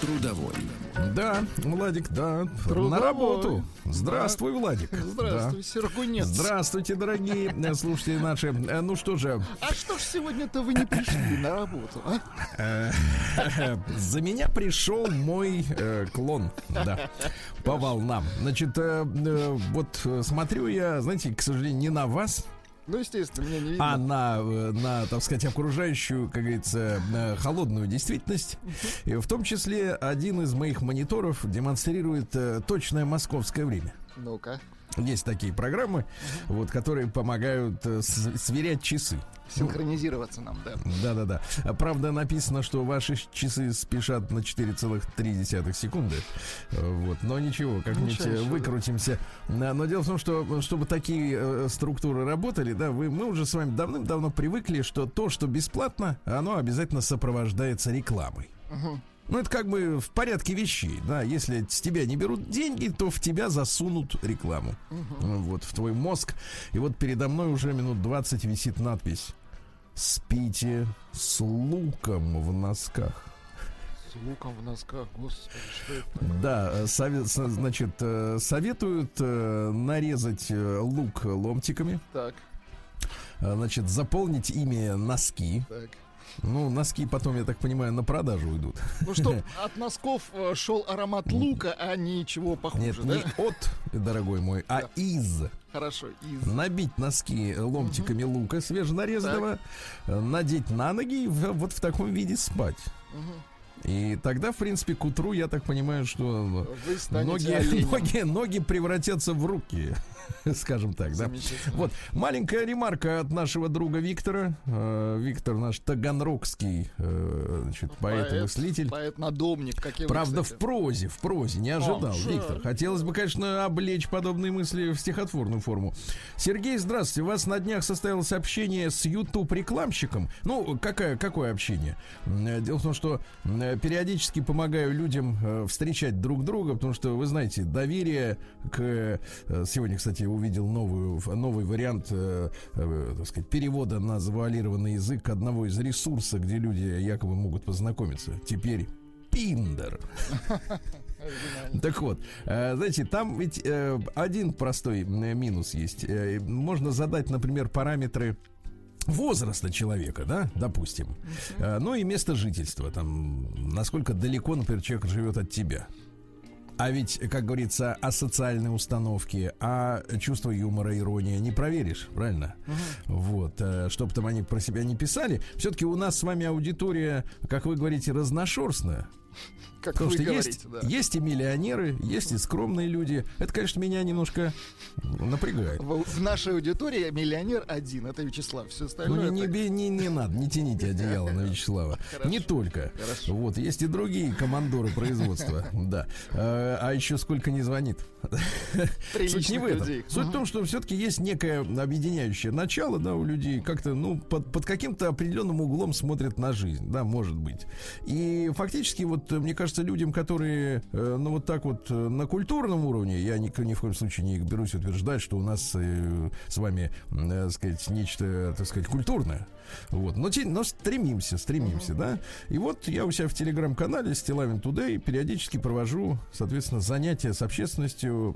Трудовой. Да, Владик, да. Трудовой. На работу. Здравствуй, Владик. Здравствуй, Да. Сергунец. Здравствуйте, дорогие слушатели наши. Э, Ну что же, А что ж сегодня-то вы не пришли на работу, а? э, за меня пришел мой э, клон. Да, по волнам. Значит, э, э, вот смотрю я, знаете, к сожалению, не на вас, Ну, естественно, меня не видно. а на, э, на, так сказать, окружающую, как говорится, э, холодную действительность. И в том числе один из моих мониторов демонстрирует э, точное московское время. Ну-ка, Есть такие программы, вот, которые помогают э, сверять часы. синхронизироваться нам, да. Да-да-да. Правда, написано, что ваши часы спешат на 4,3 секунды. Э, Вот. Но ничего, как-нибудь Ничего э, выкрутимся. Да, Но дело в том, что э, чтобы такие э, структуры работали, да, вы, мы уже с вами давным-давно привыкли, что то, что бесплатно, оно обязательно сопровождается рекламой. Мгм. Ну, это как бы в порядке вещей, да. Если с тебя не берут деньги, то в тебя засунут рекламу. Ну, Вот, в твой мозг. И вот передо мной уже минут 20 висит надпись «Спите с луком в носках». С луком в носках, господи, что это? Да, э, сове- со- значит, э, советуют э, нарезать лук ломтиками, Так, значит, заполнить ими носки. так. Ну, носки потом, я так понимаю, на продажу идут. Ну, чтоб от носков э, шел аромат лука, а ничего похуже, Нет, да? не от, дорогой мой, а Да. из. Хорошо, из... Набить носки ломтиками лука свеженарезанного, э, надеть на ноги и вот в таком виде спать. Мгм. И тогда, в принципе, к утру, я так понимаю, что ноги, оленем. ноги, ноги превратятся в руки, скажем так, да. Вот, маленькая ремарка от нашего друга Виктора. Э, Виктор наш таганрогский э, значит, поэт и мыслитель. Поэт-надомник, каким Правда, в прозе, в прозе, не ожидал. Виктор. Хотелось бы, конечно, облечь подобные мысли в стихотворную форму. Сергей, здравствуйте. У вас на днях состоялось общение с YouTube-рекламщиком. Ну, какое, какое общение? Э, Дело в том, что периодически помогаю людям встречать друг друга, потому что, вы знаете, доверие к... Сегодня, кстати, увидел новую, новый вариант, э, э, так сказать, перевода на завуалированный язык одного из ресурсов, где люди якобы могут познакомиться. Теперь Пиндер. Так вот, э, знаете, там ведь один простой минус есть. Можно задать, например, параметры возраста человека, да, допустим, ну и место жительства, там, насколько далеко, например, человек живет от тебя. А ведь, как говорится, о социальной установке, а чувство юмора, ирония не проверишь, правильно? Вот, чтобы там они про себя не писали. Все-таки у нас с вами аудитория, как вы говорите, разношерстная. Как Потому что говорите, есть, да. есть и миллионеры, есть и скромные люди. Это, конечно, меня немножко напрягает. В, в нашей аудитории миллионер один, это Вячеслав. Все Ну, остальное... не, не, так- бе- не, не надо, не тяните одеяло на Вячеслава. Хорошо. Не только. Хорошо. Вот, есть и другие командоры производства. Да. Э, А еще сколько не звонит. Суть не в этом. Суть в том, что все-таки есть некое объединяющее начало, да, у людей как-то, ну, под, под каким-то определенным углом смотрят на жизнь, да, может быть. И фактически, вот, э, мне кажется, людям, которые, э, ну, вот так вот э, на культурном уровне, я ни, ни в коем случае не берусь утверждать, что у нас э, с вами, э, так сказать, нечто, так сказать, культурное. Вот. Но, но стремимся, стремимся, да. И вот я у себя в телеграм-канале Стилавин Today периодически провожу, соответственно, занятия с общественностью.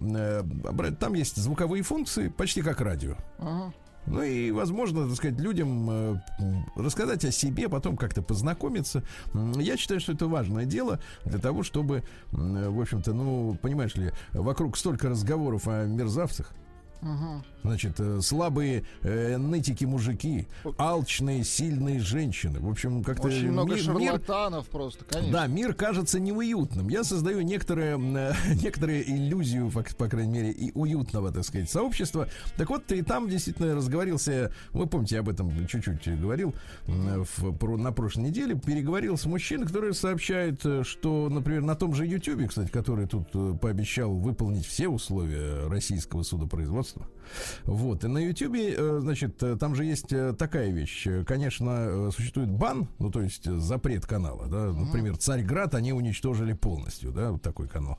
Там есть звуковые функции, почти как радио. Ага. Ну и, возможно, так сказать, людям э, рассказать о себе, потом как-то познакомиться. Я считаю, что это важное дело для того, чтобы, в общем-то, ну, понимаешь ли, вокруг столько разговоров о мерзавцах. Ага. Значит, э, слабые э, нытики мужики, алчные, сильные женщины. В общем, как-то Очень много ми- мир, шарлатанов просто, конечно. да, мир кажется неуютным. Я создаю некоторые, э, некоторые иллюзию, фак- по крайней мере, и уютного, так сказать, сообщества. Так вот, и там действительно разговорился, вы помните, я об этом чуть-чуть говорил м, в, про- на прошлой неделе, переговорил с мужчиной, который сообщает, э, что, например, на том же YouTube, кстати, который тут э, пообещал выполнить все условия российского судопроизводства, производства. Вот. И на Ютьюбе, э, значит, э, там же есть э, такая вещь. Конечно, существует бан, ну, то есть запрет канала, да. Например, Царьград они уничтожили полностью, да, вот такой канал.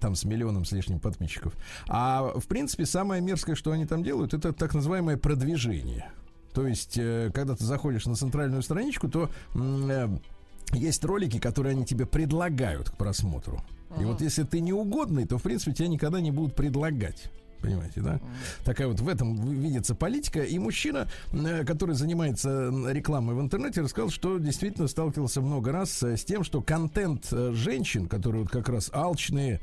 Там с миллионом с лишним подписчиков. А, в принципе, самое мерзкое, что они там делают, это так называемое продвижение. То есть, когда ты заходишь на центральную страничку, то есть ролики, которые они тебе предлагают к просмотру. И вот если ты неугодный, то, в принципе, тебя никогда не будут предлагать. Понимаете, да? Такая вот в этом видится политика. И мужчина, э, который занимается рекламой в интернете, рассказал, что действительно сталкивался много раз э, с тем, что контент э, женщин, которые вот как раз алчные,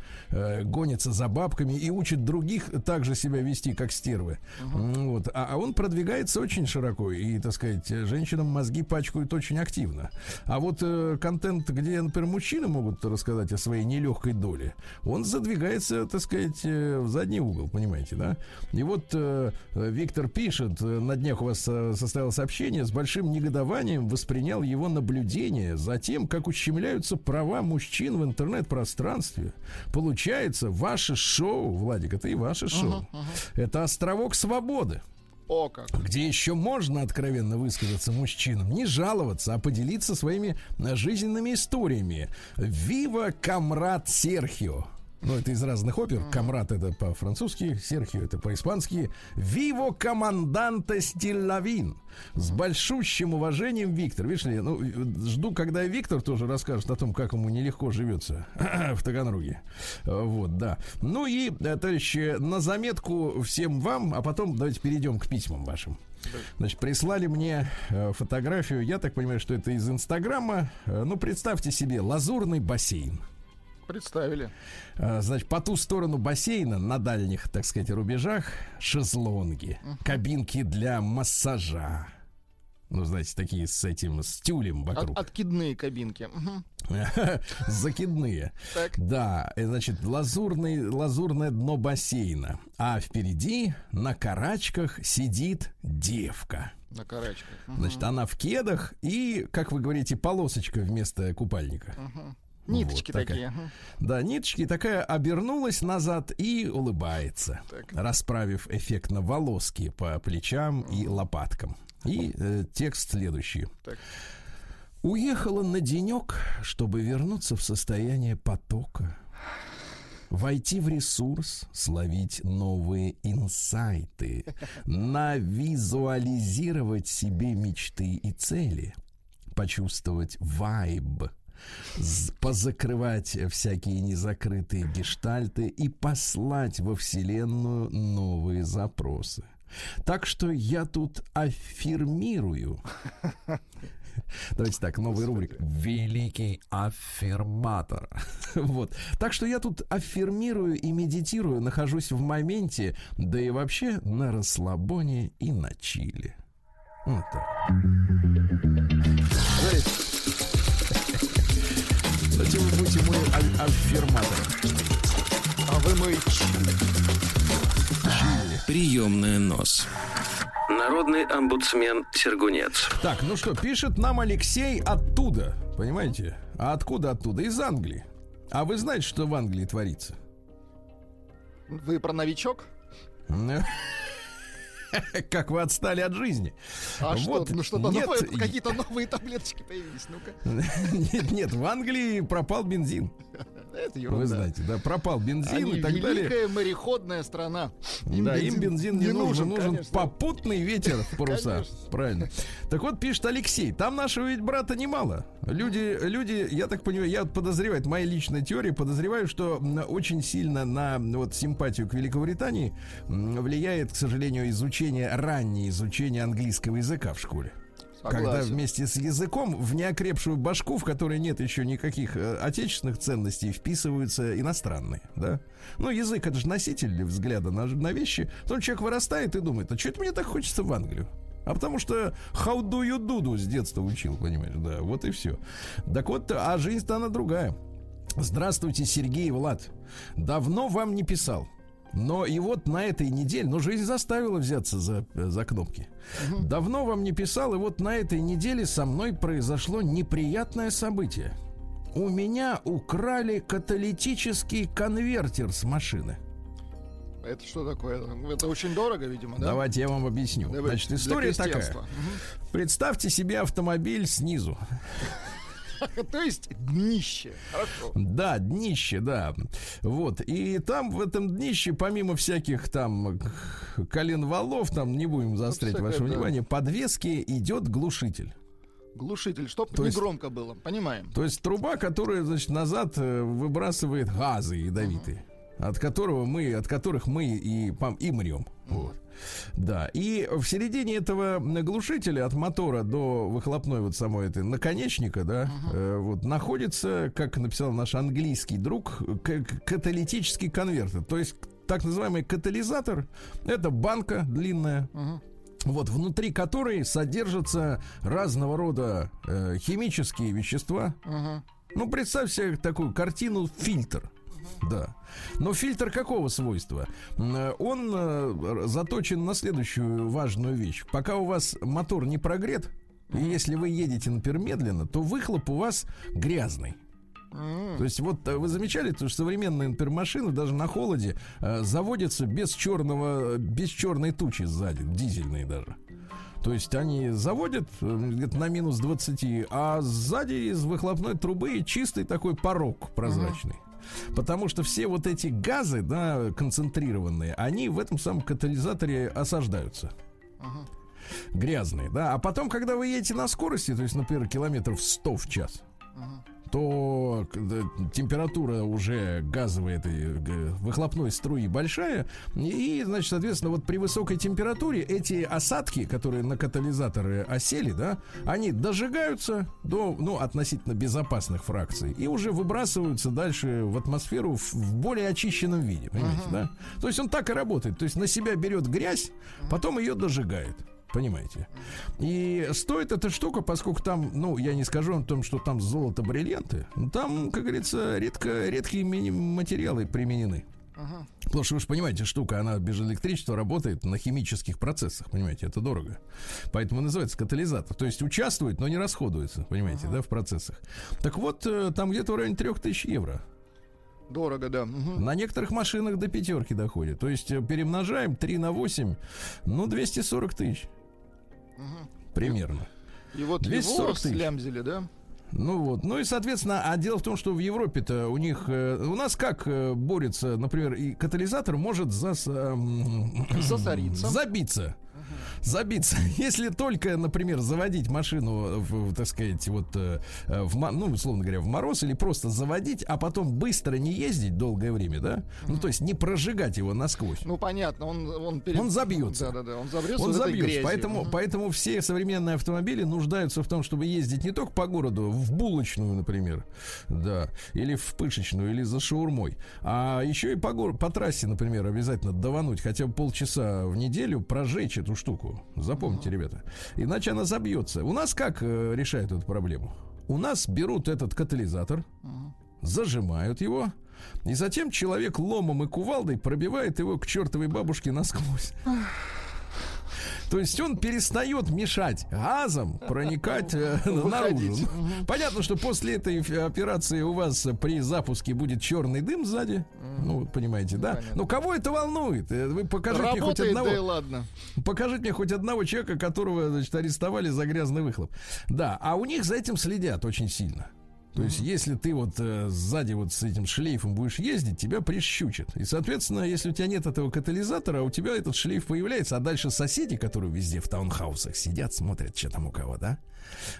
гонятся за бабками и учат других также себя вести, как стервы. Uh-huh. Вот. А, а он продвигается очень широко. И, так сказать, женщинам мозги пачкают очень активно. А вот контент, где, например, мужчины могут рассказать о своей нелегкой доле, он задвигается, так сказать, в задний угол. Понимаете? Понимаете, да? И вот э, Виктор пишет, э, на днях у вас э, состоялось сообщение, с большим негодованием воспринял его наблюдение за тем, как ущемляются права мужчин в интернет-пространстве. Получается, ваше шоу, Владик, это и ваше шоу, uh-huh, uh-huh. это островок свободы. О, как. Где еще можно откровенно высказаться мужчинам, не жаловаться, а поделиться своими жизненными историями. Вива, комрад Серхио. Ну, это из разных опер. Камрад это по-французски, Серхио это по-испански. Виво команданта Стиллавин. С большущим уважением, Виктор. Видишь ли, ну, жду, когда Виктор тоже расскажет о том, как ему нелегко живется в Таганроге. Вот, да. Ну и, э, товарищи, на заметку всем вам, а потом давайте перейдем к письмам вашим. Значит, прислали мне э, фотографию, я так понимаю, что это из Инстаграма. Э, ну, представьте себе, лазурный бассейн. Представили. А, значит, по ту сторону бассейна, на дальних, так сказать, рубежах, шезлонги, uh-huh. кабинки для массажа. Ну, знаете, такие с этим, с тюлем вокруг. От, откидные кабинки. Закидные. Да, значит, лазурный, лазурное дно бассейна. А впереди на карачках сидит девка. На карачках. Значит, она в кедах и, как вы говорите, полосочка вместо купальника. Ниточки вот такие. Да, ниточки такая обернулась назад и улыбается, так. расправив эффектно волоски по плечам и лопаткам. И э, текст следующий. Так. Уехала на денек, чтобы вернуться в состояние потока. Войти в ресурс, словить новые инсайты, навизуализировать себе мечты и цели, почувствовать вайб – позакрывать всякие незакрытые гештальты и послать во Вселенную новые запросы. Так что я тут аффирмирую. Давайте так, новая рубрика. Великий аффирматор. вот. Так что я тут аффирмирую и медитирую, нахожусь в моменте, да и вообще на расслабоне и на чили. Вот так. Будете мой аль- аффирматор. А вы мой Приемная нос. Народный омбудсмен Сергунец. Так, ну что, пишет нам Алексей оттуда, понимаете? А откуда оттуда? Из Англии. А вы знаете, что в Англии творится? Вы про новичок? как вы отстали от жизни. А вот. что, ну что-то нет... новое, какие-то новые таблеточки появились, ну-ка. нет, нет, в Англии пропал бензин. Это ерунда. Вы знаете, да, пропал бензин Они и так великая далее. Великая мореходная страна. Им да, бензин им бензин не, не нужен, нужен конечно. попутный ветер в паруса. Правильно. Так вот, пишет Алексей, там нашего ведь брата немало. Люди, люди, я так понимаю, я подозреваю, это моя личная теория, подозреваю, что очень сильно на вот симпатию к Великобритании влияет, к сожалению, изучение, раннее изучение английского языка в школе. Согласен. Когда вместе с языком в неокрепшую башку, в которой нет еще никаких э, отечественных ценностей, вписываются иностранные, да? Ну, язык это же носитель взгляда на, на вещи. Потом человек вырастает и думает, а что это мне так хочется в Англию? А потому что how do you do с детства учил, понимаешь, да, вот и все. Так вот, а жизнь-то она другая. Здравствуйте, Сергей Влад. Давно вам не писал. Но и вот на этой неделе, ну, жизнь заставила взяться за, за кнопки. Давно вам не писал, и вот на этой неделе со мной произошло неприятное событие. У меня украли каталитический конвертер с машины. Это что такое? Это очень дорого, видимо, да? Давайте я вам объясню. Значит, история такая. Представьте себе автомобиль снизу. То есть днище. Хорошо. Да, днище, да. Вот. И там в этом днище, помимо всяких там к- колен валов, там не будем заострять всякое, ваше внимание, подвески идет глушитель. Глушитель, чтоб То не есть- громко было. Понимаем. То есть труба, которая, значит, назад э, выбрасывает газы ядовитые, от которого мы, от которых мы и, и мрем. Вот. Да, и в середине этого глушителя от мотора до выхлопной вот самой этой наконечника, да, э, вот находится, как написал наш английский друг, каталитический конвертер, то есть так называемый катализатор. Это банка длинная, Мгм. вот внутри которой содержатся разного рода э, химические вещества. Мгм. Ну, представь себе такую картину фильтр. Да. Но фильтр какого свойства? Э, Он э, заточен на следующую важную вещь. Пока у вас мотор не прогрет, и если вы едете, например, медленно, то выхлоп у вас грязный. То есть вот э, вы замечали, то, что современные, например, машины даже на холоде э, заводятся без черного, без черной тучи сзади, дизельные даже. То есть они заводят где-то на минус 20, а сзади из выхлопной трубы чистый такой порог прозрачный. Потому что все вот эти газы, да, концентрированные, они в этом самом катализаторе осаждаются. Ага. Грязные, да. А потом, когда вы едете на скорости, то есть, например, километров 100 в час, Ага. То температура уже газовой этой выхлопной струи большая, и, значит, соответственно, вот при высокой температуре эти осадки, которые на катализаторы осели, да, они дожигаются до, ну, относительно безопасных фракций и уже выбрасываются дальше в атмосферу в, в более очищенном виде, понимаете, да? То есть он так и работает, то есть на себя берет грязь, потом ее дожигает. Понимаете? И стоит эта штука, поскольку там, ну, я не скажу о том, что там золото, бриллианты, но там, как говорится, редко, редкие материалы применены. Ага. Потому что вы же понимаете, штука, она без электричества работает на химических процессах, понимаете, это дорого. Поэтому называется катализатор. То есть участвует, но не расходуется, понимаете, да, в процессах. Так вот, э, там где-то в районе 3000 евро. Дорого, да. Мгм. На некоторых машинах до пятерки доходит. То есть э, перемножаем 3 на 8, ну, 240 тысяч. Примерно. И вот 240 его тысяч. слямзили, да? Ну вот, ну и соответственно, а дело в том, что в Европе-то у них, э, у нас как э, борется, например, и катализатор может зас, эм, Засориться. забиться. Забиться. Если только, например, заводить машину, в, так сказать, вот, э, э, в, ну, условно говоря, в мороз, или просто заводить, а потом быстро не ездить долгое время, да? Ну, то есть не прожигать его насквозь. Ну, понятно, он... Он, перед- Он забьется. Да-да-да, он забьется Он забьется. Поэтому, Мгм. поэтому все современные автомобили нуждаются в том, чтобы ездить не только по городу, в булочную, например, да, или в пышечную, или за шаурмой, а еще и по, гор- по трассе, например, обязательно давануть хотя бы полчаса в неделю, прожечь эту штуку. Запомните, ребята. Иначе она забьется. У нас как э, решают эту проблему? У нас берут этот катализатор, зажимают его, и затем человек ломом и кувалдой пробивает его к чертовой бабушке насквозь. То есть он перестает мешать газом проникать э, наружу. Понятно, что после этой операции у вас при запуске будет черный дым сзади. Ну, понимаете, да? Понятно. Но кого это волнует? Э, Вы покажите мне хоть Работает, одного. да и ладно. Покажите мне хоть одного человека, которого, значит, арестовали за грязный выхлоп. Да, а у них за этим следят очень сильно. То есть, если ты вот э, сзади вот с этим шлейфом будешь ездить, тебя прищучат. И, соответственно, если у тебя нет этого катализатора, у тебя этот шлейф появляется, а дальше соседи, которые везде в таунхаусах сидят, смотрят, что там у кого, да?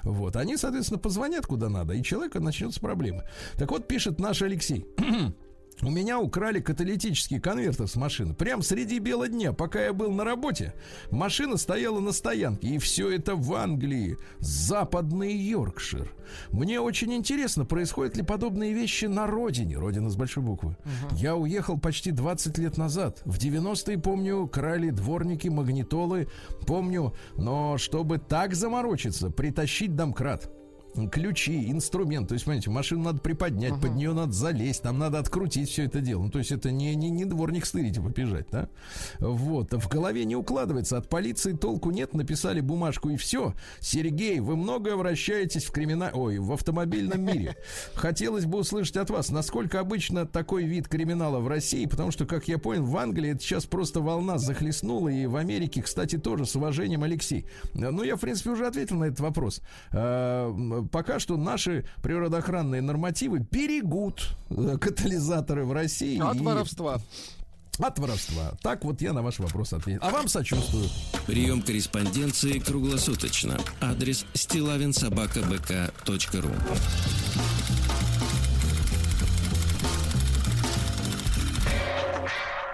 Вот, они, соответственно, позвонят куда надо, и человека начнутся проблемы. Так вот, пишет наш Алексей. У меня украли каталитический конвертер с машины. Прям среди бела дня, пока я был на работе. Машина стояла на стоянке. И все это в Англии. Западный Йоркшир. Мне очень интересно, происходят ли подобные вещи на родине. Родина с большой буквы. Я уехал почти 20 лет назад. В 90-е, помню, крали дворники, магнитолы. Помню. Но чтобы так заморочиться, притащить домкрат ключи, инструмент. То есть, понимаете, машину надо приподнять, uh-huh. под нее надо залезть, там надо открутить все это дело. Ну, то есть это не, не, не дворник стырить и побежать, да? Вот. В голове не укладывается. От полиции толку нет. Написали бумажку и все. Сергей, вы много вращаетесь в кримина... Ой, в автомобильном мире. Хотелось бы услышать от вас, насколько обычно такой вид криминала в России, потому что, как я понял, в Англии это сейчас просто волна захлестнула, и в Америке, кстати, тоже с уважением, Алексей. Ну, я, в принципе, уже ответил на этот вопрос а, пока что наши природоохранные нормативы берегут э, катализаторы в России. От и... воровства. От воровства. Так вот я на ваш вопрос ответил. А вам сочувствую. Прием корреспонденции круглосуточно. Адрес стилавинсобакабк.ру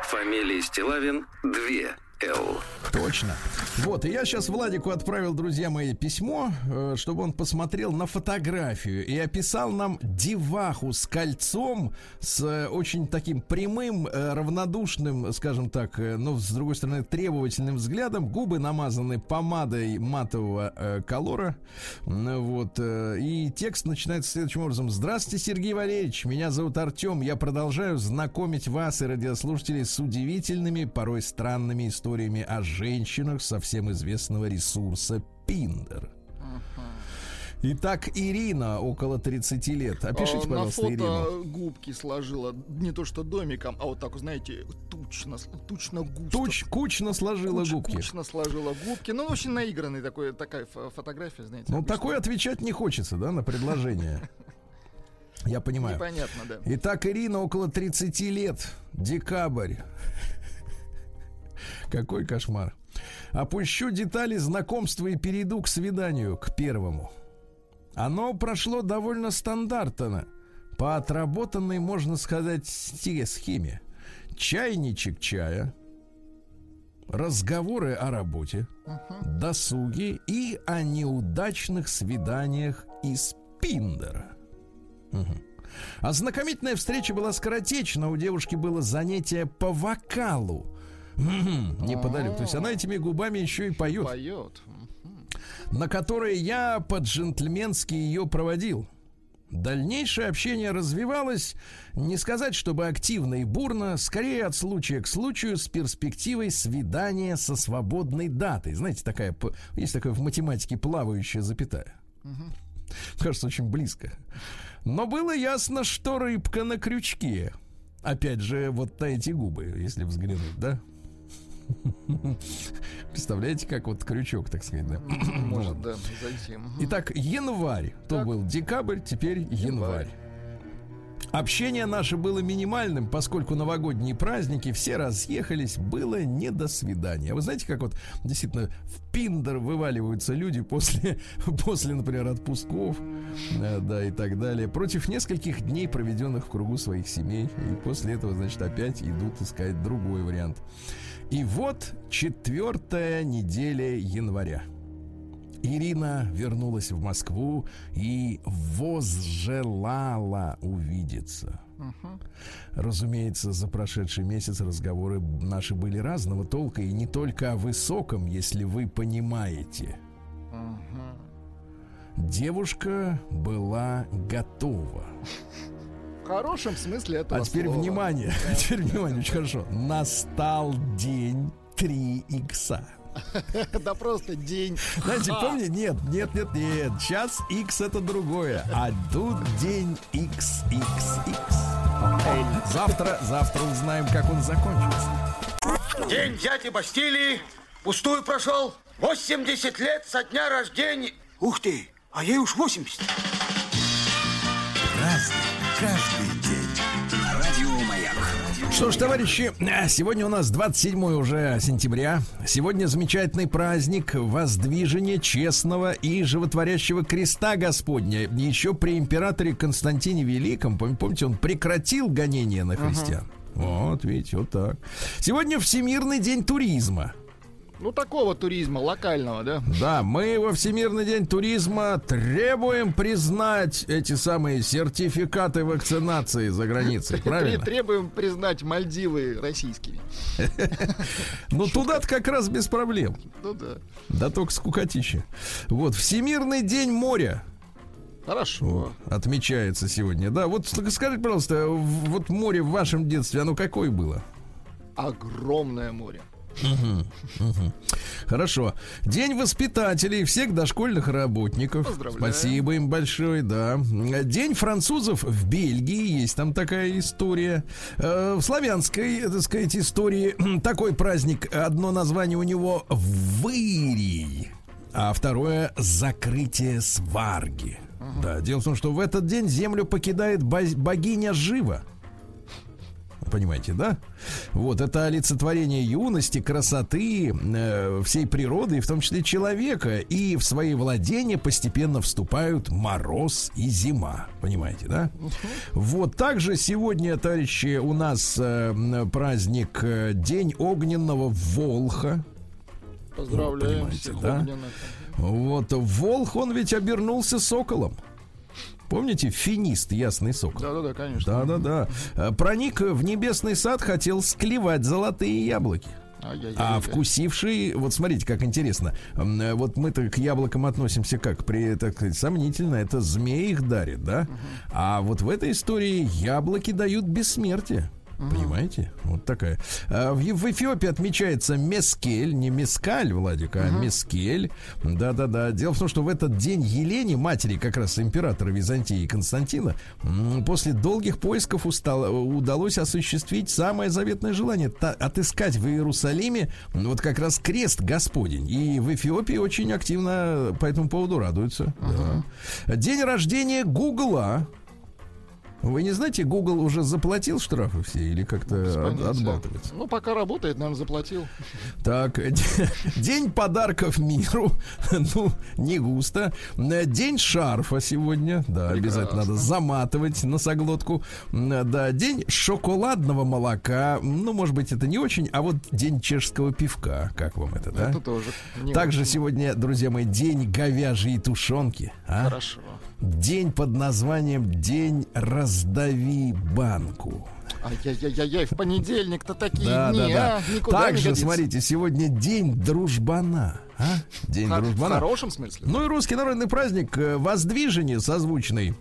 Фамилия Стилавин 2 Л. Точно. Вот, и я сейчас Владику отправил, друзья мои, письмо, э, чтобы он посмотрел на фотографию и описал нам деваху с кольцом, с э, очень таким прямым, э, равнодушным, скажем так, но с другой стороны требовательным взглядом, губы намазаны помадой матового колора, вот, и текст начинается следующим образом. Здравствуйте, Сергей Валерьевич, меня зовут Артем, я продолжаю знакомить вас и радиослушателей с удивительными, порой странными историями о женщинах со всем известного ресурса Пиндер. Итак, Ирина, около 30 лет. Опишите, а, пожалуйста, На фото Ирину. губки сложила, не то что домиком, а вот так, знаете, тучно, тучно густо. Туч, кучно сложила Куч, губки. Кучно сложила губки. Ну, очень наигранный такой, такая фотография, знаете. Ну, такой отвечать не хочется, да, на предложение. Я понимаю. Непонятно, да. Итак, Ирина, около 30 лет. Декабрь. Какой кошмар. Опущу детали знакомства и перейду к свиданию, к первому. Оно прошло довольно стандартно, по отработанной, можно сказать, схеме. Чайничек чая, разговоры о работе, uh-huh. досуге и о неудачных свиданиях из Пиндера. Угу. Ознакомительная встреча была скоротечна. У девушки было занятие по вокалу неподалеку. То есть она этими губами еще и поет. Поет. На которые я по-джентльменски ее проводил. Дальнейшее общение развивалось, не сказать, чтобы активно и бурно, скорее от случая к случаю с перспективой свидания со свободной датой. Знаете, такая, есть такая в математике плавающая запятая. Угу. Кажется, очень близко. Но было ясно, что рыбка на крючке. Опять же, вот на эти губы, если взглянуть, да? Представляете, как вот крючок, так сказать, да? Может, да, зайти. Итак, январь. То был декабрь, теперь январь. Общение наше было минимальным, поскольку новогодние праздники все разъехались, было не до свидания. Вы знаете, как вот действительно в пиндер вываливаются люди после, после например, отпусков, да, да, и так далее, против нескольких дней, проведенных в кругу своих семей. И после этого, значит, опять идут искать другой вариант. И вот четвертая неделя января. Ирина вернулась в Москву и возжелала увидеться. Разумеется, за прошедший месяц разговоры наши были разного толка, и не только о высоком, если вы понимаете. Девушка была готова хорошем смысле этого А теперь слова. внимание, а теперь внимание, очень хорошо. Настал день 3 икса. Да просто день. Знаете, помните? Нет, нет, нет, нет. Сейчас X это другое. А тут день XXX. Завтра, завтра узнаем, как он закончится. День дяди Бастилии пустую прошел. 80 лет со дня рождения. Ух ты, а ей уж 80. Разный, каждый что ж, товарищи, сегодня у нас 27 уже сентября. Сегодня замечательный праздник воздвижения честного и животворящего креста Господня. Еще при императоре Константине Великом, помните, он прекратил гонение на христиан. Uh-huh. Вот, видите, вот так. Сегодня Всемирный день туризма. Ну, такого туризма, локального, да? Да, мы во Всемирный день туризма требуем признать эти самые сертификаты вакцинации за границей, правильно? Требуем признать Мальдивы российскими. Ну, туда-то как раз без проблем. Ну, да. Да только скукотища. Вот, Всемирный день моря. Хорошо. Отмечается сегодня. Да, вот скажите, пожалуйста, вот море в вашем детстве, оно какое было? Огромное море. Хорошо. День воспитателей всех дошкольных работников. Спасибо им большое, да. День французов в Бельгии. Есть там такая история. Э, В славянской, так сказать, истории такой праздник. Одно название у него Вырий. А второе закрытие сварги. Да, дело в том, что в этот день землю покидает бо- богиня Жива. Понимаете, да? Вот это олицетворение юности, красоты, э, всей природы, и в том числе человека. И в свои владения постепенно вступают мороз и зима. Понимаете, да? Вот также сегодня, товарищи, у нас э, праздник э, День огненного Волха. Поздравляем понимаете, всех да? огненных. Вот Волх, он ведь обернулся соколом. Помните, финист, ясный сокол? Да-да-да, конечно. Да-да-да. Э, Проник в небесный сад, хотел склевать золотые яблоки. А вкусивший, вот смотрите, как интересно. Э, Вот мы-то к яблокам относимся как при, так сказать, сомнительно. Это змеи их дарит, да? А вот в этой истории яблоки дают бессмертие. Понимаете? Вот такая. А, В, в Эфиопии отмечается мескель, не мескаль, Владик, а мескель. Да-да-да. Дело в том, что в этот день Елене, матери как раз императора Византии Константина, после долгих поисков устало- удалось осуществить самое заветное желание та- отыскать в Иерусалиме вот как раз крест Господень. И в Эфиопии очень активно по этому поводу радуются. Да. День рождения Гугла. Вы не знаете, Google уже заплатил штрафы все или как-то Без от- отбалтывается? Ну, пока работает, наверное, заплатил. Так, день подарков миру. Ну, не густо. День шарфа сегодня. Да, обязательно надо заматывать носоглотку. Да, день шоколадного молока. Ну, может быть, это не очень, а вот день чешского пивка. Как вам это, да? Это тоже. Также очень сегодня, друзья мои, день говяжьей тушенки. а? Хорошо. День под названием День раздави банку. Ай-яй-яй-яй, в понедельник-то такие Да, дни, да, а? да. Никуда не Также, годится. смотрите, сегодня день дружбана. А? День В дружбана. хорошем смысле? Ну и русский народный праздник э, воздвижение созвучный.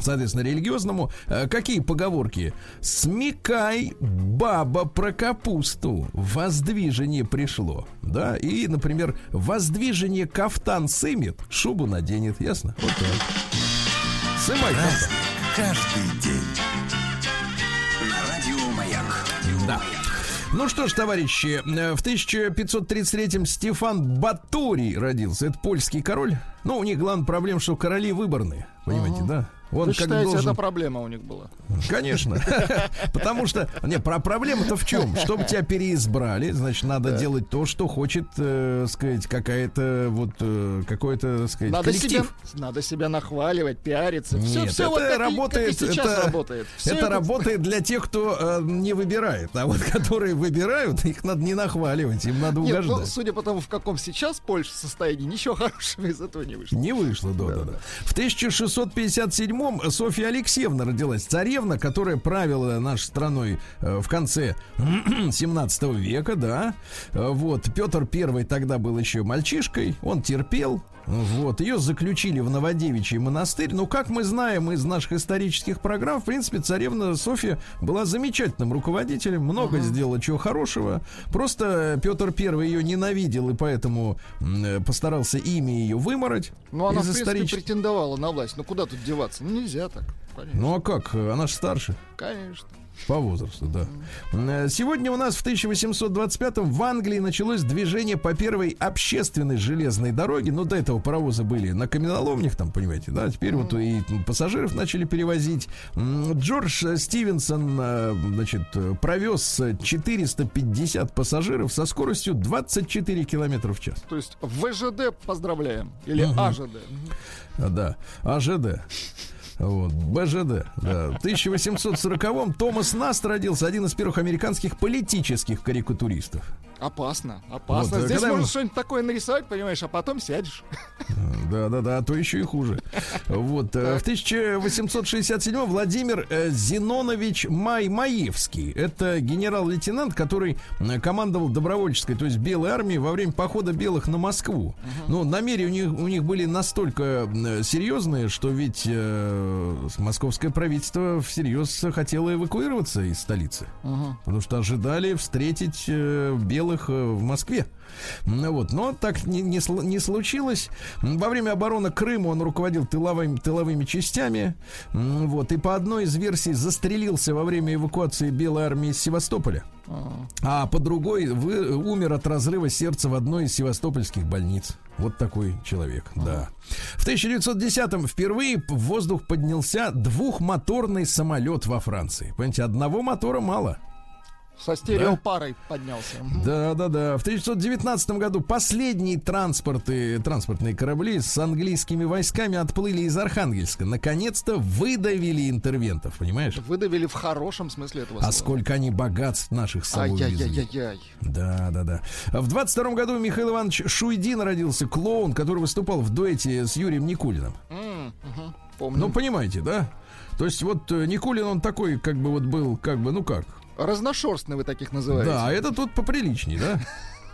Соответственно, религиозному. Э, Какие поговорки? Смекай, баба про капусту. Воздвижение пришло. Да, и, например, воздвижение кафтан сымет, шубу наденет. Ясно? Вот так. Сымай кафтан. Каждый день. На радио Маяк. Да. Ну что ж, товарищи, э, в 1533-м Стефан Баторий родился. Это польский король. Ну, у них главная проблема, что короли выборные. Понимаете, да? Он Вы считаете, должен... это проблема у них была? Конечно. Потому что, не, про проблема-то в чем? Чтобы тебя переизбрали, значит, надо да. делать то, что хочет, э, сказать, какая-то вот, э, какой-то, сказать, надо коллектив. Себя, надо себя нахваливать, пиариться. Нет, все, все это вот как работает, и, как и это, работает. Все это, это работает для тех, кто э, не выбирает. А вот которые выбирают, их надо не нахваливать, им надо Нет. Ну, судя по тому, в каком сейчас Польша состоянии, ничего хорошего из этого не вышло. Не вышло, да-да-да. В 1657 Крымом Софья Алексеевна родилась, царевна, которая правила нашей страной э, в конце 17 века, да. Э, вот, Петр Первый тогда был еще мальчишкой, он терпел, вот, ее заключили в Новодевичий монастырь. Ну, как мы знаем из наших исторических программ, в принципе, царевна Софья была замечательным руководителем, много сделала чего хорошего. Просто Петр Первый ее ненавидел и поэтому э, постарался имя ее вымороть Ну, она, в из принципе, исторических. претендовала на власть. Ну, куда тут деваться? Ну, нельзя так. Конечно. Ну а как? Она же старше. Конечно. По возрасту, да. Э, Сегодня у нас в 1825-м в Англии началось движение по первой общественной железной дороге. Ну, до этого паровозы были на каменоломнях, там, понимаете, да. Теперь вот и пассажиров начали перевозить. Джордж Стивенсон, э, значит, э, провез 450 пассажиров со скоростью 24 километра в час. То есть ВЖД поздравляем. Или АЖД. А, Да, АЖД. Вот, БЖД. Да. В 1840-м Томас Наст родился, один из первых американских политических карикатуристов. Опасно, опасно. Вот, Здесь когда можно мы- что-нибудь такое нарисовать, понимаешь, а потом сядешь. Да, да, да, а то еще и хуже. Вот. э, В 1867 Владимир э, Зинонович Май Маевский. Это генерал-лейтенант, который э, командовал добровольческой, то есть белой армией во время похода белых на Москву. Но намерения у них, у них были настолько э, серьезные, что ведь э, московское правительство всерьез хотело эвакуироваться из столицы. Потому что ожидали встретить э, белых э, в Москве. Ну Вот. Но так не, не, не случилось. Во время обороны Крыма он руководил тыловыми, тыловыми частями. Вот. И по одной из версий застрелился во время эвакуации Белой армии из Севастополя. А по другой вы, умер от разрыва сердца в одной из севастопольских больниц. Вот такой человек, да. В 1910-м впервые в воздух поднялся двухмоторный самолет во Франции. Понимаете, одного мотора мало. Со стереопарой поднялся. Мгм. Да, да, да. В 1919 году последние транспорты, транспортные корабли с английскими войсками отплыли из Архангельска. Наконец-то выдавили интервентов, понимаешь? Выдавили в хорошем смысле этого слова. А сколько они богатств наших с собой. Ай-яй-яй-яй. Да, да, да. А В 22 году Михаил Иванович Шуйдин родился, клоун, который выступал в дуэте с Юрием Никулиным. М, мгм. Помню. Ну, понимаете, да? То есть вот э, Никулин, он такой, как бы вот был, как бы, ну как? Разношерстный вы таких называете. Да, а это тут поприличней, да?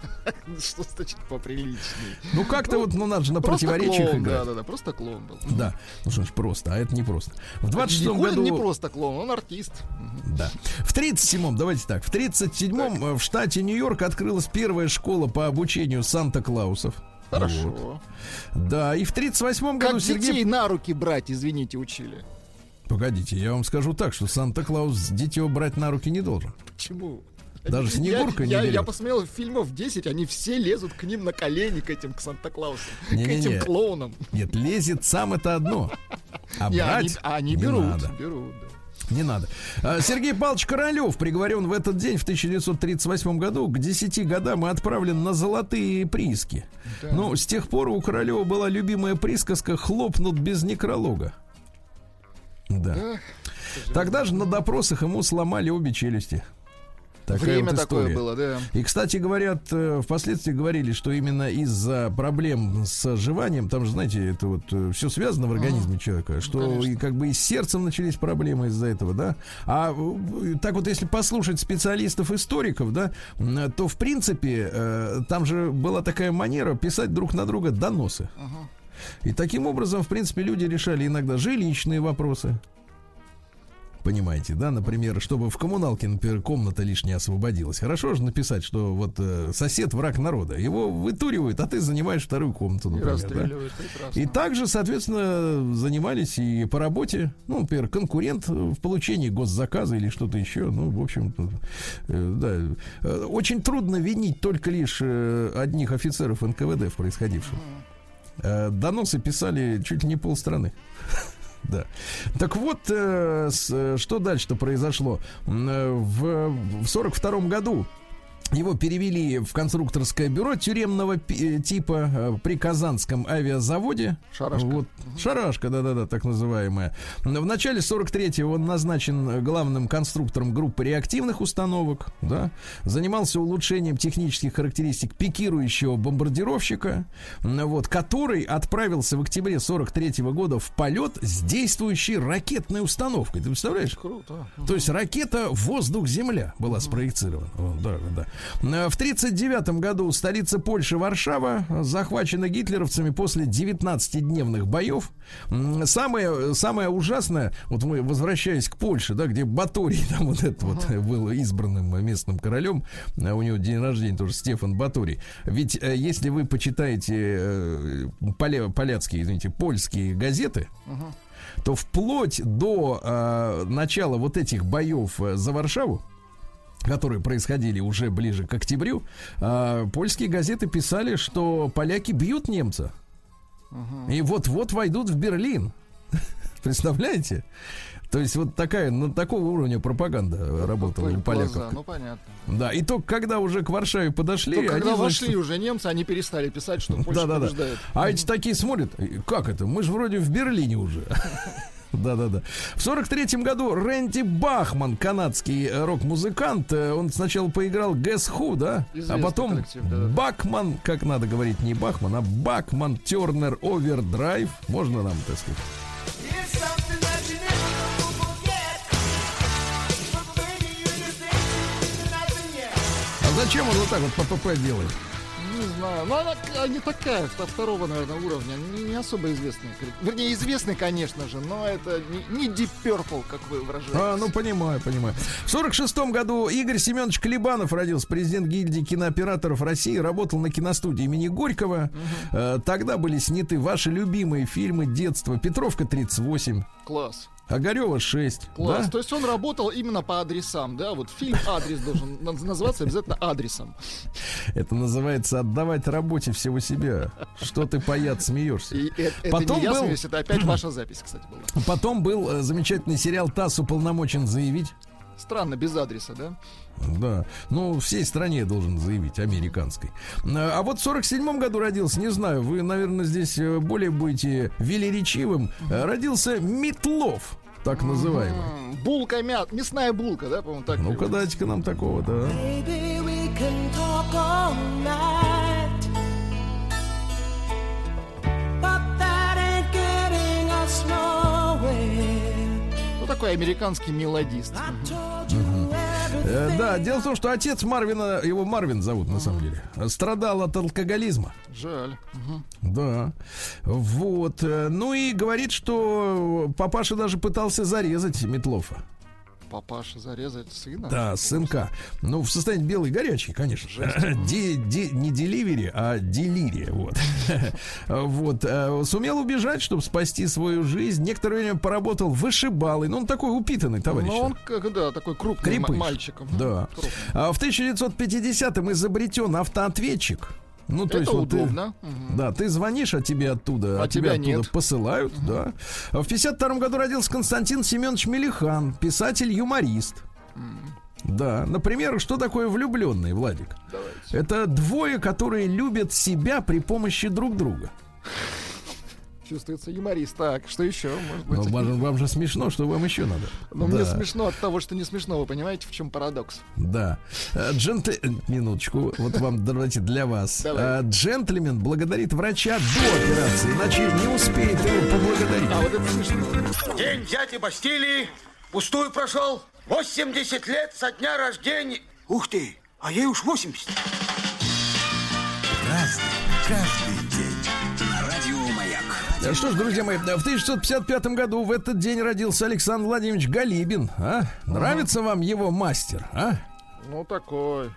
Что значит поприличней? Ну как-то вот, ну надо же на противоречиях играть. да, да, да, просто клоун был. Да, ну что ж, просто, а это не просто. В 26 Никулин году... не просто клоун, он артист. Да. В 37-м, давайте так, в 37-м э, в штате Нью-Йорк открылась первая школа по обучению Санта-Клаусов. Хорошо. Вот. Да, и в 38-м году Как Сергей... детей на руки брать, извините, учили. Погодите, я вам скажу так, что Санта-Клаус дитё брать на руки не должен. Почему? Даже Снегурка я, не я, я берет. посмотрел фильмов 10, они все лезут к ним на колени, к этим, к Санта-Клаусу, к Не-не-не. этим клоунам. Нет, лезет сам это одно. А Не, они, брать а они не берут, надо. берут, да. Не надо. А, Сергей Павлович Королев приговорен в этот день, в 1938 году, к 10 годам и отправлен на золотые прииски. Ну, с тех пор у Королева была любимая присказка «хлопнут без некролога». Да. Тогда же на допросах ему сломали обе челюсти. Такая Время вот такое было, да. И, кстати, говорят, э, впоследствии говорили, что именно из-за проблем с жеванием, там же, знаете, это вот все связано в организме человека, что Ну, конечно. и как бы и с сердцем начались проблемы из-за этого, да. А э, так вот, если послушать специалистов-историков, да, то, в принципе, э, там же была такая манера писать друг на друга доносы. И таким образом, в принципе, люди решали иногда жилищные вопросы. Понимаете, да, например, чтобы в коммуналке, например, комната лишняя освободилась. Хорошо же написать, что вот э, сосед враг народа. Его вытуривают, а ты занимаешь вторую комнату, И например. да. расстреливают прекрасно. И также, соответственно, занимались и по работе, ну, например, конкурент в получении госзаказа или что-то еще. Ну, в общем, э, да. Э, Очень трудно винить только лишь э, одних офицеров НКВД в происходившем. Э, Доносы писали чуть ли не полстраны. Да. Так вот, э, с- э, что дальше-то произошло? Э, В, в 42 году его перевели в конструкторское бюро тюремного э, типа э, при Казанском авиазаводе. Шарашка. Вот, шарашка, да-да-да, так называемая. В начале 43-го он назначен главным конструктором группы реактивных установок, да, занимался улучшением технических характеристик пикирующего бомбардировщика, вот, который отправился в октябре 43-го года в полет с действующей ракетной установкой. Ты представляешь? Круто. То есть ракета воздух-земля была спроецирована. О, да, да. Э, В 1939 году столица Польши Варшава захвачена гитлеровцами после 19-дневных боев. Самое, самое ужасное, вот мы возвращаясь к Польше, да, где Баторий там вот этот вот был избранным местным королем, э, у него день рождения тоже Стефан Баторий. Ведь э, если вы почитаете э, поля- поляцкие, извините, польские газеты, то вплоть до э, начала вот этих боев э, за Варшаву, которые происходили уже ближе к октябрю, э, польские газеты писали, что поляки бьют немца. И вот-вот войдут в Берлин. Представляете? То есть вот такая, на такого уровня пропаганда работала у Глаза, поляков. Ну, понятно. Да, и только когда уже к Варшаве подошли, Только когда они, значит, вошли уже немцы, они перестали писать, что Польша да, да, да. побеждает. А эти такие смотрят, «И как это? Мы же вроде в Берлине уже. Да-да-да. В сорок третьем году Рэнди Бахман, канадский э, рок-музыкант, э, он сначала поиграл Guess Who, да? а Известный потом коллектив, да-да-да. Бакман, как надо говорить, не Бахман, а Бакман Тернер Овердрайв. Можно нам, так сказать? А зачем он вот так вот по ПП делает? Не знаю. Ну, она не такая, вто- второго, наверное, уровня. Не, не особо известный. коллектив. Вернее, известный, конечно же, но это не, не Deep Purple, как вы выражаетесь. А, ну понимаю, понимаю. В сорок шестом году Игорь Семенович Клебанов родился, президент гильдии кинооператоров России, работал на киностудии имени Горького. Э, Тогда были сняты ваши любимые фильмы детства. Петровка 38, Класс. Огарева 6. Класс. да? То есть он работал именно по адресам, да? Вот фильм «Адрес» должен наз- называться обязательно адресом. Это называется отдавать работе всего себя. Что ты, паяц, смеешься? И это Потом не я был- смеюсь, это опять ваша запись, кстати, была. Потом был э, замечательный сериал «ТАСС уполномочен заявить». Странно, без адреса, да? Да, ну всей стране должен заявить, американской. А вот в 47 году родился, не знаю, вы, наверное, здесь э, более будете велеречивым. Э, Родился Метлов, так называемый. М, Булка мя... Мясная булка, да, по-моему, так. Ну-ка дайте-ка нам такого, да. Baby, we can talk all night. But that ain't getting us nowhere. Ну, такой американский мелодист. I Э. Да, дело в том, что отец Марвина, его Марвин зовут на самом деле, страдал от алкоголизма. Жаль. Да. Вот. э, Ну и говорит, что папаша даже пытался зарезать Метлофа. Папаша зарезать сына. Да, сынка. Ну, в состоянии белый горячий, конечно. Ди- ди- не деливери, а делирия. Вот. вот. э, Сумел убежать, чтобы спасти свою жизнь. Некоторое время поработал вышибалой. Ну, он такой упитанный товарищ. Ну, он, как, да, такой крупный Крепыш. мальчик. Да. Крупный. А в 1950-м изобретен автоответчик. Ну, то Это есть вот ты- удобно. Да, ты звонишь, а тебе оттуда, А а тебя тебя оттуда нет. посылают, да. А в 52 году родился Константин Семенович Мелихан, писатель-юморист. Да, например, что такое влюбленный, Владик? Давайте. Это двое, которые любят себя при помощи друг друга. Чувствуется юморист. Так, что еще? Может Но быть, вам, вам же смешно, что вам еще надо? Но мне Да, смешно от того, что не смешно. Вы понимаете, в чем парадокс? Да. Э, Джентль... э, Минуточку, вот вам, давайте, для вас. Давай. Э, Джентльмен благодарит врача до операции, иначе не успеет его поблагодарить. А вот это смешно. День дяди Бастилии пустую прошел. 80 лет со дня рождения. Ух ты, а ей уж 80. Разный, Что ж, друзья мои, в 1955 году в этот день родился Александр Владимирович Галибин. А? Нравится вам его мастер? А? Ну, такой.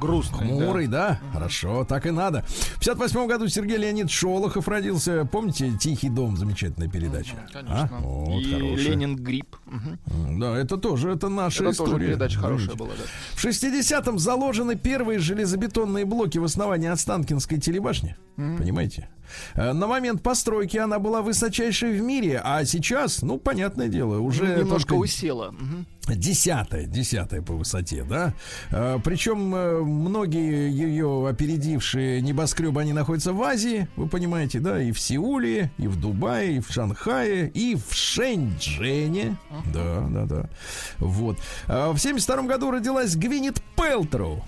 Грустный. Хмурый, да? Хорошо, так и надо. В 58 году Сергей Леонид Шолохов родился. Помните «Тихий дом» замечательная передача? да. Конечно. А? Вот, И хорошая. Ленин Грипп. Мгм. Да, это тоже, это наша Это история. тоже передача хорошая Помните? была, да. В 60-м заложены первые железобетонные блоки в основании Останкинской телебашни. Понимаете? Э, На момент постройки она была высочайшей в мире, а сейчас, ну, понятное дело, уже Немножко только усела. Десятая, десятая по высоте, да. Э, Причем э, многие ее опередившие небоскребы, они находятся в Азии, вы понимаете, да, и в Сеуле, и в Дубае, и в Шанхае, и в Шэньчжэне. Да, да, да. Вот. А В 72 году родилась Гвинет Пелтроу.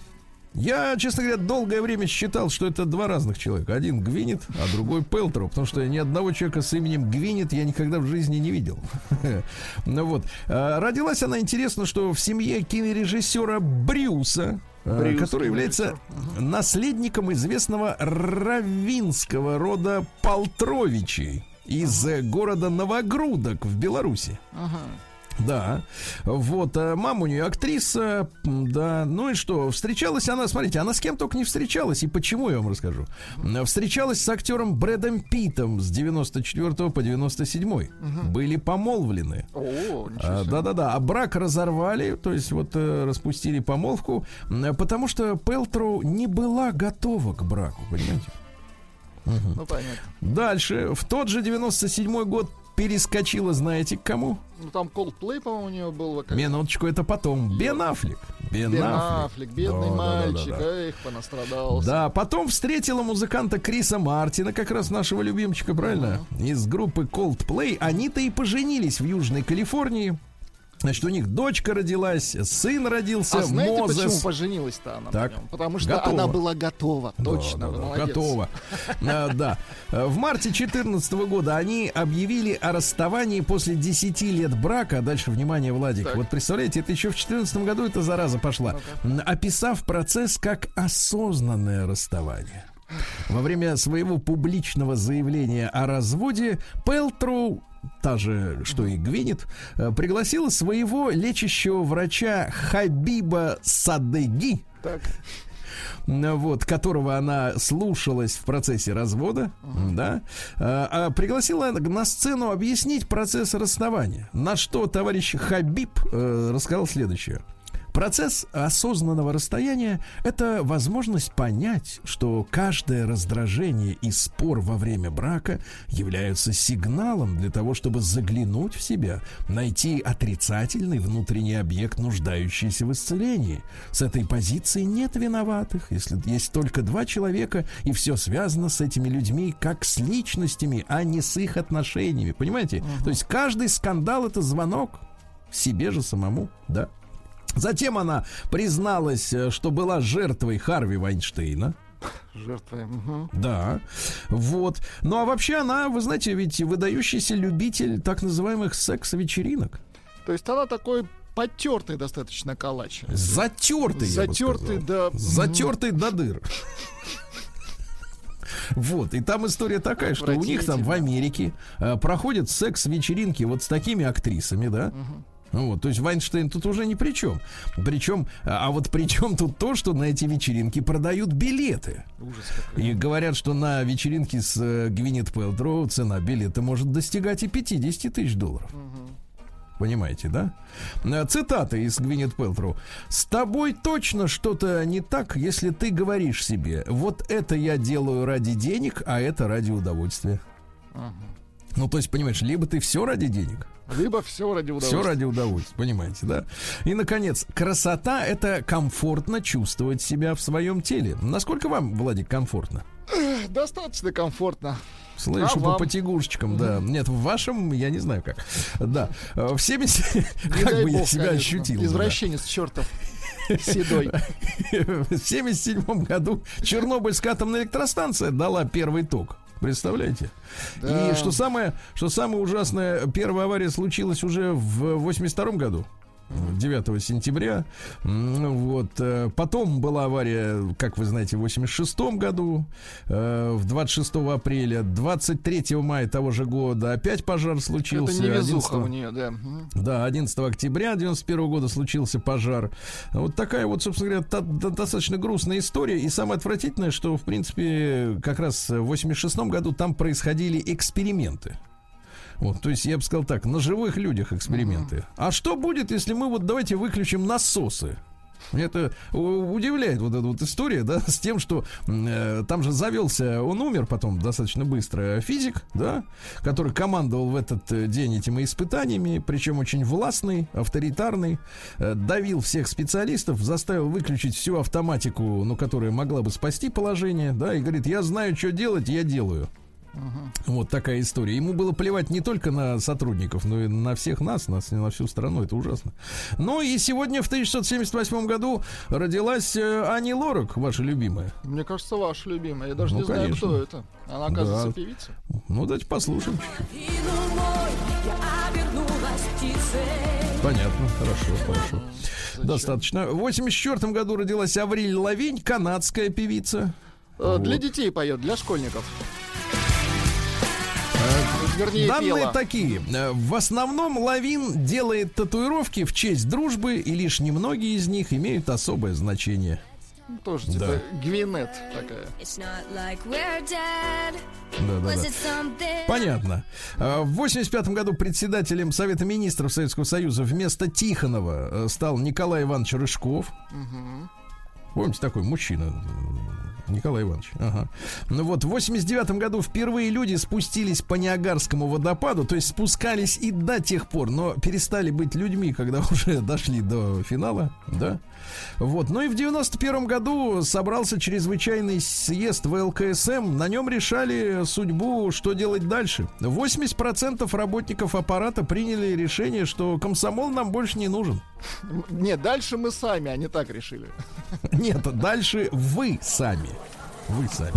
Я, честно говоря, долгое время считал, что это два разных человека. Один Гвинет, а другой Пелтроу, потому что ни одного человека с именем Гвинет я никогда в жизни не видел. Ну вот. А, Родилась она, интересно, что в семье кинорежиссера Брюса, а, Брюс, который является наследником известного равинского рода Полтровичей из э, города Новогрудок в Беларуси. Ага. Да, вот, а мама у нее актриса, да, ну и что, встречалась она, смотрите, она с кем только не встречалась, и почему, я вам расскажу. Встречалась с актером Брэдом Питом с 94 по 97 были помолвлены. А. Да-да-да, а брак разорвали, то есть вот э, распустили помолвку, потому что Пелтроу не была готова к браку, понимаете? Ну, понятно. Дальше, в тот же 97 год перескочила, знаете, к кому? Ну, там Coldplay, по-моему, у нее был вокалист. Минуточку, это потом. Бен Аффлек. Бен Бен Аффлек. Аффлек, бедный Да, да, да, да, мальчик, да. эх, понастрадался. Да, потом встретила музыканта Криса Мартина, как раз нашего любимчика, правильно? Из группы Coldplay. Они-то и поженились в Южной Калифорнии. Значит, у них дочка родилась, сын родился, А знаете, Мозес. почему поженилась-то она Так. нем? Потому что Готова. она была готова. Да, Точно, да, да, молодец. Готово. А, Да. А, В марте 2014 года они объявили о расставании после 10 лет брака. Дальше, внимание, Владик. Так. Вот представляете, это еще в 2014 году эта зараза пошла. Описав процесс как осознанное расставание. Во время своего публичного заявления о разводе Пелтроу та же, что и Гвинет, э, пригласила своего лечащего врача Хабиба Садеги, Так. Вот, которого она слушалась в процессе развода, да, а, а пригласила на сцену объяснить процесс расставания. На что товарищ Хабиб э, рассказал следующее. Процесс осознанного расстояния – это возможность понять, что каждое раздражение и спор во время брака являются сигналом для того, чтобы заглянуть в себя, найти отрицательный внутренний объект, нуждающийся в исцелении. С этой позиции нет виноватых, если есть только два человека, и все связано с этими людьми как с личностями, а не с их отношениями. Понимаете? То есть каждый скандал – это звонок себе же самому, да. Затем она призналась, э, что была жертвой Харви Вайнштейна. Жертвой. мгм. Да, вот. Ну а вообще она, вы знаете, ведь выдающийся любитель так называемых секс-вечеринок. То есть она такой потертый достаточно калач. Затертый, Затертый до... Затертый до дыр. Вот, и там история такая, что у них там в Америке э, проходят секс-вечеринки вот с такими актрисами, да? Ну Вот, то есть Вайнштейн тут уже ни при чем. Причем, а а вот при чем тут то, что на эти вечеринки продают билеты. Ужас какой. И говорят, что на вечеринке с э, Гвинет Пэлтроу цена билета может достигать и 50 тысяч долларов. Понимаете, да? Э, Цитата из Гвинет Пэлтроу. «С тобой точно что-то не так, если ты говоришь себе, вот это я делаю ради денег, а это ради удовольствия». Ну, то есть, понимаешь, либо ты все ради денег, Либо все ради удовольствия. все ради удовольствия, понимаете, да? И, наконец, красота — это комфортно чувствовать себя в своем теле. Насколько вам, Владик, комфортно? Достаточно комфортно. Слышу А по потягушечкам, да. Нет, в вашем я не знаю как. Да. Э, В 70... Не Как бы я себя конечно. ощутил. бы, да. Извращенец чертов. Седой. В 77 году Чернобыльская атомная электростанция дала первый ток. Представляете? Да. И что самое, что самое ужасное, первая авария случилась уже в 82 году. 9 сентября. Вот. э, Потом была авария, как вы знаете, в 86 году, э, в 26 апреля, 23 мая того же года опять пожар Это случился. невезуха 11 у нее, да. Да, 11 октября 91 года случился пожар. Вот такая вот, собственно говоря, та- та- достаточно грустная история. И самое отвратительное, что, в принципе, как раз в 86 году там происходили эксперименты. Вот, то есть я бы сказал так, на живых людях эксперименты. А что будет, если мы вот давайте выключим насосы? Это удивляет вот эта вот история, да, с тем, что э, там же завелся, он умер потом достаточно быстро, физик, да, который командовал в этот э, день этими испытаниями, причем очень властный, авторитарный, э, давил всех специалистов, заставил выключить всю автоматику, ну, которая могла бы спасти положение, да, и говорит, я знаю, что делать, я делаю. Вот такая история. Ему было плевать не только на сотрудников, но и на всех нас, на, на всю страну. Это ужасно. Ну и сегодня в 1978 году родилась э, Ани Лорак, ваша любимая. Мне кажется, ваша любимая. Я даже Ну, не знаю, конечно. кто это. Она, оказывается, Да. певица. Ну, давайте послушаем. Понятно, хорошо, хорошо. Достаточно. В 84 году родилась Авриль Лавинь, канадская певица. Э, Для Вот. детей поет, для школьников. Вернее, Данные пела. такие. Э, В основном Лавин делает татуировки в честь дружбы, и лишь немногие из них имеют особое значение. Тоже типа Да. Гвинет такая. It's not like we're dead. Да-да-да. Was it something? Понятно. А, В 85 году председателем Совета министров Советского Союза вместо Тихонова э, стал Николай Иванович Рыжков. Помните, такой мужчина, э, Николай Иванович. Ага. Ну вот, в 89 году впервые люди спустились по Ниагарскому водопаду, то есть спускались и до тех пор, но перестали быть людьми, когда уже дошли до финала, да? Вот. Ну и в 91 году собрался чрезвычайный съезд ВЛКСМ. На нем решали судьбу, что делать дальше. 80% работников аппарата приняли решение, что комсомол нам больше не нужен. Нет, дальше мы сами, они так решили. Нет, дальше вы сами. Вы сами.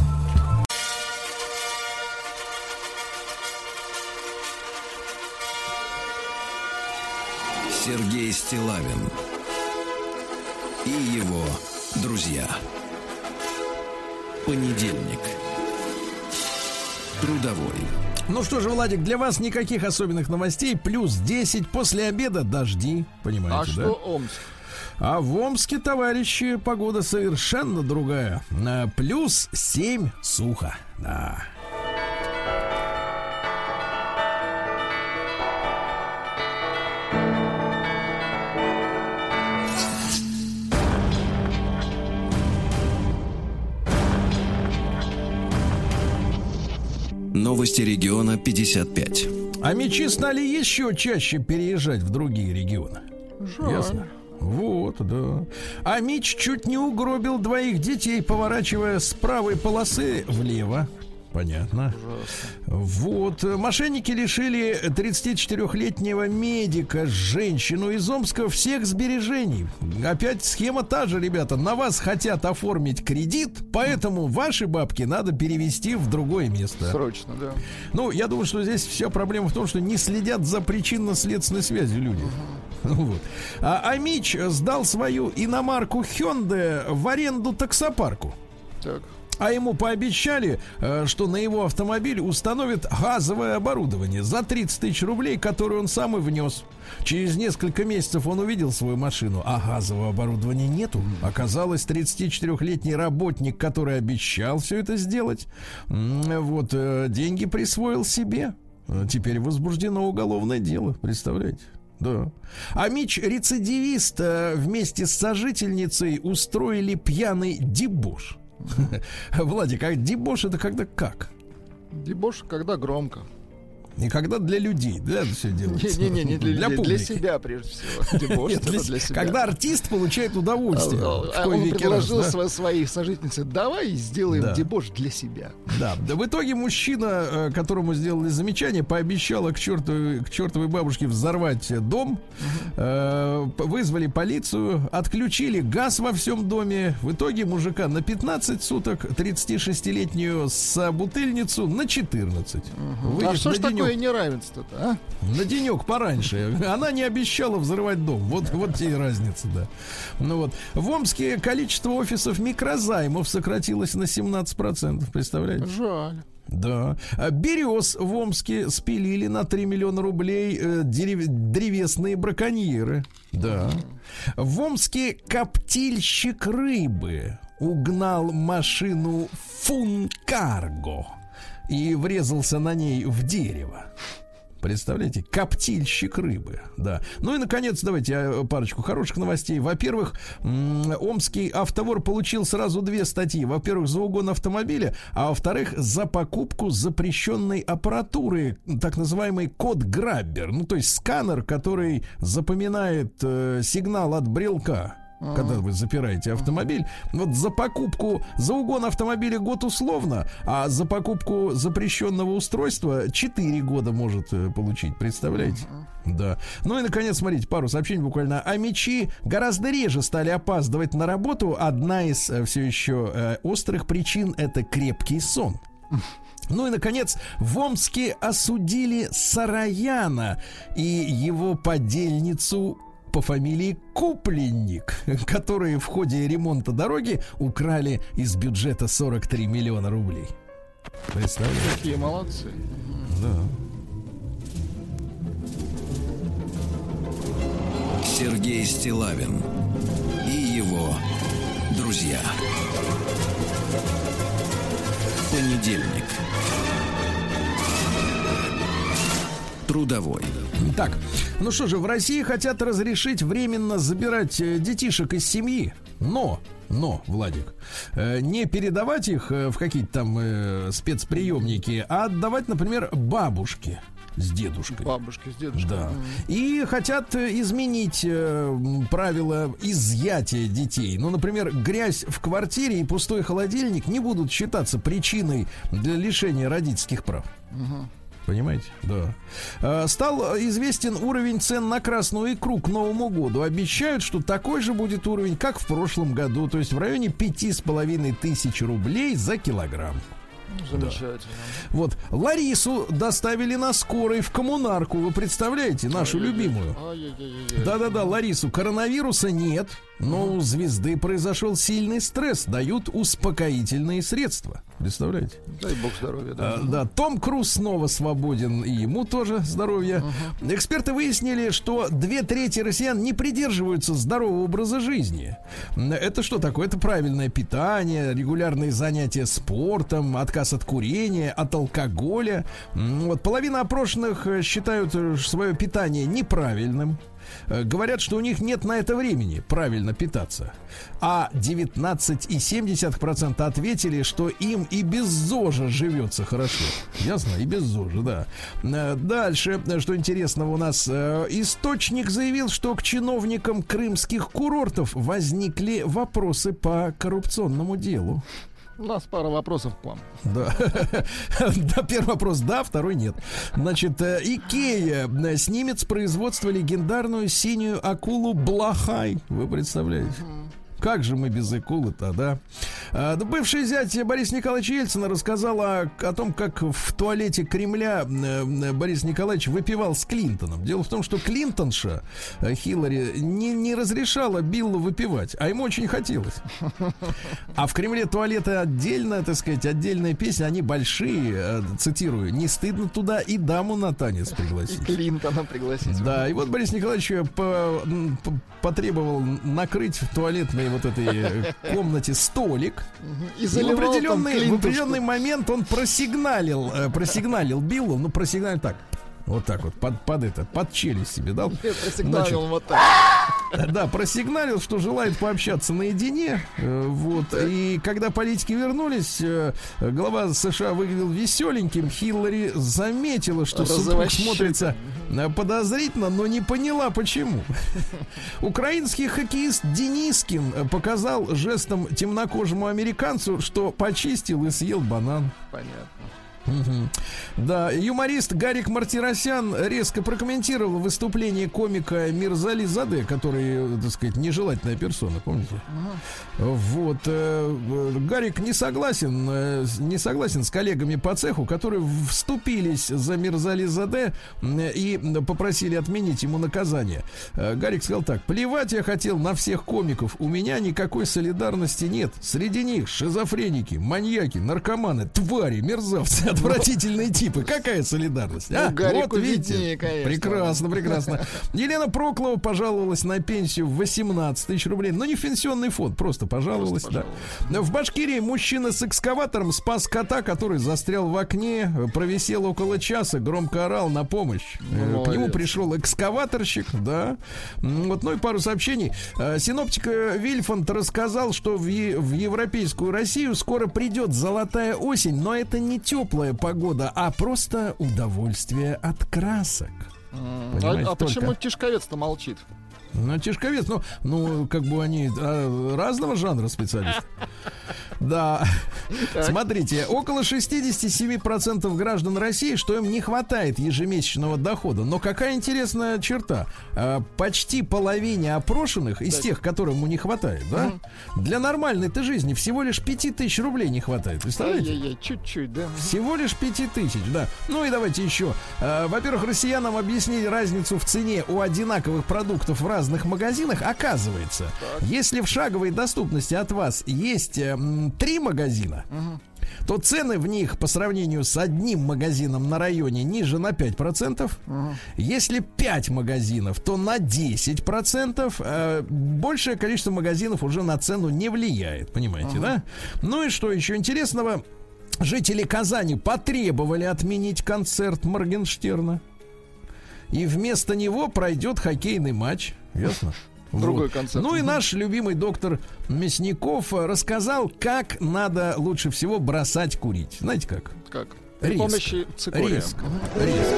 Сергей Стилавин и его друзья. Понедельник. Трудовой. Ну что же, Владик, для вас никаких особенных новостей. Плюс 10 после обеда дожди. Понимаете, А да? что Омск? А в Омске, товарищи, погода совершенно другая. А, Плюс 7 сухо. Да. Новости региона 55. А мечи стали еще чаще переезжать в другие регионы. Ясно? Вот, да. А Мич чуть не угробил двоих детей, поворачивая с правой полосы влево. Понятно. Вот. Мошенники лишили 34-летнего медика, женщину из Омска, всех сбережений. Опять схема та же, ребята. На вас хотят оформить кредит, поэтому ваши бабки надо перевести в другое место. Срочно, да. Ну, я думаю, что здесь вся проблема в том, что не следят за причинно-следственной связью люди. Ну Вот. А, а Мич сдал свою иномарку Hyundai в аренду таксопарку. Так. А ему пообещали, э, что на его автомобиль установят газовое оборудование за 30 тысяч рублей, которое он сам и внес. Через несколько месяцев он увидел свою машину, а газового оборудования нету. Оказалось, 34-летний работник, который обещал все это сделать, вот, э, деньги присвоил себе. Теперь возбуждено уголовное дело, представляете? Да. А Мич рецидивист э, вместе с сожительницей устроили пьяный дебош. Владик, а дебош это когда как? Дебош, когда громко. И когда для людей, да, все делается. Не-не-не, не для, людей, для себя прежде всего. Дебош Нет, это для- для себя. Когда артист получает удовольствие. А, а он веки раз, предложил да? сво- своей сожительнице, давай сделаем Да. дебош для себя. Да, да, в итоге мужчина, э, которому сделали замечание, пообещала к, чертовой, к чертовой бабушке взорвать э, дом. Э, вызвали полицию, отключили газ во всем доме. В итоге мужика на 15 суток, 36-летнюю собутыльницу на 14. а что ж денек- такое неравенство-то, а? На денек пораньше. Она не обещала взрывать дом. Вот, вот тебе и разница, да. Ну вот. В Омске количество офисов микрозаймов сократилось на 17%. Представляете? Жаль. Да. А Берез в Омске спилили на 3 миллиона рублей э, дерев- древесные браконьеры. Да. В Омске коптильщик рыбы угнал машину Функарго и врезался на ней в дерево. Представляете, коптильщик рыбы, да. Ну и, наконец, давайте э, парочку хороших новостей. Во-первых, Омский автовор получил сразу две статьи. Во-первых, за угон автомобиля, а во-вторых, за покупку запрещенной аппаратуры, так называемый код-граббер. Ну, то есть сканер, который запоминает э, сигнал от брелка когда вы запираете автомобиль, вот за покупку, за угон автомобиля год условно, а за покупку запрещенного устройства 4 года может э, получить, представляете? Да. Ну и, наконец, смотрите, пару сообщений буквально. А мечи гораздо реже стали опаздывать на работу. Одна из э, все еще э, острых причин — это крепкий сон. Ну и, наконец, в Омске осудили Сараяна и его подельницу по фамилии Купленник, которые в ходе ремонта дороги украли из бюджета 43 миллиона рублей. Представляете? Какие молодцы. Да. Сергей Стилавин и его друзья. Понедельник. Трудовой. Так, ну что же, в России хотят разрешить временно забирать э, детишек из семьи. Но, но, Владик, э, не передавать их э, в какие-то там э, спецприемники, а отдавать, например, бабушке с дедушкой. Бабушки с дедушкой. Да. И хотят изменить э, правила изъятия детей. Ну, например, грязь в квартире и пустой холодильник не будут считаться причиной для лишения родительских прав. Понимаете? Да. А, Стал известен уровень цен на красную икру к Новому году. Обещают, что такой же будет уровень, как в прошлом году. То есть в районе пяти с половиной тысяч рублей за килограмм. Замечательно. Вот. Ларису доставили на скорой в коммунарку. Вы представляете? Нашу любимую. Да-да-да, Ларису, коронавируса нет, но у звезды произошел сильный стресс. Дают успокоительные средства. Представляете? Дай бог здоровья, да. А, да, Том Круз снова свободен, и ему тоже здоровье. Эксперты выяснили, что две трети россиян не придерживаются здорового образа жизни. Это что такое? Это правильное питание, регулярные занятия спортом, отказ от курения, от алкоголя. Вот половина опрошенных э, считают свое питание неправильным. Э, Говорят, что у них нет на это времени правильно питаться. А 19,7% ответили, что им и без ЗОЖа живется хорошо. Ясно? И без ЗОЖа, да. Э, Дальше, э, что интересного у нас. Источник заявил, что к чиновникам крымских курортов возникли вопросы по коррупционному делу. У нас пара вопросов к вам. Да. да, первый вопрос да, второй нет. Значит, э, Икея снимет с производства легендарную синюю акулу Блахай. Вы представляете? Как же мы без акулы-то, да? А, бывший зять Бориса Николаевича Ельцина рассказал о, о том, как в туалете Кремля э, э, Борис Николаевич выпивал с Клинтоном. Дело в том, что Клинтонша э, Хиллари не, не разрешала Биллу выпивать, а ему очень хотелось. А в Кремле туалеты отдельно, так сказать, отдельная песня, они большие, цитирую, не стыдно туда и даму на танец И пригласить. Клинтона пригласить. Да, и вот Борис Николаевич по- м, п- потребовал накрыть в туалетной вот этой э, комнате столик. И в определенный, в определенный момент он просигналил, э, просигналил Биллу, ну просигналил так. Вот так вот, под, под это, под челюсть себе дал. Просигналил Значит, вот так. Да, просигналил, что желает пообщаться наедине. э, Вот. И когда политики вернулись, э, глава США выглядел веселеньким. Хиллари заметила, что супруг смотрится э, подозрительно, но не поняла, почему. Украинский хоккеист Денискин показал жестом темнокожему американцу, что почистил и съел банан. Понятно. Да, юморист Гарик Мартиросян резко прокомментировал выступление комика Мирзали Заде, который, так сказать, нежелательная персона, помните? Вот. э, э, Гарик не согласен, э, не согласен с коллегами по цеху, которые вступились за Мирзали Заде и попросили отменить ему наказание. Гарик сказал так, плевать я хотел на всех комиков, у меня никакой солидарности нет. Среди них шизофреники, маньяки, наркоманы, твари, мерзавцы, отвратительные типы. Какая солидарность? Ну, а? Вот видите. виднее. Прекрасно, прекрасно. Елена Проклова пожаловалась на пенсию в 18 тысяч рублей. Но не в пенсионный фонд, просто пожаловалась. Просто да. В Башкирии мужчина с экскаватором спас кота, который застрял в окне, провисел около часа, громко орал на помощь. Э, К нему молодец. пришел экскаваторщик, да. Вот, ну и пару сообщений. Э, Синоптик э, Вильфанд рассказал, что в, в европейскую Россию скоро придет золотая осень, но это не теплая погода, а просто удовольствие от красок. Понимаете, А, а почему только. Тишковец-то молчит? Ну, тяжковец, ну, ну, как бы они а, разного жанра специалисты. Да. Смотрите, около 67% граждан России, что им не хватает ежемесячного дохода. Но какая интересная черта. А, Почти половине опрошенных из тех, которым не хватает, да, для нормальной-то жизни всего лишь 5 тысяч рублей не хватает. Представляете? Чуть-чуть, да. Всего лишь 5 тысяч, да. Ну и давайте еще. Э, Во-первых, россиянам объяснили разницу в цене у одинаковых продуктов в разных магазинах. Оказывается, если в шаговой доступности от вас есть э, три магазина, то цены в них по сравнению с одним магазином на районе ниже на 5%. Если 5 магазинов, то на 10%. Э, большее количество магазинов уже на цену не влияет, понимаете, да? Ну и что еще интересного? Жители Казани потребовали отменить концерт Моргенштерна. И вместо него пройдет хоккейный матч. Ясно? Другой Вот. концепт. Ну и наш любимый доктор Мясников э, рассказал, как надо лучше всего бросать курить. Знаете как? Как? При Риск. помощи цикория. Риск. Риск.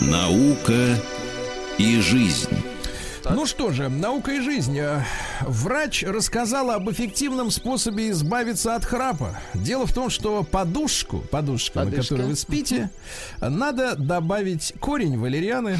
Наука и жизнь. Ну что же, наука и жизнь. Э, Врач рассказал об эффективном способе избавиться от храпа. Дело в том, что подушку, подушку, на Подушка. которой вы спите, надо добавить корень валерианы,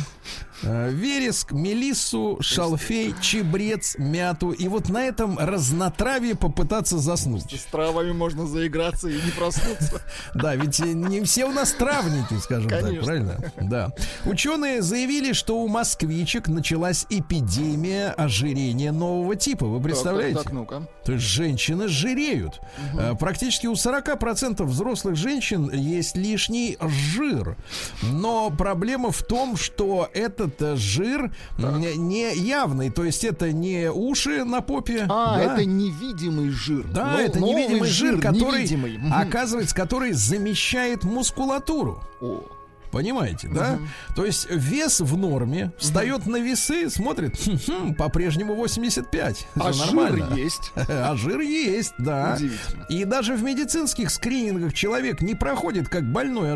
вереск, мелиссу, шалфей, чебрец, мяту. И вот на этом разнотравье попытаться заснуть. С травами можно заиграться и не проснуться. Да, ведь э, не все у нас травники, скажем так, правильно? Да. Ученые заявили, что у москвичек началась эпидемия ожирения нового типа. Вы представляете? Так, так, ну-ка. То есть женщины жиреют. Э, Практически у 40% взрослых женщин есть лишний жир. Но проблема в том, что этот э, жир м, не явный. То есть это не уши на попе. А, да. это невидимый жир. Да, Но- это новый невидимый жир, который, невидимый. Оказывается, который замещает мускулатуру. О, Понимаете, да? То есть вес в норме, встает на весы, смотрит, «Хм-хм, по-прежнему 85. А Всё жир нормально. есть. А жир есть, да. И даже в медицинских скринингах человек не проходит как больной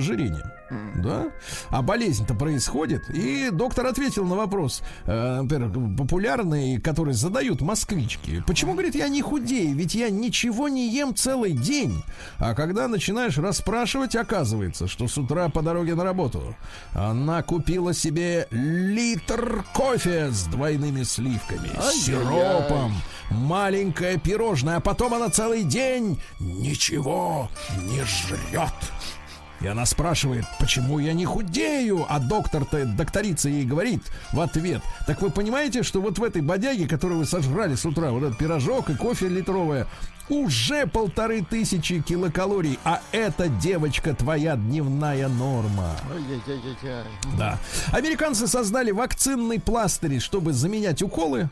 Да? А болезнь-то происходит. И доктор ответил на вопрос, э, например, популярный, который задают москвички. Почему, говорит, я не худею? Ведь я ничего не ем целый день. А когда начинаешь расспрашивать, оказывается, что с утра по дороге на работу она купила себе литр кофе с двойными сливками, Ай-яй-яй. сиропом, маленькое пирожное, а потом она целый день ничего не жрет. И она спрашивает, почему я не худею? А доктор-то, докторица ей говорит в ответ. Так вы понимаете, что вот в этой бодяге, которую вы сожрали с утра, вот этот пирожок и кофе литровое, уже полторы тысячи килокалорий, а это, девочка, твоя дневная норма. Да. Американцы создали вакцинный пластырь, чтобы заменять уколы.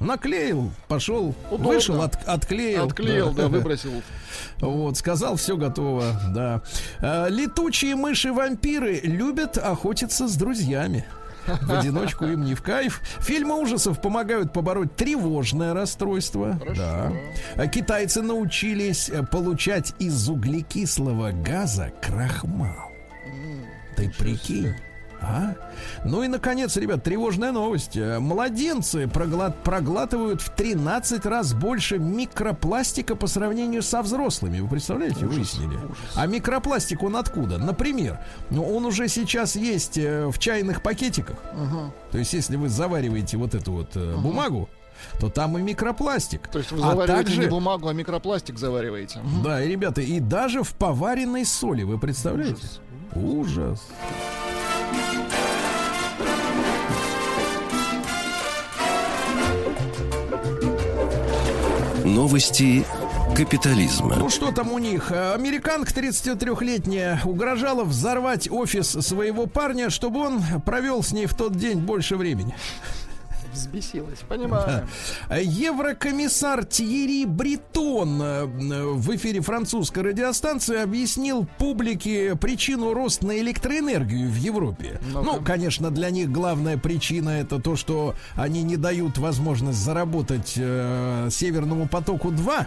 Наклеил, пошел, Удобно. вышел, от- отклеил. Отклеил, да, выбросил. Вот, сказал, все готово, да. А, летучие мыши-вампиры любят охотиться с друзьями. В одиночку им не в кайф. Фильмы ужасов помогают побороть тревожное расстройство. Да. А Китайцы научились э, получать из углекислого газа крахмал. Ты прикинь. А? Ну и, наконец, ребят, тревожная новость. Э, Младенцы прогла- проглатывают в 13 раз больше микропластика по сравнению со взрослыми. Вы представляете, выяснили? А микропластик он откуда? Например, ну, он уже сейчас есть э, в чайных пакетиках. То есть, если вы завариваете вот эту вот э, бумагу, то там и микропластик. То есть вы А завариваете также- не бумагу, а микропластик завариваете. Да, и, ребята, и даже в поваренной соли, вы представляете? Ужас. Новости капитализма. Ну что там у них? Э, Американка 33-летняя угрожала взорвать офис своего парня, чтобы он провел с ней в тот день больше времени. Взбесилась, понимаю. Э, Еврокомиссар Тьерри Бретон э, в эфире французской радиостанции объяснил публике причину роста на электроэнергию в Европе. Ну-ка. Ну, конечно, для них главная причина это то, что они не дают возможность заработать э, Северному потоку 2. А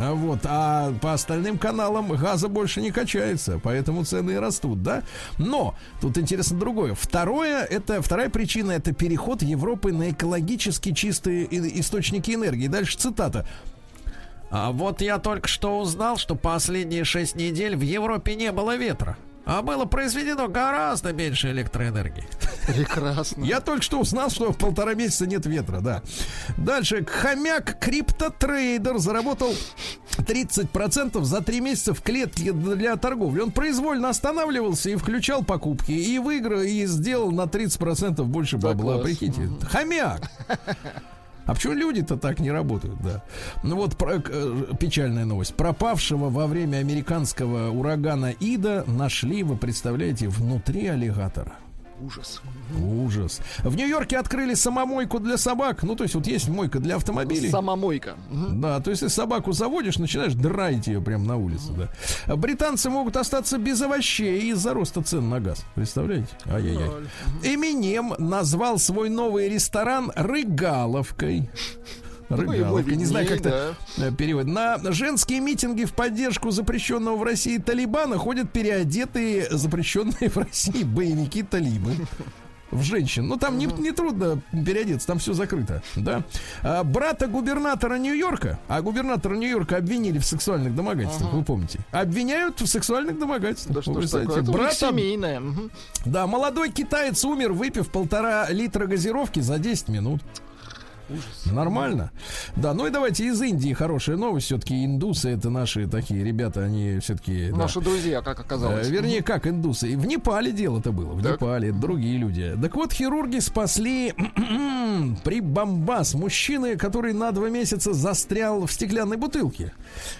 Вот, а по остальным каналам газа больше не качается, поэтому цены и растут, да? Но тут интересно другое. Второе, это вторая причина, это переход Европы на экологически чистые источники энергии. Дальше цитата. А вот я только что узнал, что последние шесть недель в Европе не было ветра. А было произведено гораздо меньше электроэнергии. Прекрасно. Я только что узнал, что полтора месяца нет ветра, да. Дальше. Хомяк криптотрейдер заработал 30% за три месяца в клетке для торговли. Он произвольно останавливался и включал покупки. И выиграл, и сделал на 30% больше бабла. Прикиньте. Хомяк. А почему люди-то так не работают, да? Ну вот про- э, печальная новость. Пропавшего во время американского урагана Ида нашли, вы представляете, внутри аллигатора. Ужас. Ужас. В Нью-Йорке открыли самомойку для собак. Ну, то есть, вот есть мойка для автомобилей. Самомойка. Да, то есть, если собаку заводишь, начинаешь драить ее прямо на улице, да. Британцы могут остаться без овощей из-за роста цен на газ. Представляете? Ай-яй-яй. Эминем назвал свой новый ресторан Рыгаловкой. Рыгаловка. Не знаю, как-то э, перевод. На женские митинги в поддержку запрещенного в России Талибана ходят переодетые запрещенные в России боевики Талибы. В женщин. Ну, там не, не трудно переодеться, там все закрыто, да. А, брата губернатора Нью-Йорка, а губернатора Нью-Йорка обвинили в сексуальных домогательствах, вы помните? Обвиняют в сексуальных домогательствах. Да что ж такое? брата- семейное. Да, молодой китаец умер, выпив полтора литра газировки за 10 минут. Нормально. Да, ну и давайте из Индии хорошая новость. Все-таки индусы это наши такие ребята, они все-таки. Наши друзья, как оказалось. Вернее, как индусы. И в Непале дело-то было. В Так. Непале, другие люди. Так вот, хирурги спасли при бомбас мужчины, который на два месяца застрял в стеклянной бутылке.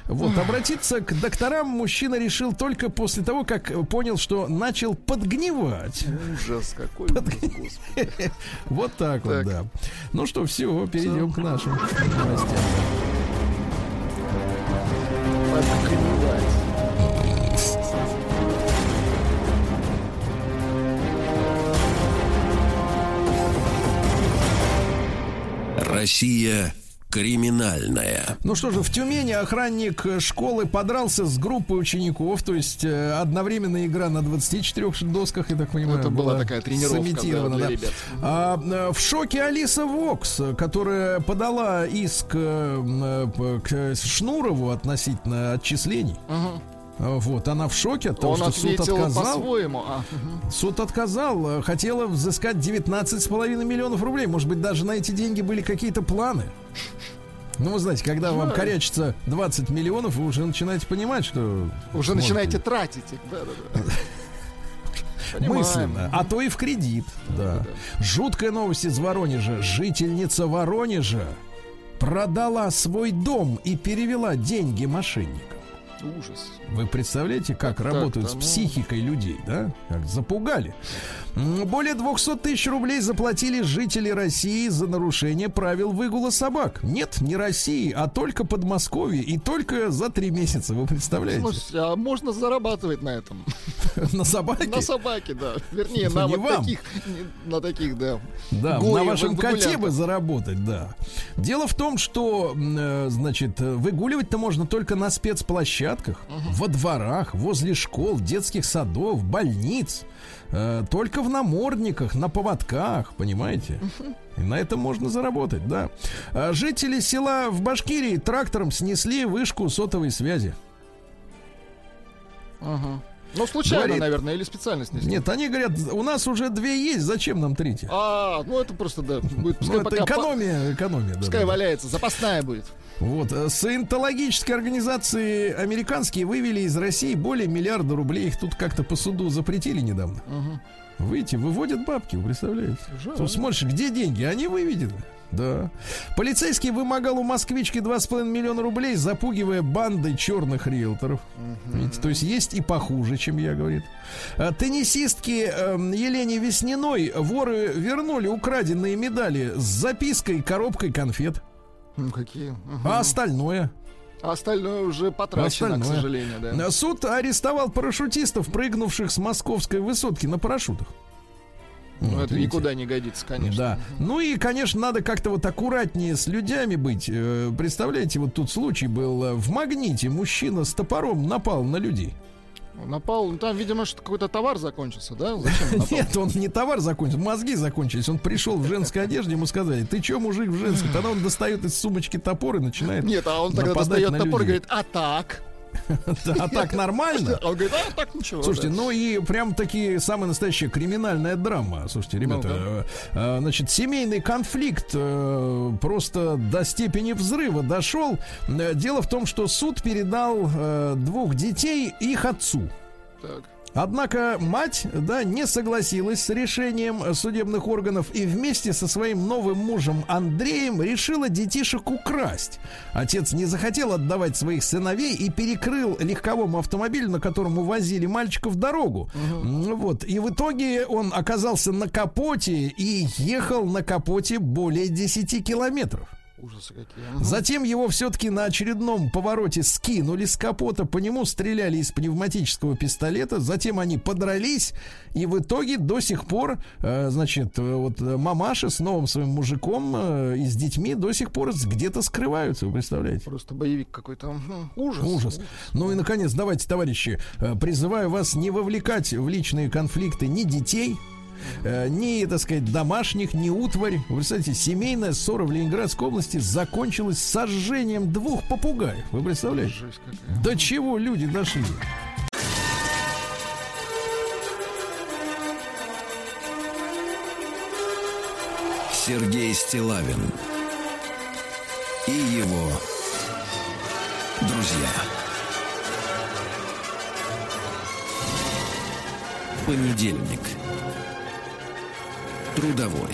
Вот, обратиться к докторам мужчина решил только после того, как понял, что начал подгнивать. Ужас какой. ужас, господи. Вот так, вот, Так. да. Ну что, все, перейдем к нашим новостям. Россия криминальная. Ну что же, в Тюмени охранник школы подрался с группой учеников, то есть э, одновременная игра на 24 досках, я так понимаю, Это была такая тренировка, да, для да. ребят. А, э, в шоке Алиса Вокс, которая подала иск э, к Шнурову относительно отчислений. А, Вот, она в шоке от того, Он что суд отказал. по-своему. А. Суд отказал, хотела взыскать 19,5 миллионов рублей. Может быть, даже на эти деньги были какие-то планы. Ну, вы знаете, когда вам корячится 20 миллионов, вы уже начинаете понимать, что... Уже сможете начинаете тратить их. Понимаем. мысленно, а то и в кредит. Да. Жуткая новость из Воронежа. Жительница Воронежа продала свой дом и перевела деньги мошенникам. Ужас. Вы представляете, как Так, работают да, с ну. психикой людей, да? Как запугали. Более 200 тысяч рублей заплатили жители России за нарушение правил выгула собак. Нет, не России, а только Подмосковье и только за три месяца. Вы представляете? Слушайте, а можно зарабатывать на этом? На собаке? На собаке, да. Вернее, на вот таких, на таких, да. Да, на вашем коте бы заработать, да. Дело в том, что, э, значит, выгуливать-то можно только на спецплощадках, во дворах, возле школ, детских садов, больниц. Э, Только в намордниках, на поводках, понимаете? И на этом можно заработать, да. А Жители села в Башкирии трактором снесли вышку сотовой связи. Ага. Ну, случайно, Говорит- наверное, или специально снесли. Нет, они говорят, у нас уже две есть, зачем нам третья? А, ну это просто, да, будет, Ну, пускай это пока по- экономия, экономия. да, Пускай да, да. валяется, запасная будет. Вот, э, саентологические организации американские вывели из России более миллиарда рублей. Их тут как-то по суду запретили недавно. Выйти, выводят бабки, вы представляете? Тут смотришь, где деньги? Они выведены. Да. Полицейский вымогал у москвички 2,5 миллиона рублей, запугивая бандой черных риэлторов. Видите, то есть есть и похуже, чем я, говорит. А, Теннисистки эм, Елене Весниной воры вернули украденные медали с запиской, коробкой конфет. Ну, какие. Ага. А остальное? А остальное уже потрачено, Остальное. к сожалению, да. Суд арестовал парашютистов, прыгнувших с московской высотки на парашютах. Ну, Вот, это видите. никуда не годится, конечно. Да. Ну и, конечно, надо как-то вот аккуратнее с людьми быть. Э, Представляете, вот тут случай был в магните. Мужчина с топором напал на людей. Напал, ну там, видимо, что какой-то товар закончился, да? Зачем? Нет, он не товар закончил, мозги закончились. Он пришел в женской одежде, ему сказали, ты чё, мужик, в женской? Тогда он достает из сумочки топор и начинает Нет, а он тогда достает топор и говорит, а так? А так нормально? Он говорит, а так ничего. Слушайте, ну и прям таки самая настоящая криминальная драма. Слушайте, ребята, э, э, значит, семейный конфликт э, просто до степени взрыва дошел. Дело в том, что суд передал двух детей их отцу. Так. Однако мать, да, не согласилась с решением судебных органов и вместе со своим новым мужем Андреем решила детишек украсть. Отец не захотел отдавать своих сыновей и перекрыл легковому автомобилю, на котором увозили мальчиков дорогу. М, Вот. И в итоге он оказался на капоте и ехал на капоте более 10 километров. Ужасы какие. Ага. Затем его все-таки на очередном повороте скинули с капота, по нему стреляли из пневматического пистолета, затем они подрались, и в итоге до сих пор, э, значит, э, вот э, мамаша с новым своим мужиком э, и с детьми до сих пор где-то скрываются, вы представляете? Просто боевик какой-то. Мгм. Ужас. Ужас. Ну и, наконец, давайте, товарищи, призываю вас не вовлекать в личные конфликты ни детей, э, ни, так сказать, домашних, ни утварь. Вы представляете, семейная ссора в Ленинградской области закончилась сожжением двух попугаев. Вы представляете? До чего люди дошли? Сергей Стилавин и его друзья. Понедельник. Трудовой.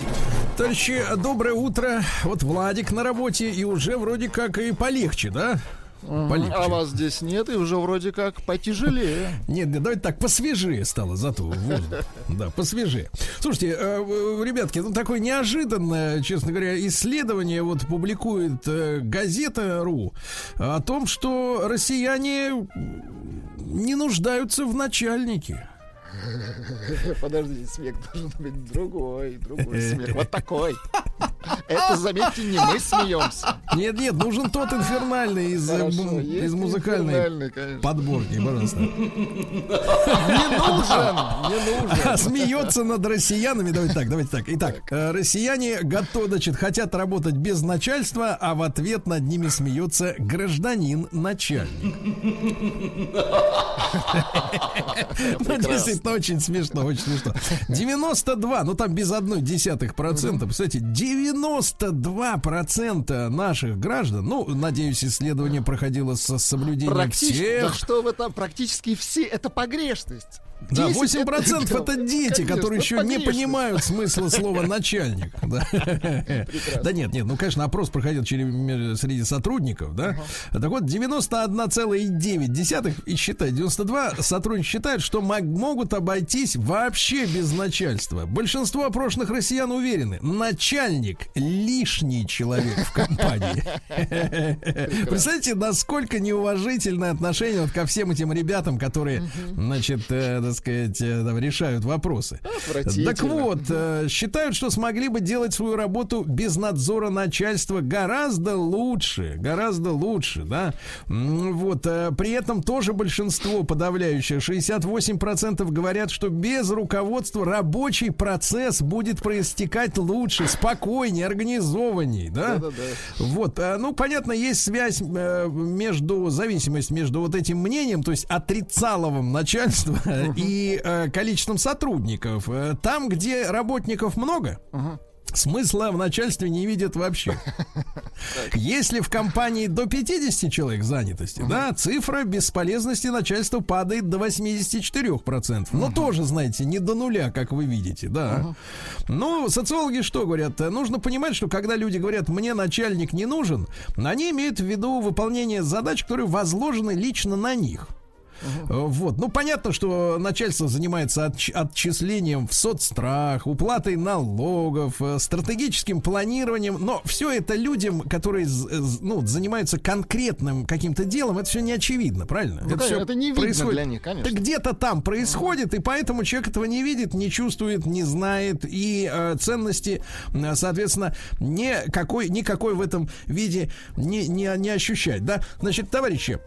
Товарищи, доброе утро. Вот Владик на работе, и уже вроде как и полегче, да? Полегче. А вас здесь нет, и уже вроде как потяжелее. Нет, нет, давайте так, посвежее стало зато. Да, посвежее. Слушайте, э, э, ребятки, ну такое неожиданное, честно говоря, исследование вот публикует э, газета.ру о том, что россияне не нуждаются в начальнике. Подождите, смех должен быть другой, другой смех. Вот такой. Это, заметьте, не мы смеемся. Нет, нет, нужен тот инфернальный из, э, Хорошо, из музыкальной подборки, пожалуйста. Не нужен, не нужен. Смеется над россиянами. Давайте так, давайте так. Итак, э, россияне готовы, значит, хотят работать без начальства, а в ответ над ними смеется гражданин начальник. Ну, действительно, очень смешно, очень смешно. 92, ну там без одной десятых процента, представляете, 92 процента наших граждан, ну, надеюсь, исследование проходило со соблюдением да всех что вы там, практически все, это погрешность. Да, 10 8% это, да, дети, конечно, которые еще не погрешность. понимают смысла слова начальник. Да. Да нет, нет, ну, конечно, опрос проходил через, среди сотрудников, да. Так вот, 91,9 и считай, 92 сотрудники считают, что мог- могут обойтись вообще без начальства. Большинство опрошенных россиян уверены, начальник лишний человек в компании. Представляете, насколько неуважительное отношение вот ко всем этим ребятам, которые, значит, э, так сказать, э, там, решают вопросы. Так вот, э, считают, что смогли бы делать свою работу без надзора начальства гораздо лучше, гораздо лучше, да. Вот, э, при этом тоже большинство подавляющее, 68% говорят, что без руководства рабочий процесс будет проистекать лучше, спокойнее, организованней, да. Да-да-да. Вот, ну, понятно, есть связь между, зависимость между вот этим мнением, то есть отрицаловым начальства и э, количеством сотрудников. Э, Там, где работников много, смысла в начальстве не видят вообще. Если в компании до 50 человек занятости, да, цифра бесполезности начальства падает до 84%. Но тоже, знаете, не до нуля, как вы видите, да. Ну, социологи что говорят? Нужно понимать, что когда люди говорят, мне начальник не нужен, они имеют в виду выполнение задач, которые возложены лично на них. Э, Вот. Ну, понятно, что начальство занимается отч- отчислением в соцстрах, уплатой налогов, э, стратегическим планированием, но все это людям, которые з- ну, занимаются конкретным каким-то делом, это все не очевидно, правильно? Ну, конечно, всё это не видно для них, конечно. Да где-то там происходит, и поэтому человек этого не видит, не чувствует, не знает, и э, ценности, э, соответственно, никакой, никакой в этом виде не, не, не ощущать. Да? Значит, товарищи,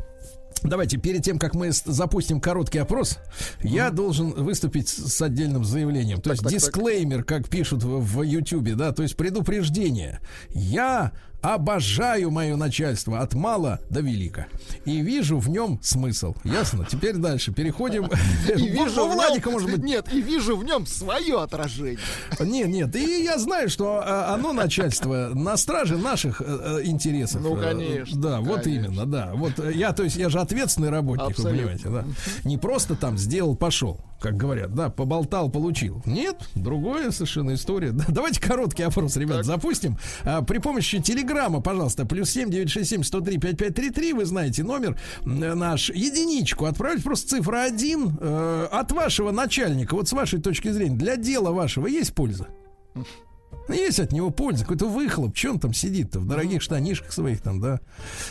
Давайте, перед тем, как мы запустим короткий опрос, я должен выступить с отдельным заявлением. То есть так, так. дисклеймер, как пишут в, в Ютубе, да, то есть предупреждение. Я Обожаю мое начальство от мала до велика. И вижу в нем смысл. Ясно? Теперь дальше. Переходим. И вижу У в Владика, может быть, Нет, и вижу в нем свое отражение. нет, нет. И я знаю, что а, оно, начальство, на страже наших э, э, интересов. Ну, Э, конечно, Да, вот именно, да. Вот э, я, то есть, я же ответственный работник, вы понимаете, да. Не просто там сделал, пошел, как говорят, да, поболтал, получил. Нет, другая совершенно история. Да, Давайте короткий опрос, ребят, запустим. А, при помощи телеграмма, пожалуйста, плюс семь девять шесть семь сто три пять пять три три, вы знаете номер наш. Единичку отправить, просто цифра один э, от вашего начальника, вот с вашей точки зрения, для дела вашего есть польза? Есть от него польза, какой-то выхлоп. Че он там сидит-то в дорогих штанишках своих там, да?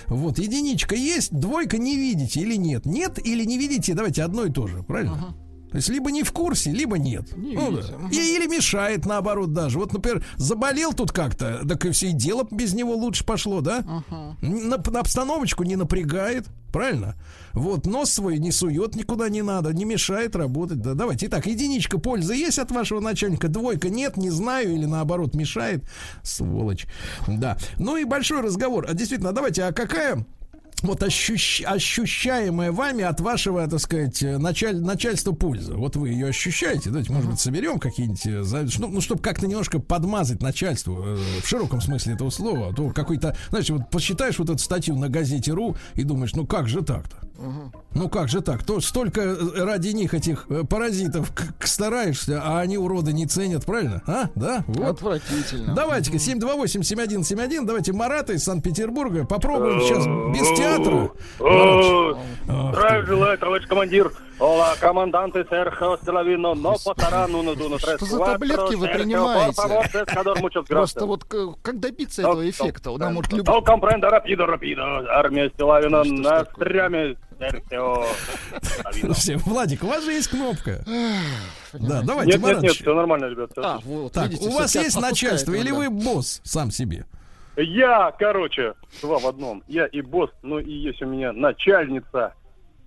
Вот, единичка есть, двойка не видите или нет? Нет или не видите, давайте одно и то же, правильно? То есть либо не в курсе, либо нет. Не Ну да. И- или мешает, наоборот, даже. Вот, например, заболел тут как-то, так и все и дело без него лучше пошло, да? На, на обстановочку не напрягает, правильно? Вот, нос свой не сует никуда не надо, не мешает работать. Да, давайте. Итак, единичка пользы есть от вашего начальника, двойка нет, не знаю, или наоборот мешает. Сволочь. Да. Ну и большой разговор. А действительно, давайте, а какая вот ощущ- ощущаемая вами от вашего, так сказать, э, началь- начальства польза. Вот вы ее ощущаете. Давайте, может быть, соберем какие-нибудь, э, ну, ну, чтобы как-то немножко подмазать начальству э, в широком смысле этого слова. А то какой-то, знаешь, вот посчитаешь вот эту статью на газете РУ и думаешь, ну как же так-то? Ну как же так? То столько э, ради них этих э, паразитов к- к- стараешься, а они уроды не ценят, правильно? А? Да? Вот. Отвратительно. Давайте-ка 728-7171. Давайте Марата из Санкт-Петербурга. Попробуем сейчас без театра. Здравия желаю, товарищ командир. Ола, команданты Серхио Стелавино, но по тарану на дуну Что за таблетки вы принимаете? Просто вот к- как добиться этого эффекта? Нам вот люб- Ну, компренда, рапидо, рапидо. Армия Стелавина Ну, на стряме. Все, Владик, у вас же есть кнопка. Да, давайте, Нет, нет, нет, все нормально, ребят. А, вот, Так, видите, у вас есть начальство или вы босс сам себе? Я, короче, два в одном. Я и босс, но и есть у меня начальница.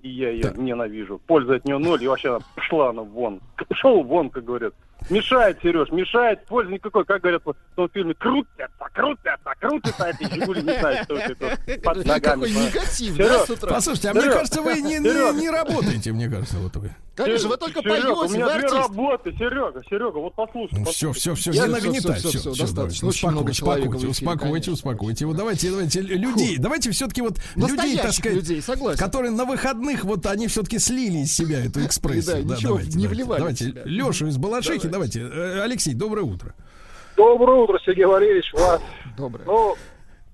И я ее Так. ненавижу. Пользы от нее ноль, и вообще она пошла она вон. Пошел вон, как говорят. Мешает, Сереж, мешает, пользы никакой. Как говорят в том фильме, крутятся, крутятся, крутятся эти Жигули, не знаю, что это под ногами. Какой негатив, да, с утра? Послушайте, а мне кажется, вы не, не, не работаете, мне кажется, вот вы. Конечно, вы только Серега, у поете, меня вы две работы, Серега, Серега, вот послушай. Ну, послушай. все, все, все, Я- нагнетай. всё, Все, всё, все, достаточно. Очень много человека успокойте, эфире, успокойте, успокойте. Вот давайте, давайте, людей, давайте все-таки вот людей, так сказать, людей, согласен. которые на выходных, вот они все-таки слили из себя эту экспрессию. Да, ничего не вливали Давайте, себя. Лешу из Балашихи, давайте. Э, Алексей, доброе утро. Доброе утро, Сергей Валерьевич. Вас. Доброе. Ну,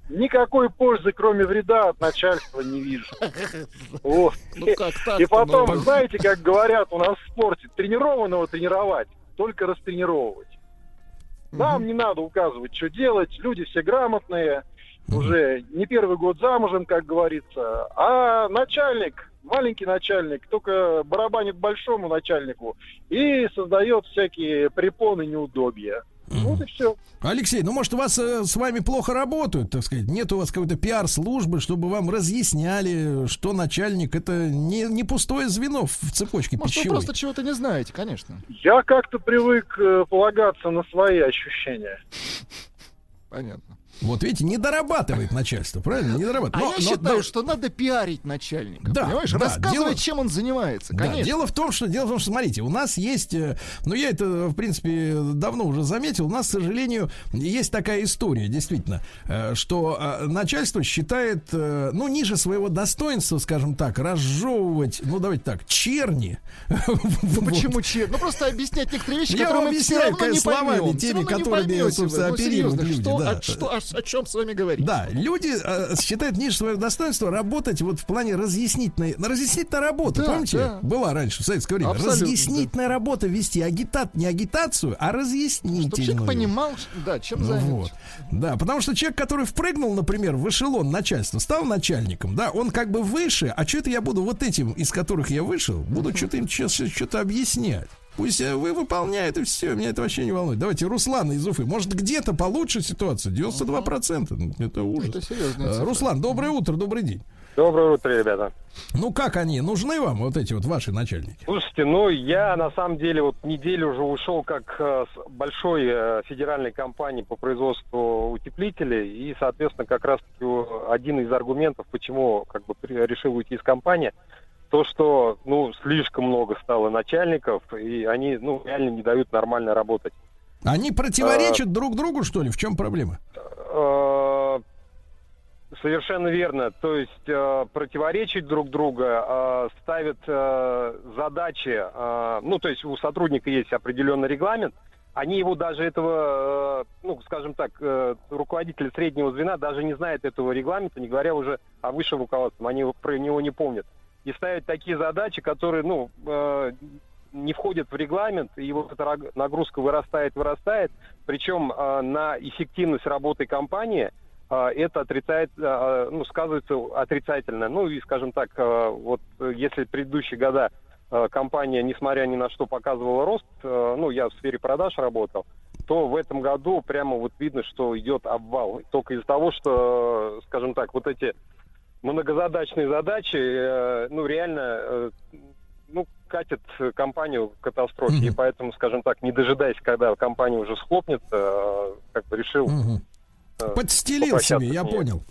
никакой пользы, кроме вреда от начальства не вижу. Вот. Ну как так? И потом, ну, знаете, как говорят у нас в спорте, тренированного тренировать, только растренировывать. Нам не надо указывать, что делать, люди все грамотные, уже не первый год замужем, как говорится, а начальник, маленький начальник, только барабанит большому начальнику и создает всякие препоны, неудобья. Вот и все. Алексей, ну может у вас э, с вами плохо работают, так сказать, нет у вас какой-то пиар-службы, чтобы вам разъясняли, что начальник это не, не пустое звено в цепочке Может, вы пищевой. просто чего-то не знаете, конечно. Я как-то привык э, полагаться на свои ощущения. Понятно. Вот видите, не дорабатывает начальство, правильно? Не дорабатывает. А Но- я но- считаю, но- что надо пиарить начальника. Да, понимаешь? да, Рассказывать, дело- чем он занимается. Да, Конечно. дело в том, что дело в том, что смотрите, у нас есть, э, ну я это в принципе давно уже заметил, у нас, к сожалению, есть такая история, действительно, э, что э, начальство считает, ну ниже своего достоинства, скажем так, разжевывать, ну давайте так, черни. Ну почему че? Ну просто объяснять некоторые вещи, Я которые мы все равно не словами поймем. теми, которыми, собственно, Ну, оперируют люди, что, да. О, чем с вами говорить? Да, люди э, считают ниже своего достоинства работать вот в плане разъяснительной, на разъяснительная работа, Да, помните? да. Была раньше в советское время. Абсолютно, разъяснительная работа вести, агитат, не агитацию, а Чтобы разъяснительную. человек понимал, да, чем Ну занят. вот. Да, потому что человек, который впрыгнул, например, в эшелон начальства, стал начальником, да, он как бы выше, а что это я буду вот этим, из которых я вышел, буду что-то им сейчас что-то объяснять. Пусть э, вы выполняете, и все, меня это вообще не волнует. Давайте Руслана из Уфы. Может, где-то получше ситуация? 92%. Ну, Это ужас. Это серьезная Э. Руслан, доброе утро, добрый день. Доброе утро, ребята. Ну как они? Нужны вам вот эти вот ваши начальники? Слушайте, ну я на самом деле вот неделю уже ушел как э, с большой э, федеральной компании по производству утеплителей и, соответственно, как раз один из аргументов, почему как бы при- решил уйти из компании, то, что ну слишком много стало начальников и они ну реально не дают нормально работать. Они противоречат друг другу, что ли? В чем проблема? Э, Совершенно верно. То есть э, противоречить друг друга, э, ставят э, задачи. ну, то есть у сотрудника есть определенный регламент. Они его даже этого, ну, скажем так, э, руководитель среднего звена даже не знает этого регламента, не говоря уже о высшем руководстве. Они про него не помнят. И ставят такие задачи, которые, ну, э, не входят в регламент, и вот эта нагрузка вырастает, вырастает. Причем э, на эффективность работы компании а, это отрицает, а, ну, сказывается отрицательно. Ну и, скажем так, а, вот э, если предыдущие года а, компания, несмотря ни на что, показывала рост, а, ну, я в сфере продаж работал, то в этом году прямо вот видно, что идет обвал. Только из-за того, что, э, скажем так, вот эти многозадачные задачи, э, ну, реально, э, ну, катят компанию к катастрофе. И поэтому, скажем так, не дожидаясь, когда компания уже схлопнется, э, как бы решил э, Подстелил себе, я понял.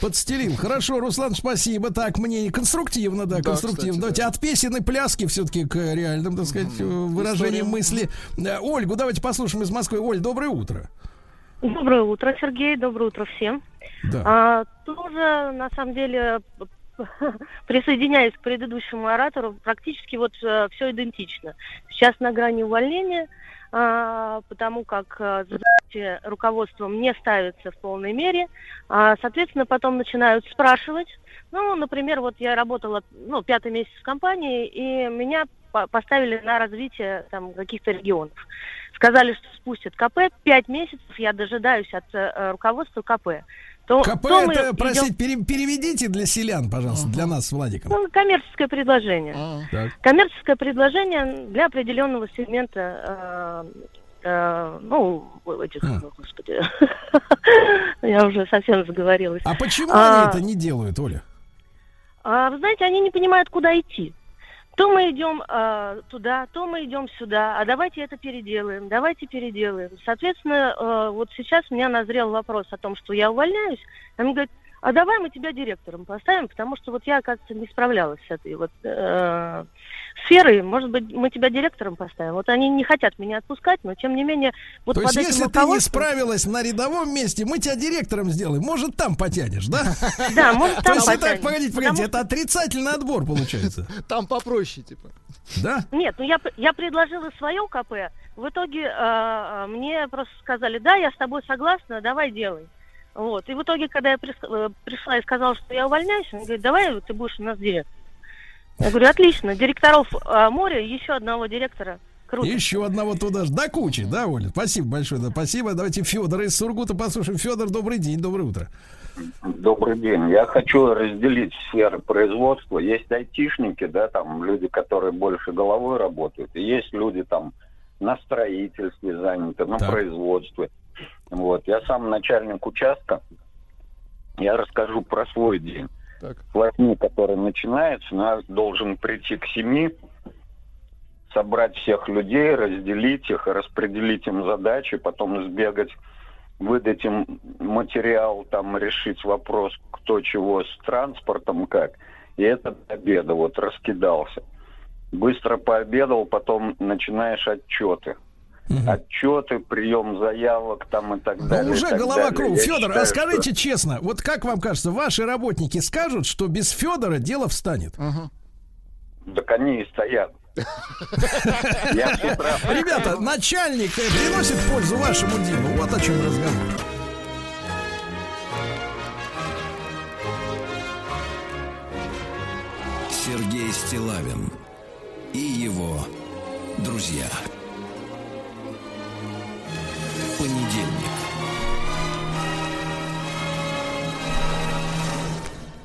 Подстелил. Хорошо, Руслан, спасибо. Так, мне и конструктивно, да, Да, конструктивно. кстати, давайте от песен и пляски все-таки к реальным, так сказать, э, выражениям мысли. Ольгу давайте послушаем из Москвы. Оль, доброе утро. Доброе утро, Сергей. Доброе утро всем. Да. А, тоже, на самом деле, присоединяюсь к предыдущему оратору, практически вот все идентично. Сейчас на грани увольнения, а, потому как а, задачи руководством не ставятся в полной мере. А, соответственно, потом начинают спрашивать. Ну, например, вот я работала, ну, пятый месяц в компании, и меня по- поставили на развитие там каких-то регионов. Сказали, что спустят КП. Пять месяцев я дожидаюсь от э, руководства КП. То, КП то это, идем- простите, пере- переведите для селян, пожалуйста, для нас с Владиком. Ну, коммерческое предложение. Так. Коммерческое предложение для определенного сегмента, э, э, ну, этих, господи, я уже совсем заговорилась. А почему А, они это не делают, Оля? а, вы знаете, они не понимают, куда идти. То мы идем а, туда, то мы идем сюда, а давайте это переделаем, давайте переделаем. Соответственно, э, вот сейчас у меня назрел вопрос о том, что я увольняюсь. Они говорят, а давай мы тебя директором поставим, потому что вот я, кажется, не справлялась с этой вот э, сферой. Может быть, мы тебя директором поставим. Вот они не хотят меня отпускать, но тем не менее, вот То под есть, если ты не руководством- справилась на рядовом месте, мы тебя директором сделаем. Может, там потянешь, да? Да, может, То там потянешь. погодите, погодите, это отрицательный отбор получается. Там попроще, типа. Да? Нет, ну я, я предложила свое КП. В итоге э, э, мне просто сказали, да, я с тобой согласна, давай делай. Вот. И в итоге, когда я э, пришла и сказала, что я увольняюсь, он говорит, давай ты будешь у нас директор. Я говорю, отлично, директоров э, моря, еще одного директора. Круто. Еще одного туда же. До кучи, да, Оля? Спасибо большое, да, спасибо. Давайте Федора из Сургута послушаем. Федор, добрый день, доброе утро. Добрый день. Я хочу разделить сферы производства. Есть айтишники, да, там люди, которые больше головой работают. И есть люди там на строительстве заняты, на производстве. Вот. Я сам начальник участка. Я расскажу про свой день. С восьми, который начинается, я должен прийти к семи, собрать всех людей, разделить их, распределить им задачи, потом сбегать, выдать им материал, там решить вопрос, кто чего с транспортом, как. И это до обеда вот раскидался. Быстро пообедал, потом начинаешь отчеты. Отчеты, прием заявок там и так Ну, далее. уже так голова далее. круг. Я Федор, считаю, а скажите что- честно, вот как вам кажется, ваши работники скажут, что без Федора дело встанет? Так они и стоят. Ребята, начальник э, приносит пользу вашему делу. Вот о чем разговор. Сергей Стилавин и его друзья. Понедельник.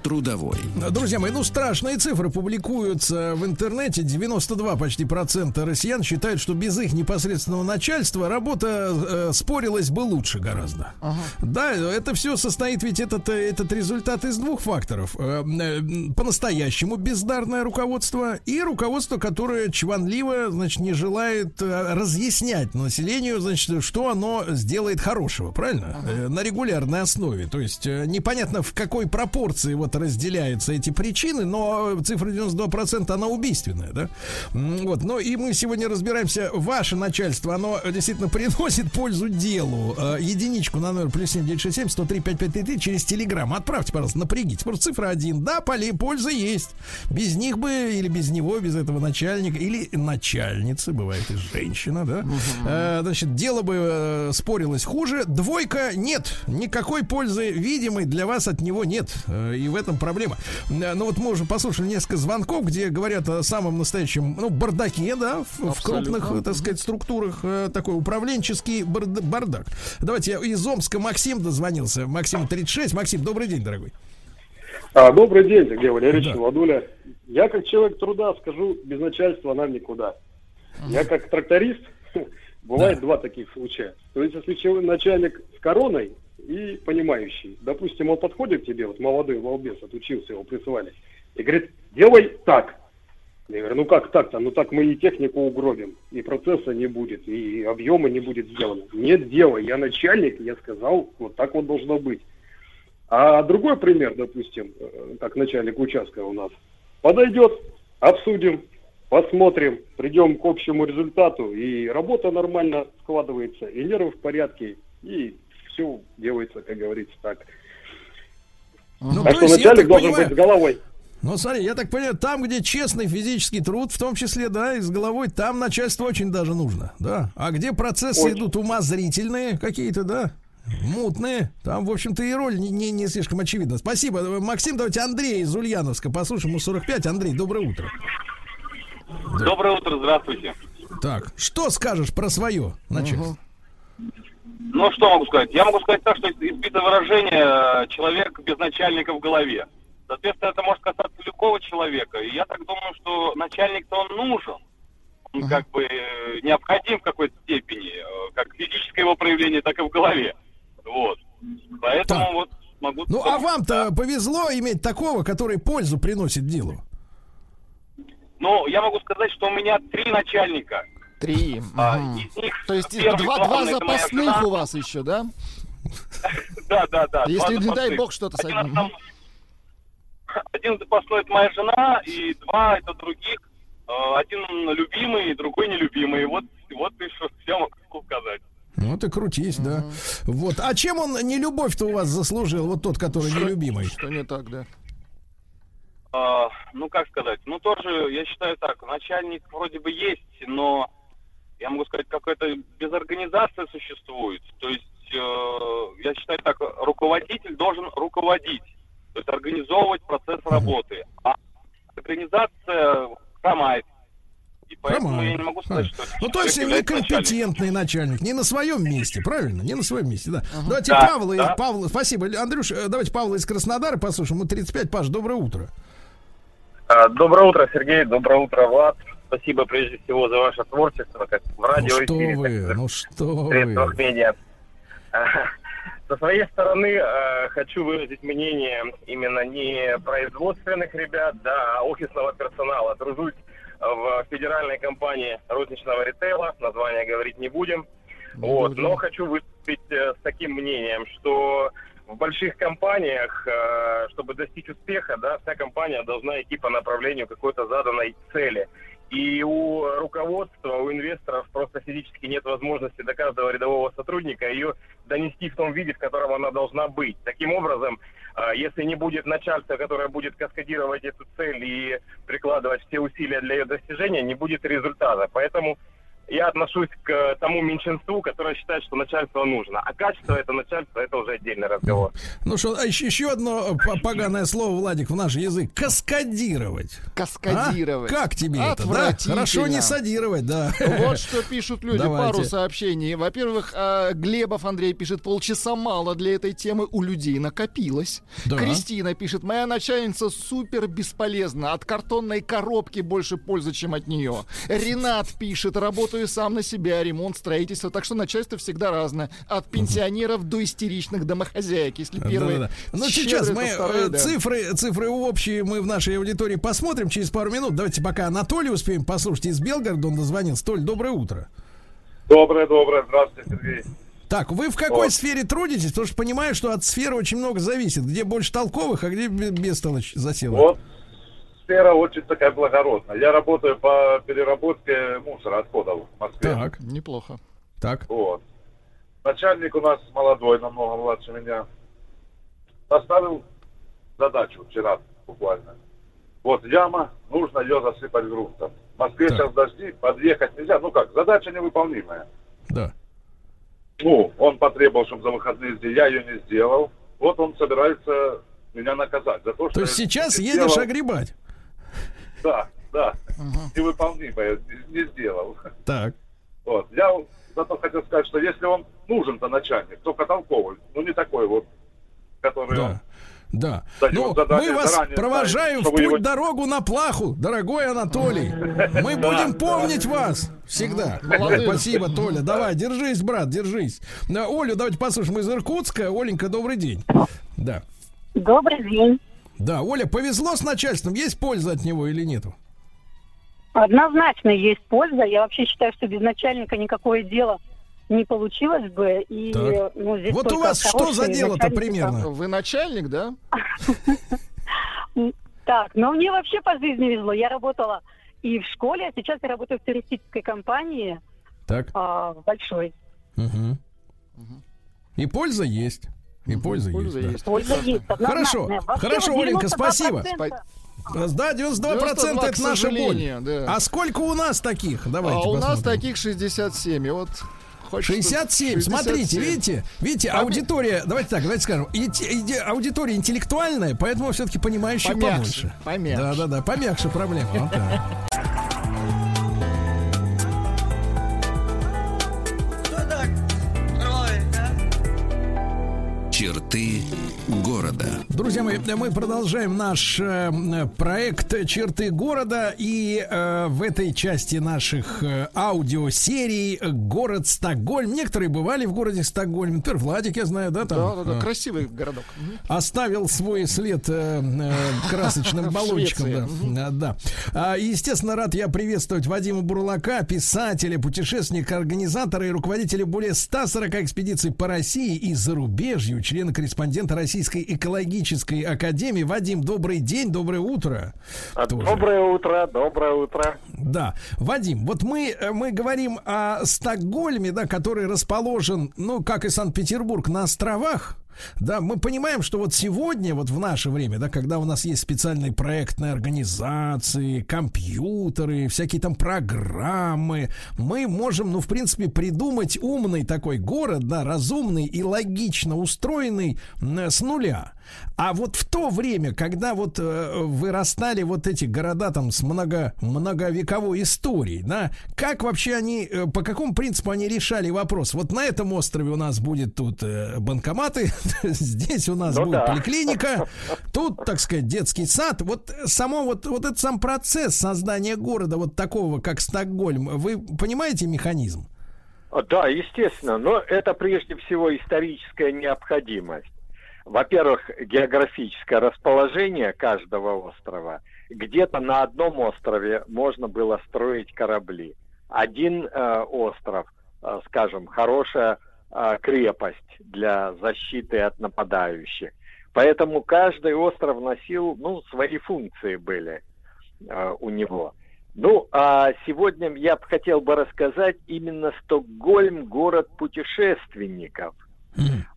Трудовой. Друзья мои, ну страшные цифры публикуются в интернете. 92 почти процента россиян считают, что без их непосредственного начальства работа э, спорилась бы лучше гораздо. Да, это все состоит ведь этот, этот результат из двух факторов. Э, э, По-настоящему бездарное руководство и руководство, которое чванливо, значит, не желает э, разъяснять населению, значит, что оно сделает хорошего, правильно? Э, На регулярной основе. То есть э, непонятно в какой пропорции вот разделяются эти причины, но цифра 92% она убийственная, да? Вот, ну и мы сегодня разбираемся, ваше начальство, оно действительно приносит пользу делу. Э, Единичку на номер плюс 7967 103 5533 через телеграм. Отправьте, пожалуйста, напрягите. Просто цифра один. Да, поле польза есть. Без них бы или без него, без этого начальника или начальницы, бывает и женщина, да? Э, Значит, дело бы э, спорилось хуже. Двойка нет. Никакой пользы видимой для вас от него нет. И в этом проблема. Э, Ну вот мы уже послушали несколько звонков, где говорят о самом настоящем, ну, бардаке, да, в, в крупных, э, так сказать, структурах. э, Такой управленческий бард- бардак. Давайте я из Омска Максим дозвонился. Максим 36. Максим, добрый день, дорогой. А, добрый день, Сергей Валерьевич, Да. Владуля. Я как человек труда скажу, без начальства нам никуда. Я как тракторист, бывает два таких случая. То есть, если человек, начальник с короной и понимающий, допустим, он подходит к тебе, вот молодой балбес, отучился, его присылали, и говорит, делай так. Я говорю, ну как так-то? Ну так мы и технику угробим, и процесса не будет, и объема не будет сделано. Нет, делай, я начальник, я сказал, вот так вот должно быть. А другой пример, допустим, э, как начальник участка у нас, подойдет, обсудим, посмотрим, придем к общему результату, и работа нормально складывается, и нервы в порядке, и все делается, как говорится, так. Ну, так то что начальник должен понимаю- быть с головой. Ну, смотри, я так понимаю, там, где честный физический труд, в том числе, да, и с головой, там начальство очень даже нужно, да. А где процессы Очень. идут умозрительные какие-то, да, мутные, там, в общем-то, и роль не, не, не слишком очевидна. Спасибо. Максим, давайте Андрей из Ульяновска послушаем, ему 45. Андрей, доброе утро. Доброе утро, здравствуйте. Так, что скажешь про свое начальство? Ну, что могу сказать? Я могу сказать так, что избито выражение э, «человек без начальника в голове». Соответственно, это может касаться любого человека. И я так думаю, что начальник-то он нужен. Он как бы э, необходим в какой-то степени, э, как физическое его проявление, так и в голове. Вот. Поэтому Так. вот могу... Ну, а вам-то повезло иметь такого, который пользу приносит делу. Ну, я могу сказать, что у меня три начальника. Три. А, Мгм. из них То есть первый два, два запасных жена. у вас еще, да? Да, да, да. Если, не дай бог, что-то с Один одним. основной- Один запасной это моя жена, и два это других. Э, Один любимый, другой нелюбимый. Вот, вот и что я могу сказать. Ну, ты крутись, да. Вот. А чем он не любовь-то у вас заслужил, вот тот, который нелюбимый? Что не так, да? А, ну, как сказать, ну, тоже, я считаю так, начальник вроде бы есть, но, я могу сказать, какая-то безорганизация существует. То есть, э, я считаю так, руководитель должен руководить, то есть организовывать процесс работы. А организация хромает. И поэтому Хромает. я не могу сказать, Хромает. что Ну, то есть человек является некомпетентный начальник, не на своем месте, правильно? Не на своем месте, да. Давайте Да, Павла, да. Павла, спасибо. Андрюш, э, давайте Павла из Краснодара послушаем. Ему 35. Паш, доброе утро. А, Доброе утро, Сергей. Доброе утро, Влад. Спасибо прежде всего за ваше творчество, как в Ну радиоэфире, что так и вы, ну что вы. медиа. А, Со своей стороны э, хочу выразить мнение именно не производственных ребят, да, а офисного персонала. Тружусь в федеральной компании розничного ритейла, название говорить не будем. Вот, но хочу выступить э, с таким мнением, что в больших компаниях, э, чтобы достичь успеха, да, вся компания должна идти по направлению какой-то заданной цели. И у руководства, у инвесторов просто физически нет возможности до каждого рядового сотрудника ее донести в том виде, в котором она должна быть. Таким образом, э, если не будет начальства, которое будет каскадировать эту цель и прикладывать все усилия для ее достижения, не будет результата. Поэтому я отношусь к э, тому меньшинству, которое считает, что начальство нужно. А качество это начальство, это уже отдельный разговор. Ну что, а еще, еще одно по- поганое слово, Владик, в наш язык. Каскадировать. Каскадировать. А? Как тебе это, да? Хорошо не садировать, да. Вот что пишут люди, Давайте. пару сообщений. Во-первых, а, Глебов Андрей пишет, полчаса мало для этой темы у людей накопилось. Да. Кристина пишет, моя начальница супер бесполезна, от картонной коробки больше пользы, чем от нее. Ренат пишет, работаю сам на себя, ремонт, строительство, так что начальство всегда разное. От пенсионеров до истеричных домохозяек, если первые Да-да-да. Ну, щедрые, сейчас то мы вторые, э, да. цифры, цифры общие мы в нашей аудитории посмотрим через пару минут. Давайте пока Анатолий успеем послушать из Белгорода. Он дозвонился. Толь, доброе утро. Доброе, доброе. Здравствуйте, Сергей. Так, вы в какой Вот. сфере трудитесь? Потому что понимаю, что от сферы очень много зависит. Где больше толковых, а где бе- бестолочь засела. Вот сфера очень такая благородная. Я работаю по переработке мусора, отходов в Москве. Так. Неплохо. Так. Вот. Начальник у нас молодой, намного младше меня. Поставил задачу вчера буквально. Вот яма, нужно ее засыпать грунтом. В Москве Так. сейчас дожди, подъехать нельзя. Ну как, задача невыполнимая. Да. Ну, он потребовал, чтобы за выходные сделать. Я ее не сделал. Вот он собирается меня наказать за то, что... То есть сейчас едешь сделал. огребать. Да, да. Невыполнимое не сделал. Так. Вот. Я зато хотел сказать, что если он нужен-то начальник, только толковый, ну не такой вот, который он Да. дает Ну, задание мы вас заранее провожаем в путь его- дорогу на плаху, дорогой Анатолий. Мы Да, будем да. помнить вас всегда. Спасибо, Толя. Давай, держись, брат, держись. Да, Олю, давайте послушаем из Иркутска. Оленька, добрый день. Да. Добрый день. Да, Оля, повезло с начальством. Есть польза от него или нету? Однозначно есть польза. Я вообще считаю, что без начальника никакое дело не получилось бы. И, Так. ну, здесь Вот у вас что за дело-то примерно? Вы начальник, да? Так, но мне вообще по жизни везло. Я работала и в школе, а сейчас я работаю в туристической компании Так. а, большой. И польза есть. И польза, польза есть. есть. да. Польза есть. Хорошо, хорошо, Оленька, 92% спасибо. Да, 92% 92%, это наша боль. да. А сколько у нас таких? Давайте а у нас таких 67. И вот хочется- 67. Смотрите, 67. видите, видите, Поме- аудитория, давайте так, давайте скажем, инте- иде- аудитория интеллектуальная, поэтому все-таки понимающих Помягче, побольше. помягче. Да, да, да, помягче проблема. Вот Черты города. Друзья мои, мы продолжаем наш э, проект «Черты города». И э, в этой части наших э, аудиосерий «Город Стокгольм». Некоторые бывали в городе Стокгольм. Например, Владик, я знаю, да? Там, Да, да, да, э, красивый городок. Оставил свой след э, э, красочным баллончиком. Да. Да. А, и, естественно, рад я приветствовать Вадима Бурлака, писателя, путешественника, организатора и руководителя более 140 экспедиций по России и зарубежью, члена-корреспондента Российской экологической академии. Вадим, добрый день, доброе утро. Тоже. Доброе утро, доброе утро. Да, Вадим, вот мы, э, мы говорим о Стокгольме, да, который расположен, ну, как и Санкт-Петербург, на островах. Да, мы понимаем, что вот сегодня, вот в наше время, да, когда у нас есть специальные проектные организации, компьютеры, всякие там программы, мы можем, ну, в принципе, придумать умный такой город, да, разумный и логично устроенный м, с нуля. А вот в то время, когда вот э, вырастали вот эти города там с много, многовековой историей, да, как вообще они, э, по какому принципу они решали вопрос? Вот на этом острове у нас будет тут э, банкоматы, здесь у нас Ну будет да. поликлиника, тут, так сказать, детский сад. Вот само вот, вот этот сам процесс создания города вот такого, как Стокгольм, вы понимаете механизм? А, Да, естественно, но это прежде всего историческая необходимость. Во-первых, географическое расположение каждого острова. Где-то на одном острове можно было строить корабли. Один э, остров, э, скажем, хорошая э, крепость для защиты от нападающих. Поэтому каждый остров носил, ну, свои функции были э, у него. Ну, а сегодня я бы хотел бы рассказать именно Стокгольм, город путешественников.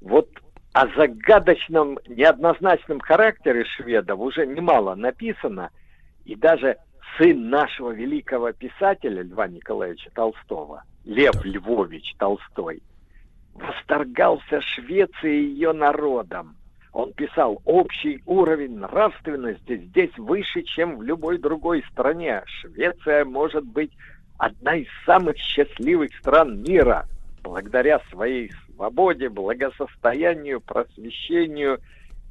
Вот о загадочном, неоднозначном характере шведов уже немало написано, и даже сын нашего великого писателя Льва Николаевича Толстого, Лев Львович Толстой, восторгался Швецией и ее народом. Он писал, общий уровень нравственности здесь выше, чем в любой другой стране. Швеция может быть одна из самых счастливых стран мира, благодаря своей свободе, благосостоянию, просвещению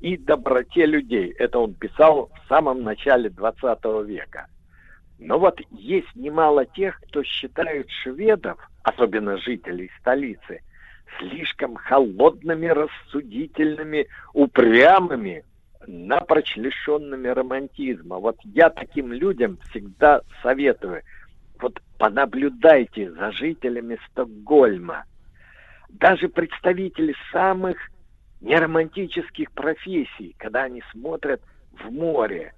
и доброте людей. Это он писал в самом начале 20 века. Но вот есть немало тех, кто считают шведов, особенно жителей столицы, слишком холодными, рассудительными, упрямыми, напрочь лишенными романтизма. Вот я таким людям всегда советую, вот понаблюдайте за жителями Стокгольма. Даже представители самых неромантических профессий, когда они смотрят в море,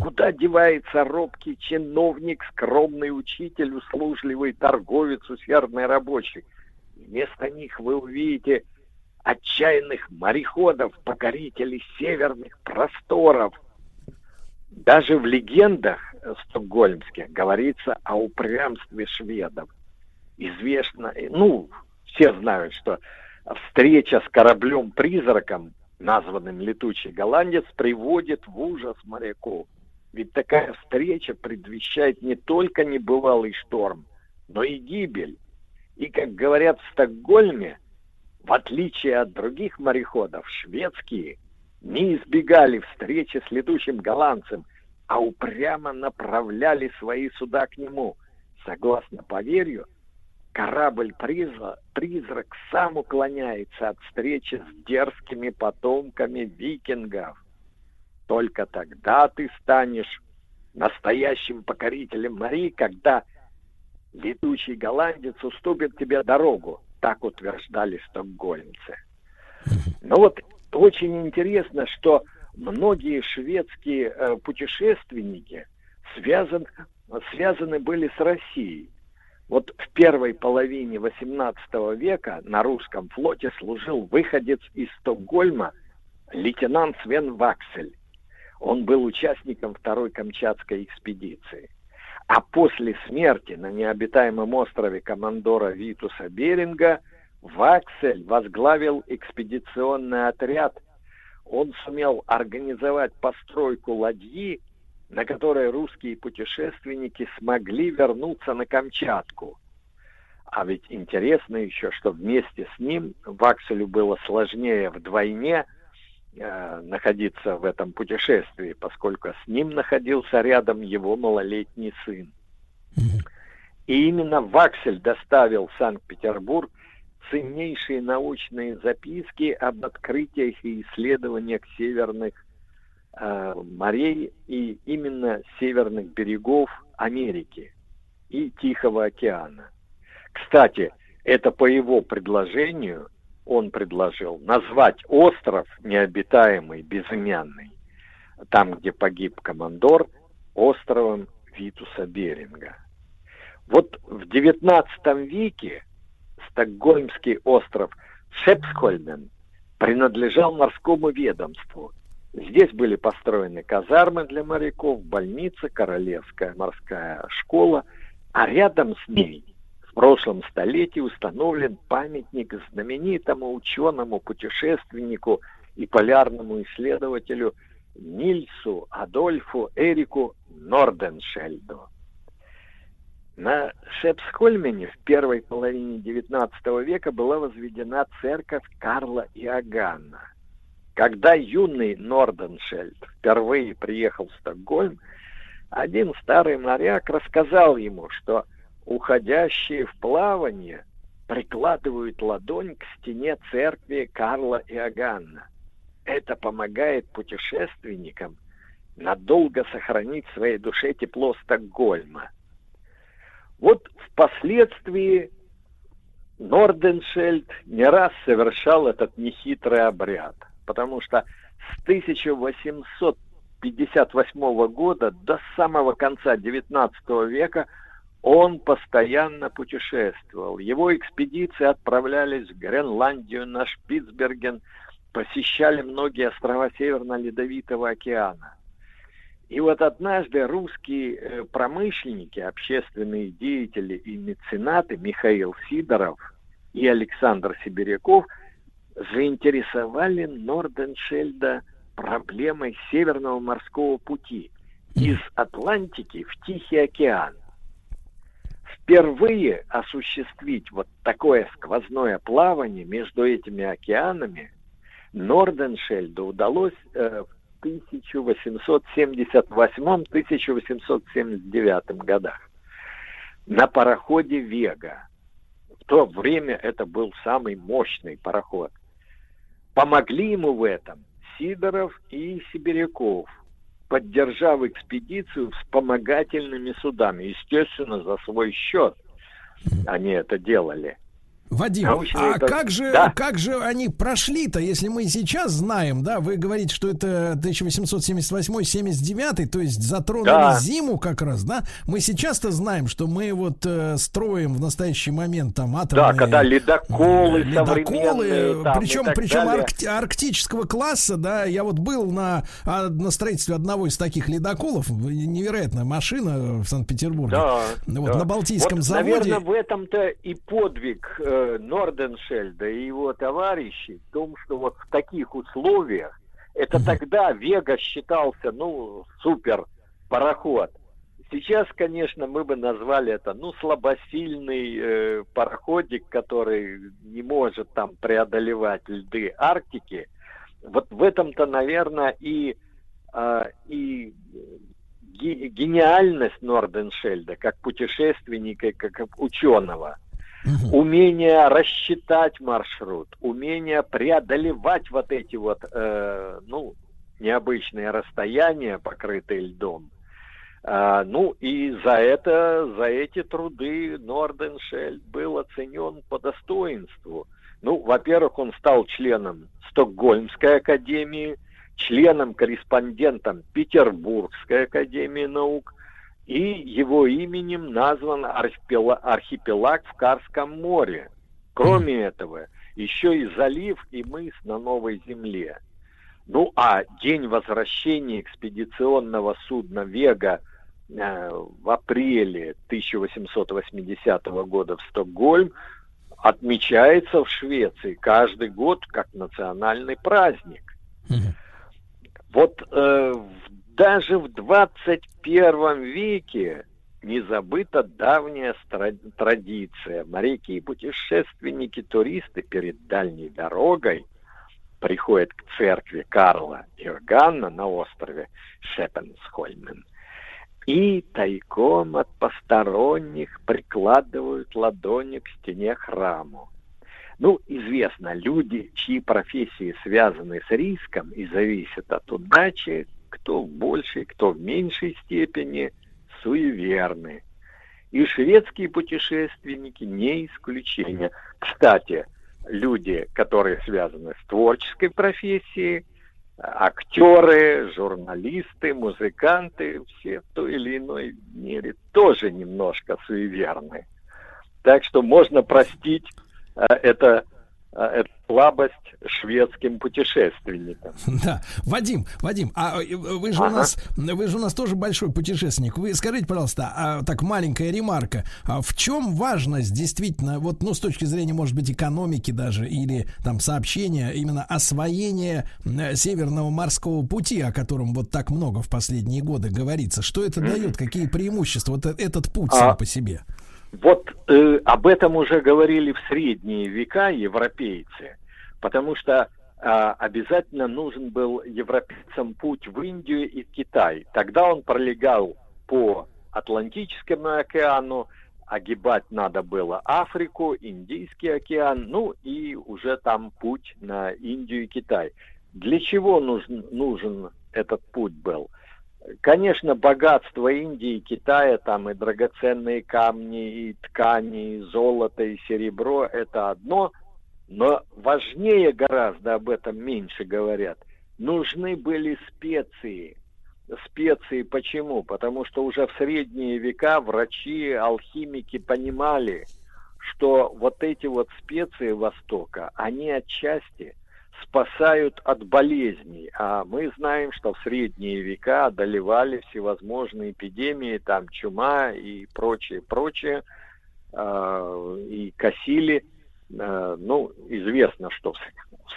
Куда девается робкий чиновник, скромный учитель, услужливый торговец, усердный рабочий? Вместо них вы увидите отчаянных мореходов, покорителей северных просторов. Даже в легендах стокгольмских говорится о упрямстве шведов. Известно, ну, все знают, что встреча с кораблем-призраком названным «Летучий голландец», приводит в ужас моряков. Ведь такая встреча предвещает не только небывалый шторм, но и гибель. И, как говорят в Стокгольме, в отличие от других мореходов, шведские не избегали встречи с летучим голландцем, а упрямо направляли свои суда к нему. Согласно поверью, корабль-призрак призрак сам уклоняется от встречи с дерзкими потомками викингов. Только тогда ты станешь настоящим покорителем морей, когда летучий голландец уступит тебе дорогу, так утверждали стокгольмцы. Но вот очень интересно, что многие шведские э, путешественники связан, связаны были с Россией. Вот в первой половине XVIII века на русском флоте служил выходец из Стокгольма лейтенант Свен Ваксель. Он был участником второй Камчатской экспедиции. А после смерти на необитаемом острове командора Витуса Беринга Ваксель возглавил экспедиционный отряд. Он сумел организовать постройку ладьи на которой русские путешественники смогли вернуться на Камчатку. А ведь интересно еще, что вместе с ним Вакселю было сложнее вдвойне э, находиться в этом путешествии, поскольку с ним находился рядом его малолетний сын. И именно Ваксель доставил в Санкт-Петербург ценнейшие научные записки об открытиях и исследованиях северных морей и именно северных берегов Америки и Тихого океана. Кстати, это по его предложению он предложил назвать остров необитаемый, безымянный, там, где погиб командор, островом Витуса Беринга. Вот в XIX веке Стокгольмский остров Шепсхольмен принадлежал морскому ведомству – Здесь были построены казармы для моряков, больница, Королевская морская школа, а рядом с ней в прошлом столетии установлен памятник знаменитому ученому, путешественнику и полярному исследователю Нильсу Адольфу Эрику Норденшельду. На Шепсхольмене в первой половине XIX века была возведена церковь Карла Иоганна – когда юный Норденшельд впервые приехал в Стокгольм, один старый моряк рассказал ему, что уходящие в плавание прикладывают ладонь к стене церкви Карла Иоганна. Это помогает путешественникам надолго сохранить в своей душе тепло Стокгольма. Вот впоследствии Норденшельд не раз совершал этот нехитрый обряд – потому что с 1858 года до самого конца XIX века он постоянно путешествовал. Его экспедиции отправлялись в Гренландию, на Шпицберген, посещали многие острова Северно-Ледовитого океана. И вот однажды русские э, промышленники, общественные деятели и меценаты Михаил Сидоров и Александр Сибиряков заинтересовали Норденшельда проблемой Северного морского пути из Атлантики в Тихий океан. Впервые осуществить вот такое сквозное плавание между этими океанами Норденшельду удалось э, в 1878-1879 годах на пароходе «Вега». В то время это был самый мощный пароход. Помогли ему в этом Сидоров и Сибиряков, поддержав экспедицию вспомогательными судами. Естественно, за свой счет они это делали. Вадим, Научно а как же, Да. как же они прошли-то, если мы сейчас знаем, да, вы говорите, что это 1878-79, то есть затронули Да. зиму как раз, да? Мы сейчас-то знаем, что мы вот э, строим в настоящий момент там атомные... Да, когда ледоколы, ледоколы, современные, там, причем, причем аркти- арктического класса, да, я вот был на, а, на строительстве одного из таких ледоколов, невероятная машина в Санкт-Петербурге. Да, вот да. на Балтийском Вот, заводе. Наверное, в этом-то и подвиг э, Норденшельда и его товарищей в том, что вот в таких условиях, это тогда Вега считался, ну, супер пароход. Сейчас, конечно, мы бы назвали это, ну, слабосильный э, пароходик, который не может там преодолевать льды Арктики. Вот в этом-то, наверное, и, а, и ге- гениальность Норденшельда как путешественника, как ученого. Умение рассчитать маршрут, умение преодолевать вот эти вот, э, ну, необычные расстояния, покрытые льдом. А, ну и за это, за эти труды Норденшельд был оценен по достоинству. Ну, во-первых, он стал членом Стокгольмской академии, членом-корреспондентом Петербургской академии наук, и его именем назван архипела- архипелаг в Карском море. Кроме этого, еще и залив и мыс на Новой Земле. Ну а день возвращения экспедиционного судна «Вега» э, в апреле 1880 года в Стокгольм отмечается в Швеции каждый год как национальный праздник. Вот э, в- даже в 21 веке не забыта давняя традиция. Моряки, путешественники, туристы перед дальней дорогой приходят к церкви Карла Иоганна на острове Шепенсхольмен и тайком от посторонних прикладывают ладони к стене храму. Ну, известно, люди, чьи профессии связаны с риском и зависят от удачи, кто в большей, кто в меньшей степени суеверны. И шведские путешественники не исключение. Кстати, люди, которые связаны с творческой профессией, актеры, журналисты, музыканты, все в той или иной мере тоже немножко суеверны. Так что можно простить э, это, э, эту слабость шведским путешественникам. Да, Вадим, Вадим, а э, вы же у Ага. нас, вы же у нас тоже большой путешественник. Вы скажите, пожалуйста, а, так маленькая ремарка, а в чем важность действительно, вот, ну, с точки зрения, может быть, экономики даже или там сообщения, именно освоения э, Северного морского пути, о котором вот так много в последние годы говорится, что это дает, какие преимущества вот этот путь А, сам по себе? Вот э, об этом уже говорили в средние века европейцы, потому что а, обязательно нужен был европейцам путь в Индию и Китай. Тогда он пролегал по Атлантическому океану, огибать надо было Африку, Индийский океан, ну и уже там путь на Индию и Китай. Для чего нужен, нужен этот путь был? Конечно, богатство Индии Китая, там и драгоценные камни, и ткани, и золото, и серебро, это одно, но важнее гораздо, об этом меньше говорят, нужны были специи. Специи почему? Потому что уже в средние века врачи, алхимики понимали, что вот эти вот специи Востока, они отчасти спасают от болезней. А мы знаем, что в средние века одолевали всевозможные эпидемии, там чума и прочее, прочее, э, и косили. Э, ну, известно, что в,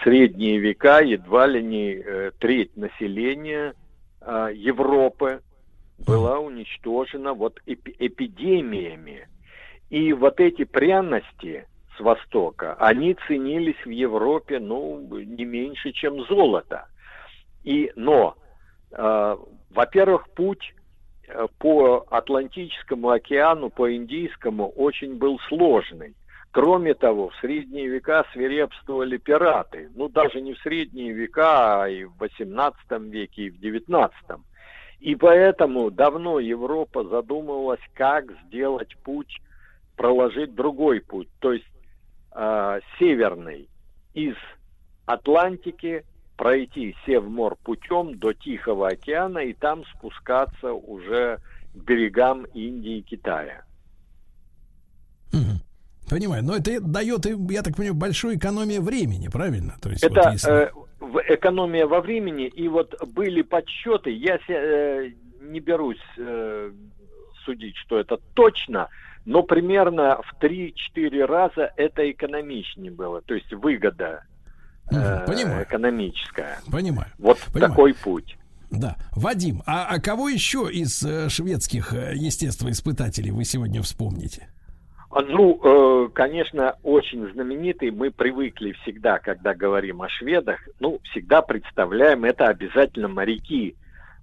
средние века едва ли не э, треть населения э, Европы была уничтожена вот эпи- эпидемиями. И вот эти пряности с Востока, они ценились в Европе, ну, не меньше, чем золото. И, но, э, во-первых, путь э, по Атлантическому океану, по Индийскому очень был сложный. Кроме того, в средние века свирепствовали пираты. Ну, даже не в средние века, а и в 18 веке, и в 19. И поэтому давно Европа задумывалась, как сделать путь, проложить другой путь, то есть э, северный, из Атлантики пройти Севмор путем до Тихого океана и там спускаться уже к берегам Индии и Китая. Понимаю, но это дает, я так понимаю, большую экономию времени, правильно? То есть Это вот если- э, экономия во времени, и вот были подсчеты, я э, не берусь э, судить, что это точно, но примерно в 3-4 раза это экономичнее было, то есть выгода э, понимаю. экономическая. Понимаю. Вот Понимаю. такой путь. Да. Вадим, а, а кого еще из э, шведских э, естествоиспытателей вы сегодня вспомните? А, Ну, э, конечно, очень знаменитый. Мы привыкли всегда, когда говорим о шведах, ну, всегда представляем это обязательно моряки,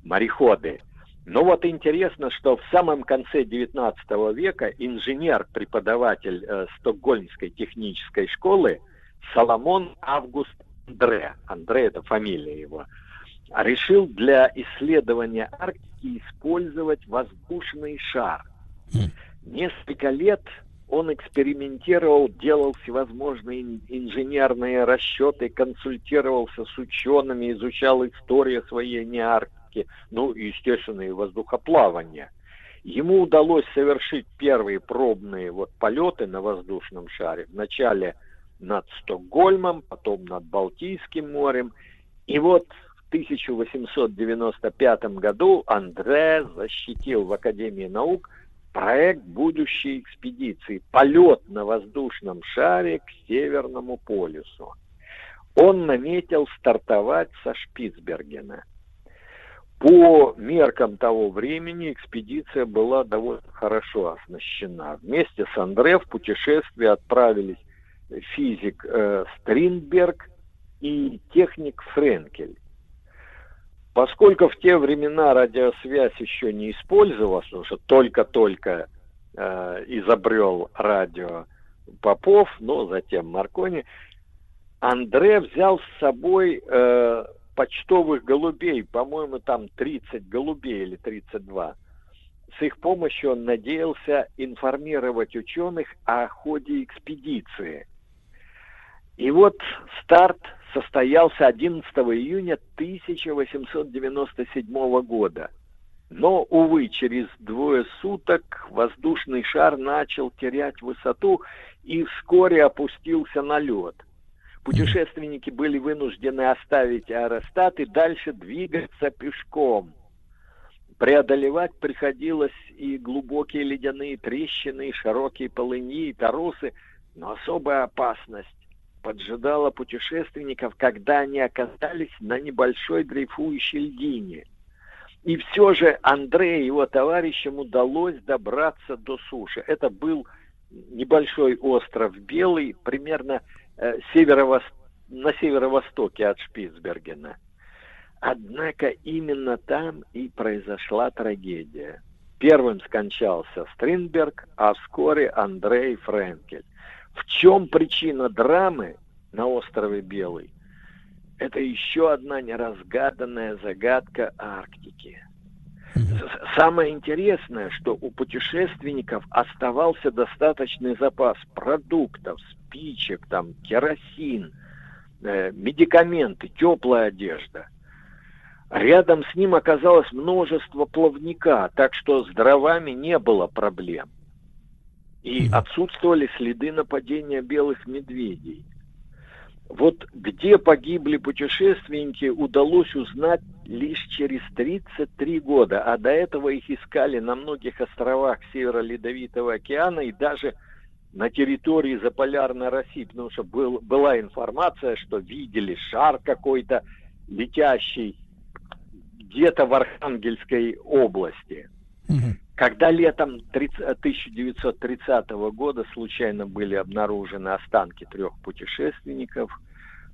мореходы. Но вот интересно, что в самом конце XIX века инженер-преподаватель э, Стокгольмской технической школы Соломон Август Андре, Андре это фамилия его, решил для исследования Арктики использовать воздушный шар. Несколько лет он экспериментировал, делал всевозможные ин- инженерные расчеты, консультировался с учеными, изучал историю освоения Арктики, ну и, естественно, и воздухоплавание. Ему удалось совершить первые пробные вот полеты на воздушном шаре. Вначале над Стокгольмом, потом над Балтийским морем. И вот в 1895 году Андре защитил в Академии наук проект будущей экспедиции «Полет на воздушном шаре к Северному полюсу». Он наметил стартовать со Шпицбергена. По меркам того времени экспедиция была довольно хорошо оснащена. Вместе с Андре в путешествие отправились физик э, Стринберг и техник Френкель. Поскольку в те времена радиосвязь еще не использовалась, потому что только-только э, изобрел радио Попов, но затем Маркони, Андре взял с собой э, почтовых голубей, по-моему, там 30 голубей или 32. С их помощью он надеялся информировать ученых о ходе экспедиции. И вот старт состоялся 11 июня 1897 года. Но, увы, через двое суток воздушный шар начал терять высоту и вскоре опустился на лед. Путешественники были вынуждены оставить аэростат и дальше двигаться пешком. Преодолевать приходилось и глубокие ледяные трещины, и широкие полыни, и торосы, но особая опасность поджидала путешественников, когда они оказались на небольшой дрейфующей льдине. И все же Андре и его товарищам удалось добраться до суши. Это был небольшой остров Белый, примерно северо на северо-востоке от Шпицбергена. Однако именно там и произошла трагедия. Первым скончался Стринберг, а вскоре Андрей Френкель. В чем причина драмы на острове Белый? Это еще одна неразгаданная загадка Арктики. Самое интересное, что у путешественников оставался достаточный запас продуктов, спичек, там, керосин, э, медикаменты, теплая одежда. Рядом с ним оказалось множество плавника, так что с дровами не было проблем. И отсутствовали следы нападения белых медведей. Вот где погибли путешественники, удалось узнать лишь через 33 года, а до этого их искали на многих островах Северо-Ледовитого океана и даже на территории заполярной России, потому что был, была информация, что видели шар какой-то летящий где-то в Архангельской области. Когда летом 30 1930 года случайно были обнаружены останки трех путешественников,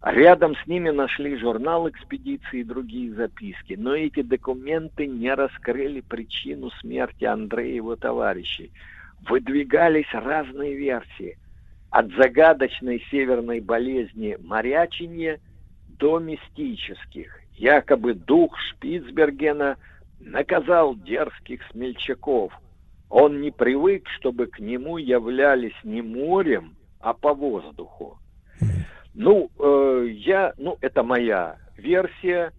а рядом с ними нашли журнал экспедиции и другие записки. Но эти документы не раскрыли причину смерти Андрея и его товарищей. Выдвигались разные версии. От загадочной северной болезни морячения до мистических. Якобы дух Шпицбергена наказал дерзких смельчаков. Он не привык, чтобы к нему являлись не морем, а по воздуху. Ну, э, я, ну, это моя версия.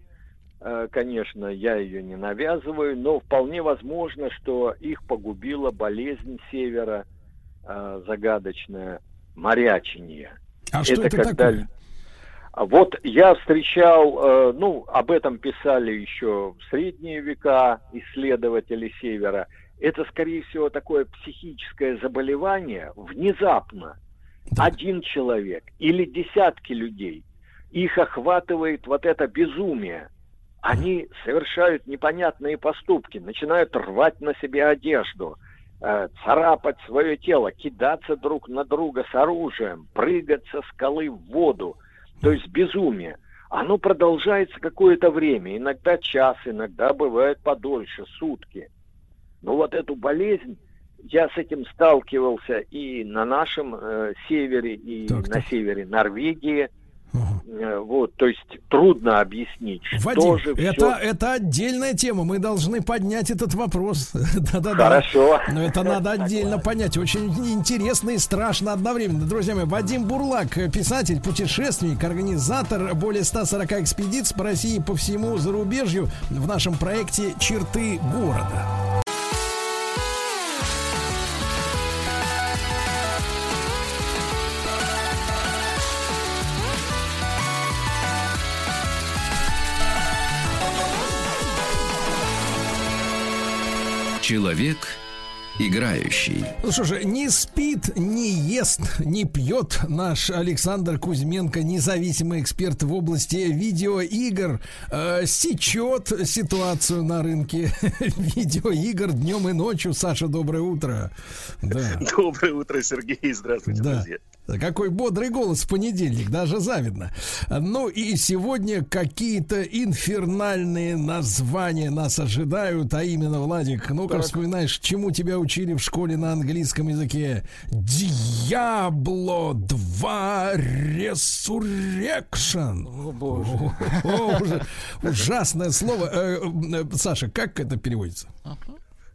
Э, конечно, я ее не навязываю, но вполне возможно, что их погубила болезнь севера, э, загадочное морячение. А что это когда такое? Вот я встречал, э, ну, об этом писали еще в средние века исследователи Севера. Это, скорее всего, такое психическое заболевание внезапно. Один человек или десятки людей. Их охватывает вот это безумие. Они совершают непонятные поступки, начинают рвать на себе одежду, э, царапать свое тело, кидаться друг на друга с оружием, прыгать со скалы в воду то есть безумие, оно продолжается какое-то время, иногда час, иногда бывает подольше, сутки. Но вот эту болезнь, я с этим сталкивался и на нашем э, севере, и на севере Норвегии. Э, вот, то есть трудно объяснить, что Вадим, же это, всё- это отдельная тема. Мы должны поднять этот вопрос. Да-да-да. Хорошо. Но это надо отдельно понять. Очень интересно и страшно одновременно. Друзья мои, Вадим Бурлак, писатель, путешественник, организатор более 140 экспедиций по России и по всему зарубежью в нашем проекте «Черты города». Человек играющий. Ну что же, не спит, не ест, не пьет наш Александр Кузьменко, независимый эксперт в области видеоигр, э, сечет ситуацию на рынке видеоигр днем и ночью. Саша, доброе утро. Да. Доброе утро, Сергей. Здравствуйте, Да. друзья. Какой бодрый голос в понедельник, даже завидно. Ну и сегодня какие-то инфернальные названия нас ожидают, а именно, Владик, ну-ка Так. вспоминаешь, чему тебя учили в школе на английском языке? Диабло 2 Resurrection. О, боже. ужасное слово. Э, э, Саша, как это переводится?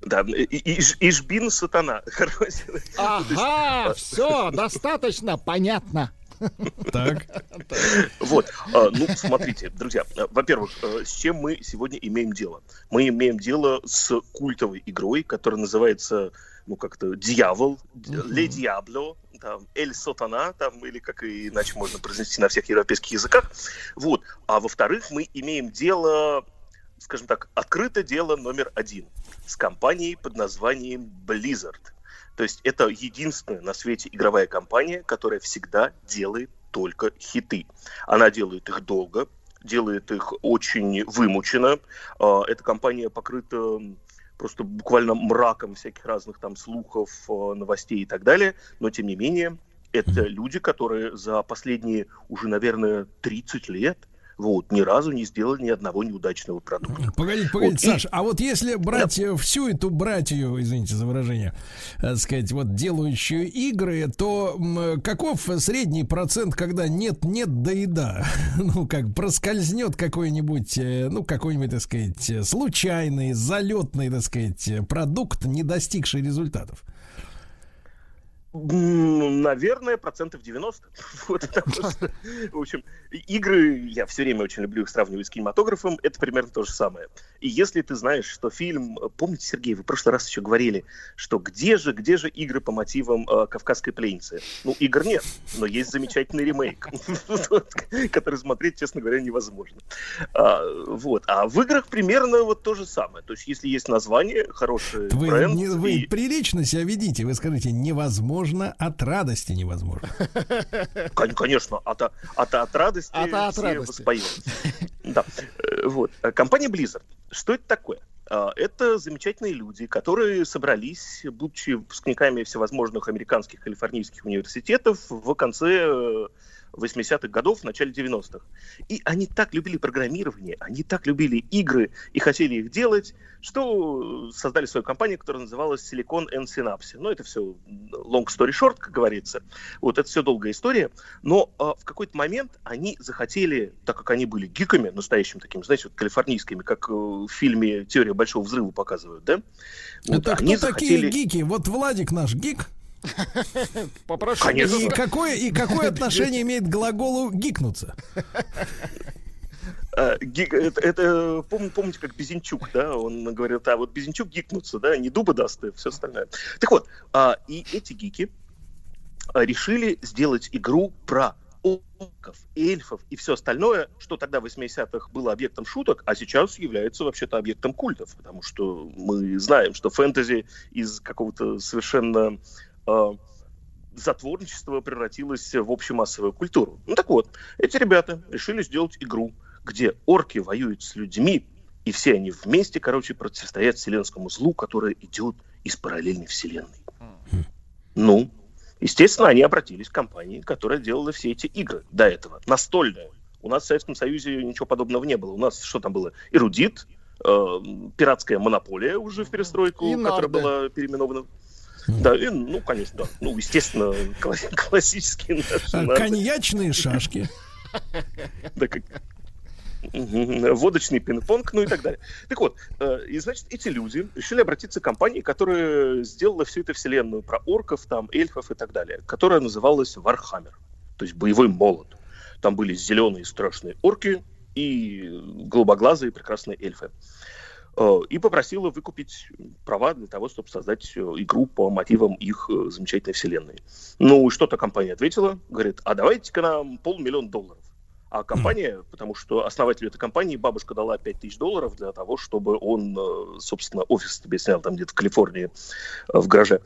Да, и- и- Иш- Ишбин сатана. Ага, все, достаточно понятно. Так. Вот, а, ну, смотрите, друзья, а, во-первых, э, с чем мы сегодня имеем дело? Мы имеем дело с культовой игрой, которая называется, ну, как-то «Дьявол», «Ле Диабло», там, «Эль Сатана», там, или как иначе можно произнести на всех европейских языках. Вот, а во-вторых, мы имеем дело, скажем так, открыто дело номер один с компанией под названием Blizzard. То есть это единственная на свете игровая компания, которая всегда делает только хиты. Она делает их долго, делает их очень вымученно. А, Эта компания покрыта просто буквально мраком всяких разных там слухов, а, новостей и так далее. Но тем не менее, это люди, которые за последние уже, наверное, 30 лет вот, ни разу не сделали ни одного неудачного продукта. Погодите, погодите, Вот, и- Саш, а вот если брать э, всю эту братью, извините за выражение, так сказать, вот делающую игры, то м, каков средний процент, когда нет-нет, да и да? Ну, как проскользнет какой-нибудь, э, ну, какой-нибудь, так сказать, э, случайный, залетный, так сказать, э, продукт, не достигший результатов? Наверное, процентов 90. Вот, потому что, в общем, игры, я все время очень люблю их сравнивать с кинематографом, это примерно то же самое. И если ты знаешь, что фильм... Помните, Сергей, вы в прошлый раз еще говорили, что где же, где же игры по мотивам э, «Кавказской пленницы»? Ну, игр нет, но есть замечательный ремейк, который смотреть, честно говоря, невозможно. А, Вот. А в играх примерно вот то же самое. То есть, если есть название, хороший бренд... вы прилично себя ведите. Вы скажите, невозможно от радости невозможно. Кон- Конечно, от, от, от радости От- от все радости. воспоют. Да. Э, Вот. Э, Компания Blizzard. Что это такое? А, Это замечательные люди, которые собрались, будучи выпускниками всевозможных американских, калифорнийских университетов в конце э, 80-х годов, в начале 90-х. И они так любили программирование, они так любили игры и хотели их делать, что создали свою компанию, которая называлась Silicon and Synapse. Ну, это все long story short, как говорится. Вот, это все долгая история. Но а, в какой-то момент они захотели, так как они были гиками, настоящими такими, знаете, вот калифорнийскими, как э, в фильме «Теория большого взрыва» показывают, да? Вот, Это они кто такие гики? Вот Владик наш гик. Попрошу. Конечно. И какое, и какое отношение имеет к глаголу гикнуться? А, это, это, пом- помните, как Безенчук, да, он говорит, а вот Безенчук гикнуться, да, не дуба даст и все остальное. Так вот, а, и эти гики а, решили сделать игру про орков, эльфов и все остальное, что тогда в 80-х было объектом шуток, а сейчас является вообще-то объектом культов, потому что мы знаем, что фэнтези из какого-то совершенно а, затворничества превратилось в общемассовую культуру. Ну так вот, эти ребята решили сделать игру, где орки воюют с людьми, и все они вместе, короче, противостоят вселенскому злу, которое идет из параллельной вселенной. Ну, естественно, они обратились к компании, которая делала все эти игры до этого, настольная. У нас в Советском Союзе ничего подобного не было. У нас что там было? Эрудит, э, пиратская монополия уже в перестройку, И которая нарды. была переименована. Да, и, ну, конечно, да. Ну, естественно, кла- классические наши А. Коньячные шашки. Да, как- водочный пинг-понг, ну и так далее. Так вот, э, и значит, эти люди решили обратиться к компании, которая сделала всю эту вселенную про орков, там, эльфов и так далее, которая называлась Warhammer, то есть боевой молот. Там были зеленые страшные орки и голубоглазые прекрасные эльфы. Э, И попросила выкупить права для того, чтобы создать э, игру по мотивам их э, замечательной вселенной. Ну, что-то компания ответила, говорит, а давайте-ка нам полмиллиона долларов. А компания, потому что основатель этой компании, бабушка дала 5000 долларов для того, чтобы он, собственно, офис тебе снял там где-то в Калифорнии, в гараже.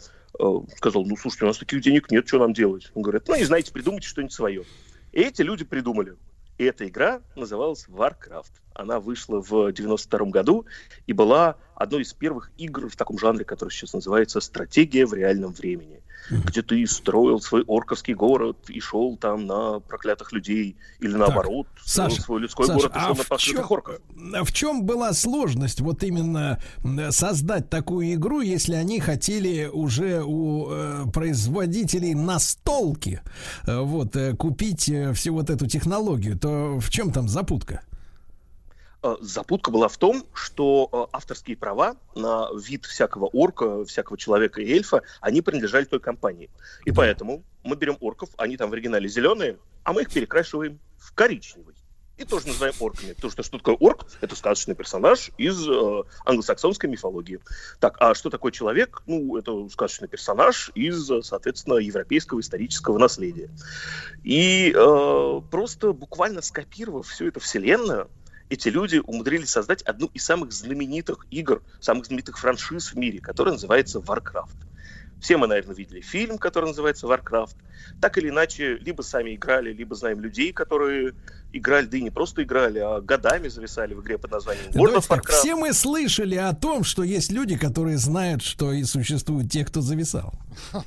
Сказал, ну, слушайте, у нас таких денег нет, что нам делать? Он говорит, ну, не знаете, придумайте что-нибудь свое. И эти люди придумали. И эта игра называлась Warcraft. Она вышла в 92 году и была одной из первых игр в таком жанре, который сейчас называется «Стратегия в реальном времени», где ты строил свой орковский город и шел там на проклятых людей, или наоборот, строил Саша, свой людской Саша, город и а шел на чем, орков. в чем была сложность вот именно создать такую игру, если они хотели уже у э, производителей настолки э, вот э, купить э, всю вот эту технологию, то в чем там запутка? Э, Запутка была в том, что э, авторские права на вид всякого орка, всякого человека и эльфа, они принадлежали той компании. И поэтому мы берем орков, они там в оригинале зеленые, а мы их перекрашиваем в коричневый. И тоже называем орками. Потому что что такое орк? Это сказочный персонаж из э, англосаксонской мифологии. Так, а что такое человек? Ну, это сказочный персонаж из, соответственно, европейского исторического наследия. И э, просто буквально скопировав всю эту вселенную, эти люди умудрились создать одну из самых знаменитых игр, самых знаменитых франшиз в мире, которая называется Warcraft. Все мы, наверное, видели фильм, который называется Warcraft. Так или иначе, либо сами играли, либо знаем людей, которые играли, да и не просто играли, а годами зависали в игре под названием World of Warcraft. все мы слышали о том, что есть люди, которые знают, что и существуют те, кто зависал.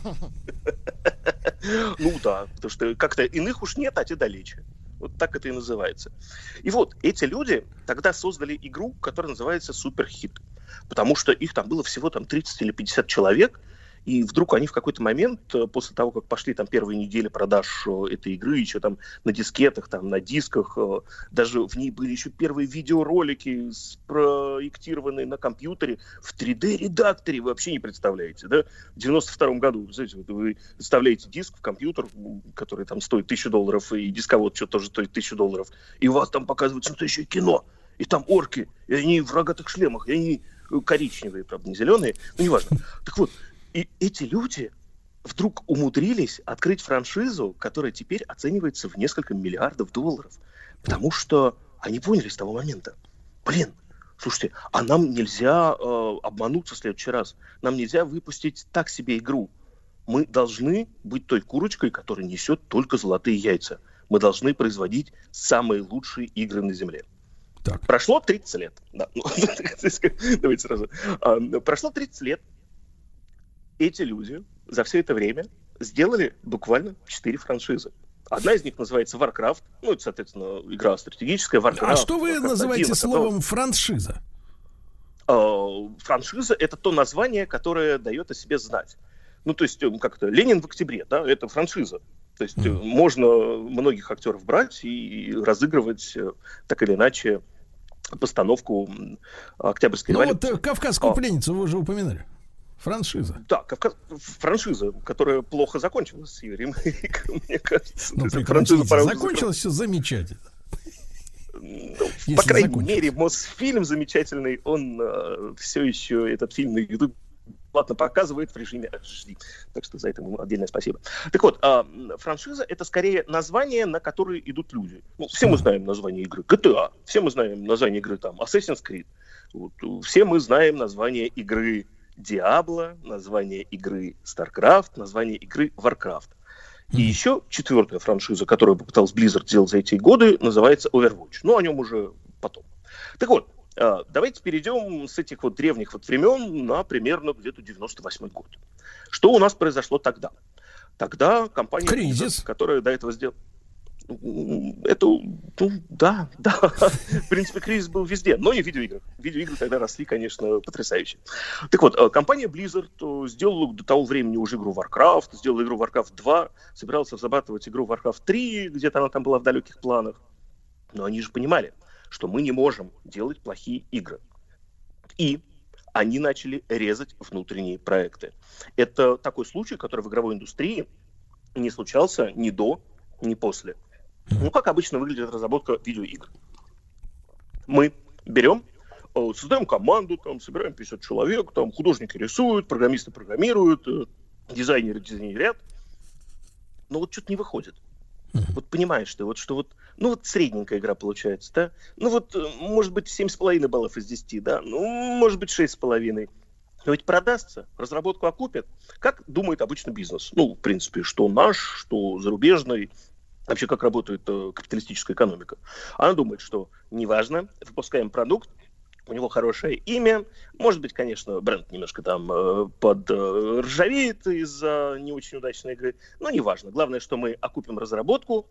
Ну да, потому что как-то иных уж нет, а те далече. Вот так это и называется. И вот эти люди тогда создали игру, которая называется Суперхит. Потому что их там было всего там 30 или 50 человек, И вдруг они в какой-то момент, э, после того, как пошли там первые недели продаж э, этой игры, еще там на дискетах, там на дисках, э, даже в ней были еще первые видеоролики, спроектированные на компьютере в 3D-редакторе, вы вообще не представляете, да? В 92 году, знаете, вот вы вставляете диск в компьютер, который там стоит тысячу долларов, и дисковод что тоже стоит тысячу долларов, и у вас там показывают настоящее кино, и там орки, и они в рогатых шлемах, и они коричневые, правда, не зеленые, ну, неважно. Так вот, и эти люди вдруг умудрились открыть франшизу, которая теперь оценивается в несколько миллиардов долларов. Потому что они поняли с того момента, блин, слушайте, а нам нельзя э, обмануться в следующий раз. Нам нельзя выпустить так себе игру. Мы должны быть той курочкой, которая несет только золотые яйца. Мы должны производить самые лучшие игры на Земле. Прошло 30 лет. Да. ну, Давайте сразу. А, Прошло 30 лет. Эти люди за все это время сделали буквально 4 франшизы. Одна из них называется Warcraft. Ну, это, соответственно, игра стратегическая. Warcraft, А что вы Warcraft называете 1, словом франшиза? э, франшиза это то название, которое дает о себе знать. Ну, то есть, э, как-то Ленин в октябре, да, это франшиза. То есть э, можно многих актеров брать и разыгрывать э, так или иначе постановку Октябрьской Ну революции. вот э, «Кавказскую А, пленницу» вы уже упоминали. Франшиза. Да, Кавказ- франшиза, которая плохо закончилась с ремейком, мне кажется. Ну, франшиза Закончилось все замечательно. Если По крайней закончилось. мере, Мосфильм замечательный, он все еще этот фильм на YouTube платно показывает в режиме HD. Так что за это ему отдельное спасибо. Так вот, а, м, франшиза это скорее название, на которые идут люди. Ну, все мы знаем название игры GTA, все мы знаем название игры там Assassin's Creed, Вот, э, все мы знаем название игры Diablo, название игры StarCraft, название игры Warcraft. И еще четвертая франшиза, которую попытался Blizzard сделать за эти годы, называется Overwatch. Ну, о нем уже потом. Так вот, а, давайте перейдем с этих вот древних вот времен на примерно где-то 98 год. Что у нас произошло тогда? Тогда компания, Кризис. которая до этого сделала... Это, ну, да, да. В принципе, кризис был везде, но не в видеоиграх. Видеоигры тогда росли, конечно, потрясающе. Так вот, э, компания Blizzard э, сделала до того времени уже игру Warcraft, сделала игру Warcraft 2, собиралась разрабатывать игру Warcraft 3, где-то она там была в далеких планах. Но они же понимали, что мы не можем делать плохие игры. И они начали резать внутренние проекты. Это такой случай, который в игровой индустрии не случался ни до, ни после. Ну, как обычно выглядит разработка видеоигр. Мы берем, э, создаем команду, там, собираем 50 человек, там, художники рисуют, программисты программируют, э, дизайнеры дизайнерят. Но вот что-то не выходит. Вот понимаешь ты, вот что вот, ну вот средненькая игра получается, да? Ну вот, э, может быть, 7,5 баллов из 10, да? Ну, может быть, 6,5. Но ведь продастся, разработку окупят. Как думает обычно бизнес? Ну, в принципе, что наш, что зарубежный, вообще как работает э, капиталистическая экономика. Она думает, что неважно, выпускаем продукт, у него хорошее имя, может быть, конечно, бренд немножко там э, под э, ржавеет из-за не очень удачной игры, но неважно. Главное, что мы окупим разработку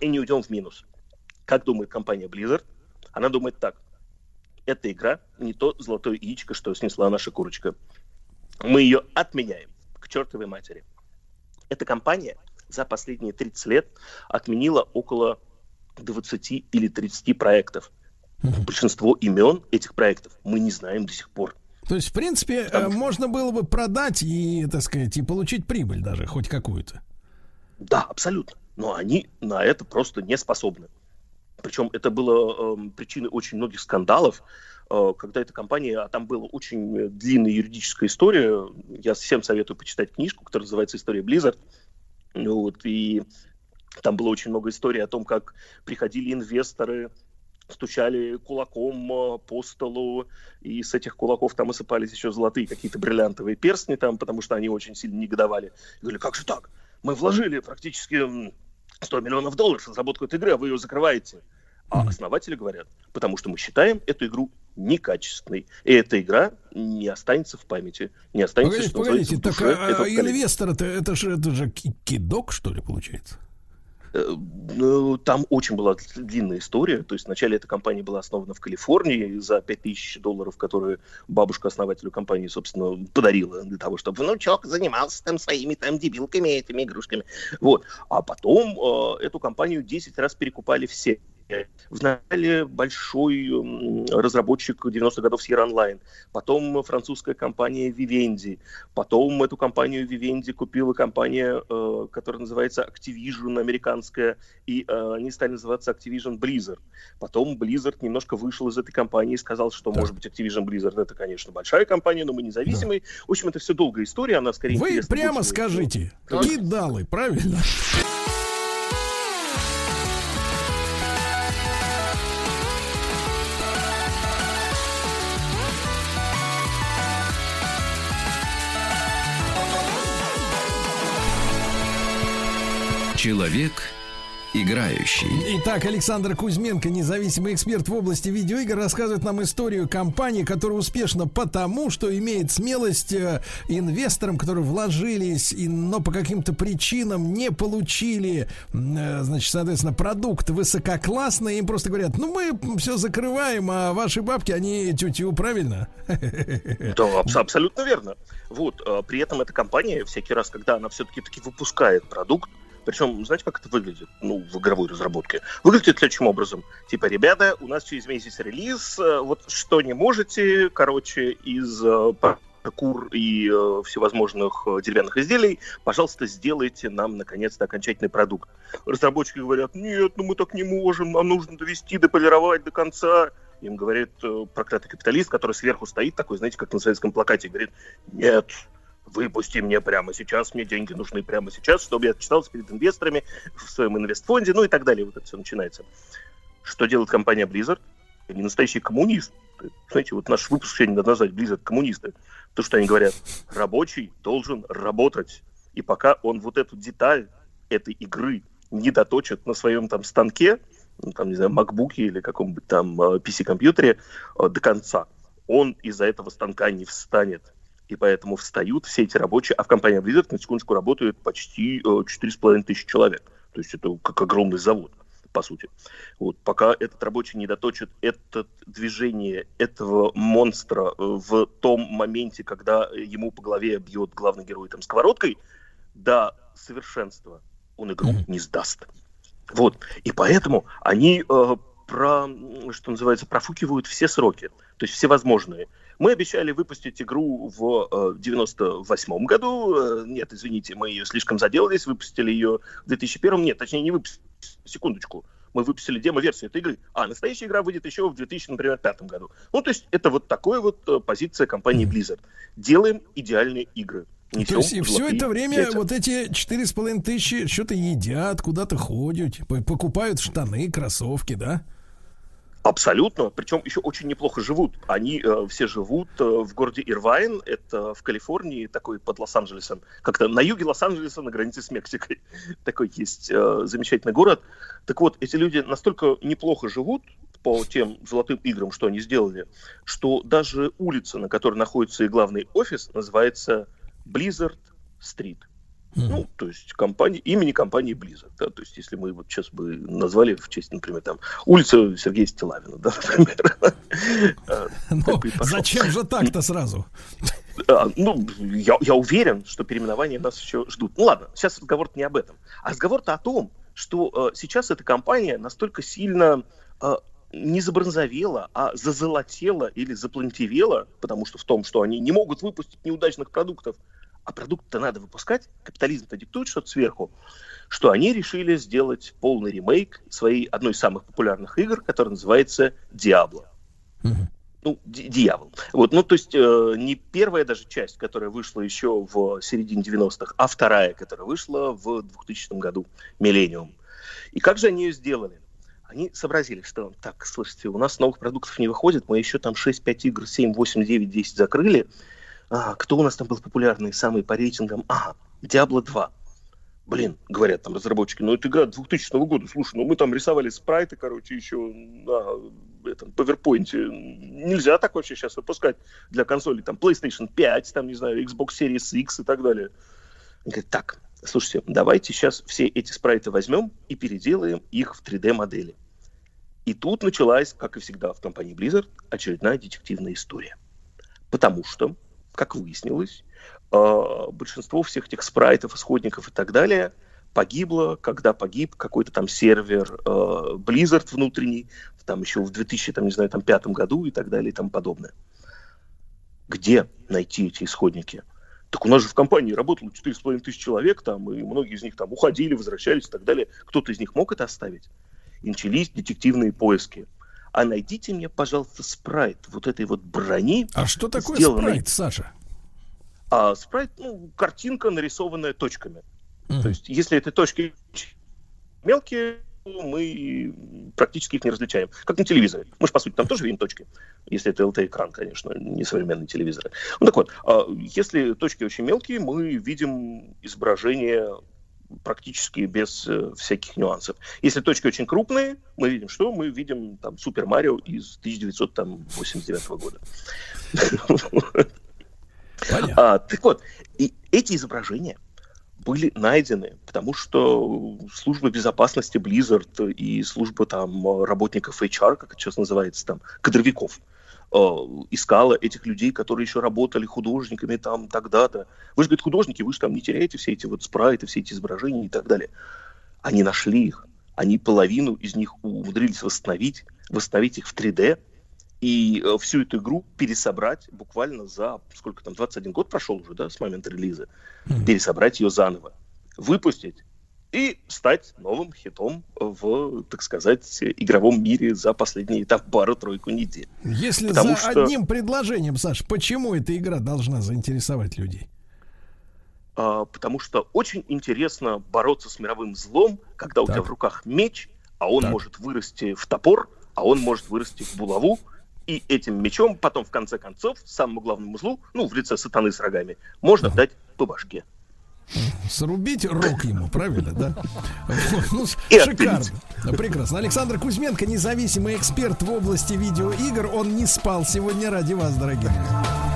и не уйдем в минус. Как думает компания Blizzard? Она думает так. Эта игра не то золотое яичко, что снесла наша курочка. Мы ее отменяем к чертовой матери. Эта компания за последние 30 лет отменила около 20 или 30 проектов. Большинство имен этих проектов мы не знаем до сих пор. То есть, в принципе, э, можно было бы продать и, так сказать, и получить прибыль даже, хоть какую-то. Да, абсолютно. Но они на это просто не способны. Причем это было эм, причиной очень многих скандалов, э, когда эта компания, а там была очень э, длинная юридическая история. Я всем советую почитать книжку, которая называется «История Blizzard». Ну Вот, и там было очень много историй о том, как приходили инвесторы, стучали кулаком э, по столу, и с этих кулаков там осыпались еще золотые какие-то бриллиантовые перстни там, потому что они очень сильно негодовали. И говорили, как же так? Мы вложили практически м, 100 миллионов долларов в разработку этой игры, а вы ее закрываете. А основатели говорят, потому что мы считаем эту игру некачественной. И эта игра не останется в памяти, не останется, Погодите, что погодите, в так душе а, этого поколения. инвестор это, же это же ки- кидок, что ли, получается? Э, ну, Там очень была длинная история. То есть вначале эта компания была основана в Калифорнии за 5000 долларов, которые бабушка основателю компании, собственно, подарила для того, чтобы внучок занимался там своими там дебилками, этими игрушками. Вот. А потом э, эту компанию 10 раз перекупали все. В начале большой разработчик 90-х годов Sierra Online, потом французская компания Vivendi, потом эту компанию Vivendi купила компания, э, которая называется Activision американская, и э, они стали называться Activision Blizzard. Потом Blizzard немножко вышел из этой компании и сказал, что, может быть, Activision Blizzard это, конечно, большая компания, но мы независимые. В общем, это все долгая история, она скорее Вы прямо скажите, кидалы, правильно? Человек играющий. Итак, Александр Кузьменко, независимый эксперт в области видеоигр, рассказывает нам историю компании, которая успешна потому, что имеет смелость э, инвесторам, которые вложились, и, но по каким-то причинам не получили, э, значит, соответственно, продукт высококлассный, им просто говорят, ну мы все закрываем, а ваши бабки, они тю-тю, правильно? Да, абс- абсолютно верно. Вот, э, при этом эта компания всякий раз, когда она все-таки таки выпускает продукт, причем, знаете, как это выглядит, ну, в игровой разработке? Выглядит следующим образом. Типа, ребята, у нас через месяц релиз, э, вот что не можете, короче, из э, паркур и э, всевозможных э, деревянных изделий, пожалуйста, сделайте нам, наконец-то, окончательный продукт. Разработчики говорят, нет, ну мы так не можем, нам нужно довести, дополировать до конца. Им говорит э, проклятый капиталист, который сверху стоит, такой, знаете, как на советском плакате, говорит, нет, выпусти мне прямо сейчас, мне деньги нужны прямо сейчас, чтобы я отчитался перед инвесторами в своем инвестфонде, ну и так далее. Вот это все начинается. Что делает компания Blizzard? Они настоящие коммунисты. Знаете, вот наш выпуск сегодня надо назвать Blizzard коммунисты. То, что они говорят, рабочий должен работать. И пока он вот эту деталь этой игры не доточит на своем там станке, ну, там, не знаю, макбуке или каком-нибудь там э, PC-компьютере э, до конца, он из-за этого станка не встанет. И поэтому встают все эти рабочие, а в компании Blizzard, на секундочку, работают почти э, 4,5 тысячи человек. То есть это как огромный завод, по сути. Вот, пока этот рабочий не доточит это движение этого монстра э, в том моменте, когда ему по голове бьет главный герой там сковородкой, до совершенства он игру не сдаст. Вот. И поэтому они э, про, что называется, профукивают все сроки, то есть все возможные. Мы обещали выпустить игру в э, 98 году. Э, Нет, извините, мы ее слишком заделались, выпустили ее в 2001. Нет, точнее, не выпустили. Секундочку. Мы выпустили демо-версию этой игры. А настоящая игра выйдет еще в 2005 году. Ну, то есть это вот такая вот э, позиция компании Blizzard. Делаем идеальные игры. То Несем есть и все это время яйца. вот эти четыре с половиной тысячи что-то едят, куда-то ходят, по- покупают штаны, кроссовки, да? Абсолютно. Причем еще очень неплохо живут. Они э, все живут э, в городе Ирвайн, это в Калифорнии, такой под Лос-Анджелесом. Как-то на юге Лос-Анджелеса, на границе с Мексикой. Такой есть э, замечательный город. Так вот, эти люди настолько неплохо живут по тем золотым играм, что они сделали, что даже улица, на которой находится и главный офис, называется Blizzard Street. Ну, то есть компания, имени компании Blizzard, да, то есть если мы вот сейчас бы назвали в честь, например, там, улица Сергея Стилавина, да, например. А, Ну, зачем же так-то сразу? А, Ну, я, я уверен, что переименования нас еще ждут. Ну ладно, сейчас разговор не об этом. А разговор-то о том, что э, сейчас эта компания настолько сильно э, не забронзовела, а зазолотела или заплантивела, потому что в том, что они не могут выпустить неудачных продуктов, а продукт-то надо выпускать, капитализм-то диктует что-то сверху, что они решили сделать полный ремейк своей одной из самых популярных игр, которая называется Diablo. Ну, ди- дьявол. Вот, ну, то есть э, не первая даже часть, которая вышла еще в середине 90-х, а вторая, которая вышла в 2000 году, Миллениум. И как же они ее сделали? Они сообразили, что так, слушайте, у нас новых продуктов не выходит, мы еще там 6-5 игр, 7, 8, 9, 10 закрыли. А, кто у нас там был популярный, самый по рейтингам? А, Diablo 2. Блин, говорят там разработчики, ну это игра 2000 года, слушай, ну мы там рисовали спрайты, короче, еще на этом PowerPoint. Нельзя так вообще сейчас выпускать для консолей, там PlayStation 5, там, не знаю, Xbox Series X и так далее. Они говорят, так, слушайте, давайте сейчас все эти спрайты возьмем и переделаем их в 3D-модели. И тут началась, как и всегда в компании Blizzard, очередная детективная история. Потому что, как выяснилось, э, большинство всех этих спрайтов, исходников и так далее погибло, когда погиб какой-то там сервер э, Blizzard внутренний, там еще в 2000, там, не знаю, там, пятом году и так далее и тому подобное. Где найти эти исходники? Так у нас же в компании работало 4,5 тысяч человек, там, и многие из них там уходили, возвращались и так далее. Кто-то из них мог это оставить? И начались детективные поиски. А найдите мне, пожалуйста, спрайт вот этой вот брони. А что такое сделанной- спрайт, Саша? А спрайт, ну, картинка, нарисованная точками. То есть, если эти точки мелкие, мы практически их не различаем. Как на телевизоре. Мы же, по сути, там тоже видим точки. Если это LT-экран, конечно, не современные телевизоры. Ну так вот, а, если точки очень мелкие, мы видим изображение практически без э, всяких нюансов. Если точки очень крупные, мы видим что? Мы видим там Супер Марио из 1989 года. А, так вот, и эти изображения были найдены, потому что служба безопасности Blizzard и служба там работников HR, как это сейчас называется, там, кадровиков, искала этих людей, которые еще работали художниками там тогда-то. Вы же, говорит, художники, вы же там не теряете все эти вот спрайты, все эти изображения и так далее. Они нашли их, они половину из них умудрились восстановить, восстановить их в 3D, и э, всю эту игру пересобрать буквально за, сколько там, 21 год прошел уже, да, с момента релиза, пересобрать ее заново, выпустить и стать новым хитом в, так сказать, игровом мире за последние там пару-тройку недель. Если Потому за что- одним предложением, Саш, почему эта игра должна заинтересовать людей? А, потому что очень интересно бороться с мировым злом, когда у тебя в руках меч, а он может вырасти в топор, а он может вырасти в булаву, и этим мечом потом, в конце концов, самому главному злу, ну, в лице сатаны с рогами, можно дать по башке. Срубить рог ему, правильно, да? Ну, шикарно. Прекрасно. Александр Кузьменко, независимый эксперт в области видеоигр. Он не спал сегодня ради вас, дорогие друзья.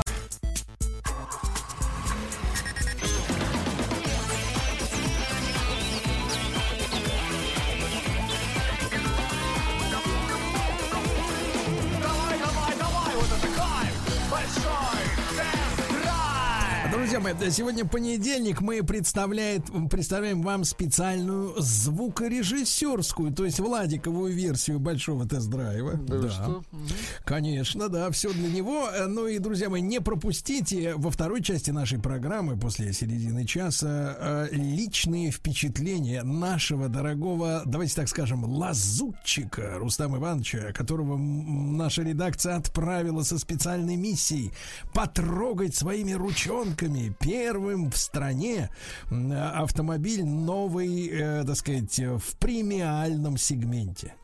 Да, сегодня понедельник. Мы представляет, представляем вам специальную звукорежиссерскую, то есть Владиковую версию большого тест-драйва. Да вы что? Конечно, да, все для него. Ну и, друзья мои, не пропустите во второй части нашей программы после середины часа э, личные впечатления нашего дорогого, давайте так скажем, лазутчика Рустама Ивановича, которого наша редакция отправила со специальной миссией потрогать своими ручонками первым в стране автомобиль новый, э, так сказать, в премиальном сегменте.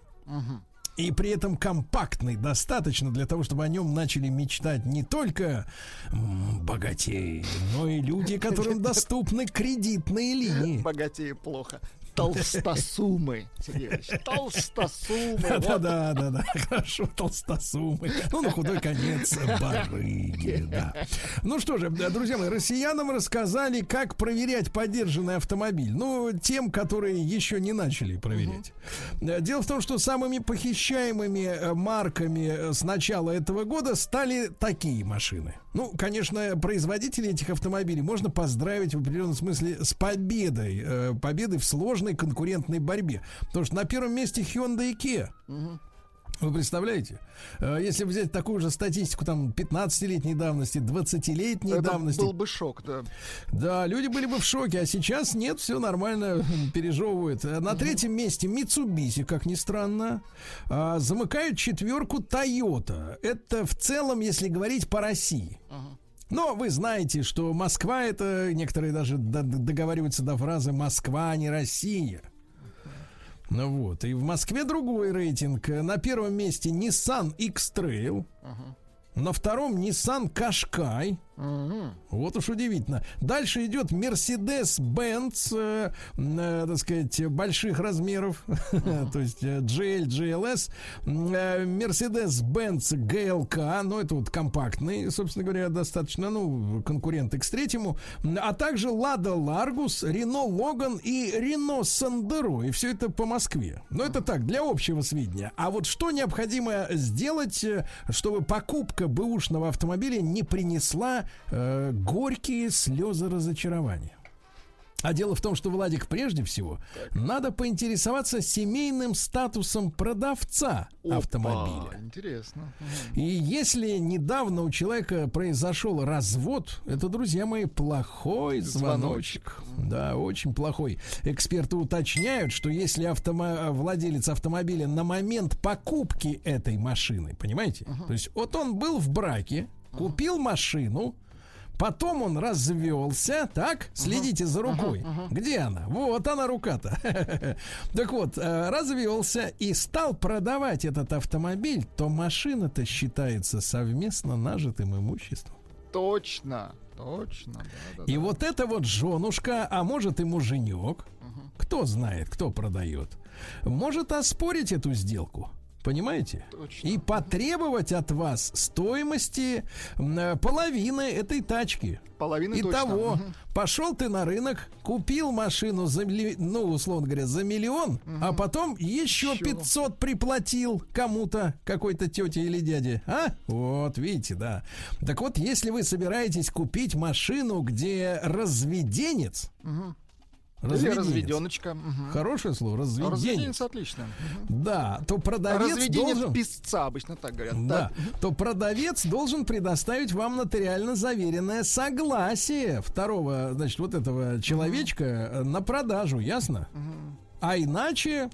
И при этом компактный достаточно для того, чтобы о нем начали мечтать не только богатеи, но и люди, которым доступны кредитные линии. Богатее плохо. Толстосумы, толстосумы. Да, да, да, да, хорошо, толстосумы. Ну, на худой конец барыги, да. Ну что же, друзья мои, россиянам рассказали, как проверять подержанный автомобиль. Ну, тем, которые еще не начали проверять. Э, Дело в том, что самыми похищаемыми э, марками э, с начала этого года стали такие машины. Ну, конечно, производители этих автомобилей можно поздравить в определенном смысле с победой. Победой в сложной конкурентной борьбе. Потому что на первом месте Hyundai и Kia. Вы представляете? Э, Если взять такую же статистику, там, 15-летней давности, 20-летней Это давности. был бы шок, да. Да, люди были бы в шоке, а сейчас нет, все нормально, пережевывают. Э, На третьем месте Mitsubishi, как ни странно. А, Замыкают четверку Toyota. Это в целом, если говорить по России. Но вы знаете, что Москва это, некоторые даже договариваются до фразы «Москва, а не Россия». Ну вот, и в Москве другой рейтинг. На первом месте Nissan X-Trail. На втором Nissan Qashqai. Вот уж удивительно. Дальше идет Mercedes-Benz, э, э, так сказать, больших размеров, то есть э, GL, GLS, э, Mercedes-Benz GLK, ну это вот компактный, собственно говоря, достаточно, ну, конкурент X3, а также Lada Largus, Renault Logan и Renault Sandero, и все это по Москве. Но это так, для общего сведения. А вот что необходимо сделать, э, чтобы покупка бэушного автомобиля не принесла э, горькие слезы разочарования? А дело в том, что, Владик, прежде всего, надо поинтересоваться семейным статусом продавца автомобиля. Опа, Интересно. И если недавно у человека произошел развод, это, друзья мои, плохой звоночек. Да, очень плохой. Эксперты уточняют, что если автомо- владелец автомобиля на момент покупки этой машины, понимаете? То есть вот он был в браке, купил машину, Потом он развелся, так? Следите за рукой. Где она? Вот она рука-то. Так вот, э, развелся и стал продавать этот автомобиль, то машина-то считается совместно нажитым имуществом. Точно, точно. да, да, И вот это вот женушка, а может и муженек, кто знает, кто продает, может оспорить эту сделку. Понимаете? И потребовать от вас стоимости э, половины этой тачки. Половины Итого, точно. Мгм. пошел ты на рынок, купил машину за, ну, условно говоря, за миллион, а потом еще 500 приплатил кому-то, какой-то тете или дяде. А? Вот, видите, да. Так вот, если вы собираетесь купить машину, где разведенец, Или разведенец, разведеночка. мгм. Хорошее слово, разведенец. Разведенец отлично. Мгм. Да, то продавец Разведенец должен... песца, обычно так говорят. Да, Так. то продавец должен предоставить вам нотариально заверенное согласие второго, значит, вот этого человечка э, на продажу, ясно? А иначе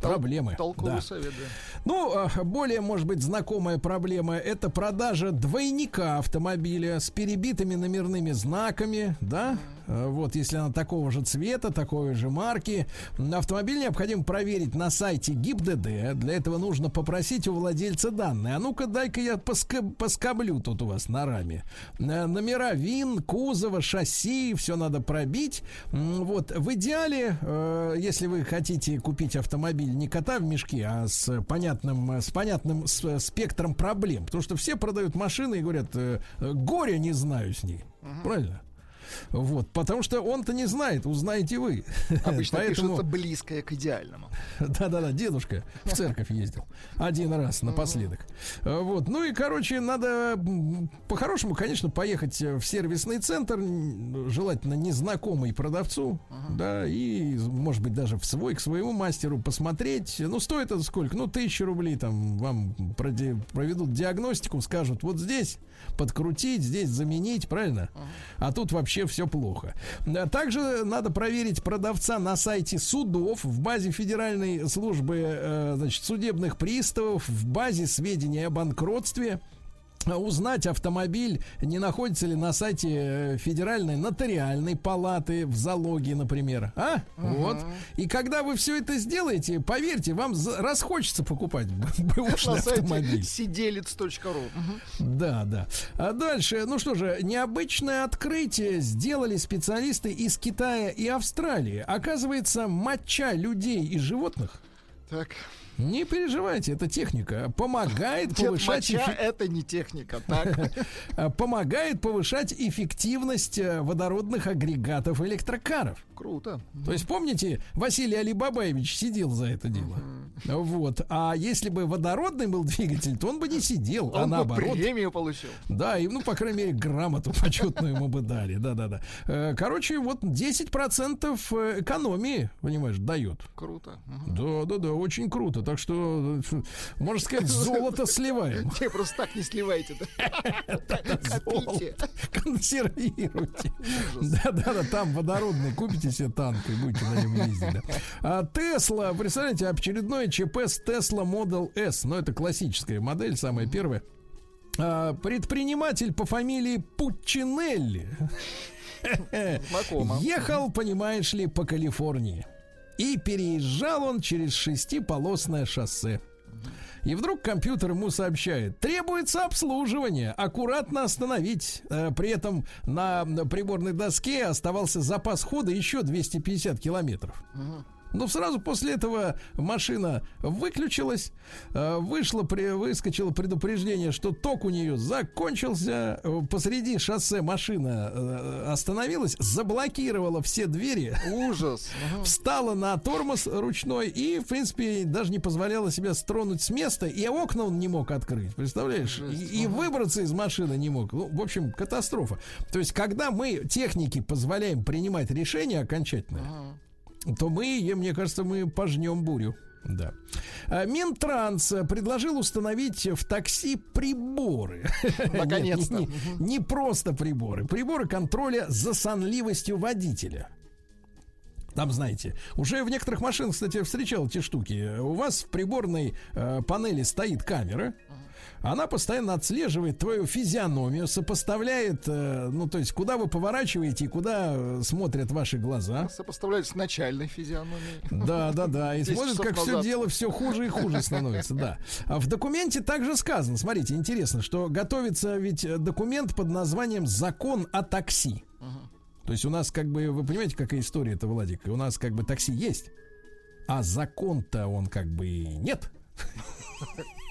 проблемы. Толковый Да. совет, да. Ну, э, более, может быть, знакомая проблема это продажа двойника автомобиля с перебитыми номерными знаками, да? Э, Вот, если она такого же цвета, такой же марки. Автомобиль необходимо проверить на сайте ГИБДД. Для этого нужно попросить у владельца данные. А ну-ка, дай-ка я поскоблю тут у вас на раме. Э, Номера ВИН, кузова, шасси, все надо пробить. Вот, в идеале, э, если вы хотите купить автомобиль не кота в мешке, а с понятным, с понятным спектром проблем. Потому что все продают машины и говорят, горя не знаю с ней. Правильно? Вот, потому что он-то не знает, узнаете вы. Обычно Поэтому- пишется близкое к идеальному. да-да-да, дедушка в церковь ездил. Один раз напоследок. Вот. Ну и, короче, надо по-хорошему, конечно, поехать в сервисный центр, желательно незнакомый продавцу, да, и, может быть, даже в свой, к своему мастеру посмотреть. Ну, стоит это сколько? Ну, тысячу рублей там вам проведут диагностику, скажут, вот здесь подкрутить, здесь заменить, правильно? А тут вообще все плохо. Да, Также надо проверить продавца на сайте судов, в базе Федеральной службы э, значит, судебных приставов, в базе сведений о банкротстве. Узнать автомобиль не находится ли на сайте э, Федеральной нотариальной палаты в залоге, например. А? Вот. И когда вы все это сделаете, поверьте, вам расхочется покупать бэушный автомобиль. сиделец.ру. Да, да. А дальше, ну что же, необычное открытие сделали специалисты из Китая и Австралии. Оказывается, моча людей и животных. Так. Не переживайте, это техника. Помогает Дед повышать моча эффе- это не техника, так? а, помогает повышать эффективность э, водородных агрегатов электрокаров. Круто. То есть, помните, Василий Алибабаевич сидел за это дело. Вот. А если бы водородный был двигатель, то он бы не сидел, а Он бы наоборот. премию получил. Да, и, ну, по крайней мере, грамоту почетную ему бы дали. Да-да-да. Э, Короче, вот 10% экономии, понимаешь, дает. Круто. Да, да, да, очень круто. Так что, э, можно сказать, золото сливаем. Не, просто так не сливайте. Копите. Консервируйте. Да-да-да, там водородный, купите себе танк и будете на нем ездить. А Тесла, представляете, очередной ЧП с Tesla Model S. Ну, это классическая модель, самая первая. А, предприниматель по фамилии Пучинелли ехал, понимаешь ли, по Калифорнии. И переезжал он через шестиполосное шоссе. И вдруг компьютер ему сообщает, требуется обслуживание, аккуратно остановить. Э, При этом на приборной доске оставался запас хода еще 250 километров. Ну, сразу после этого машина выключилась, э, вышло, выскочило предупреждение, что ток у нее закончился. Посреди шоссе машина э, остановилась, заблокировала все двери. Ужас. Встала на тормоз ручной и, в принципе, даже не позволяла себя стронуть с места. И окна он не мог открыть, представляешь? И, и выбраться из машины не мог. Ну, в общем, катастрофа. То есть, когда мы техники позволяем принимать решения окончательно, то мы, мне кажется, мы пожнем бурю. Да. А, Минтранс предложил установить в такси приборы. Нет, не- Наконец-то. Не, не просто приборы. Приборы контроля за сонливостью водителя. Там, знаете, уже в некоторых машинах, кстати, я встречал эти штуки. У вас в приборной э, панели стоит камера. Она постоянно отслеживает твою физиономию, сопоставляет, э, ну, то есть, куда вы поворачиваете и куда э, смотрят ваши глаза. Сопоставляют с начальной физиономией. Да, да, да. И 10 смотрит, как все дело все хуже и хуже становится, да. А в документе также сказано, смотрите, интересно, что готовится ведь документ под названием «Закон о такси». То есть у нас как бы, вы понимаете, какая история это, Владик? У нас как бы такси есть, а закон-то он как бы нет.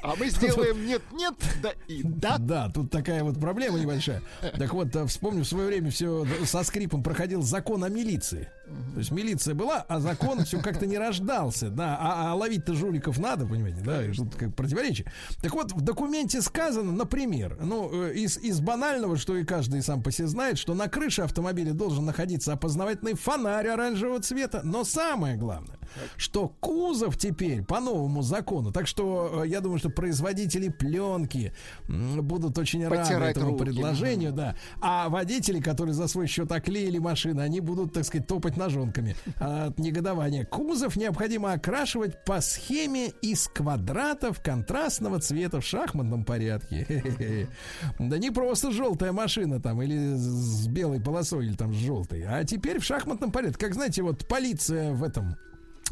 А мы сделаем нет-нет, да и да. Да, тут такая вот проблема небольшая. Так вот, э, вспомню, в свое время все со скрипом проходил закон о милиции. То есть милиция была, а закон все как-то не рождался. Да, а, а ловить-то жуликов надо, понимаете, да, и тут как противоречие. Так вот, в документе сказано, например, ну, э, из, из банального, что и каждый сам по себе знает, что на крыше автомобиля должен находиться опознавательный фонарь оранжевого цвета. Но самое главное, что кузов теперь по новому закону. Так что э, я думаю, что производители пленки будут очень рады Потирать этому руки. предложению, да. А водители, которые за свой счет оклеили машины, они будут, так сказать, топать ножонками от негодования. Кузов необходимо окрашивать по схеме из квадратов контрастного цвета в шахматном порядке. Да не просто желтая машина там или с белой полосой или там с желтой, а теперь в шахматном порядке. Как знаете, вот полиция в этом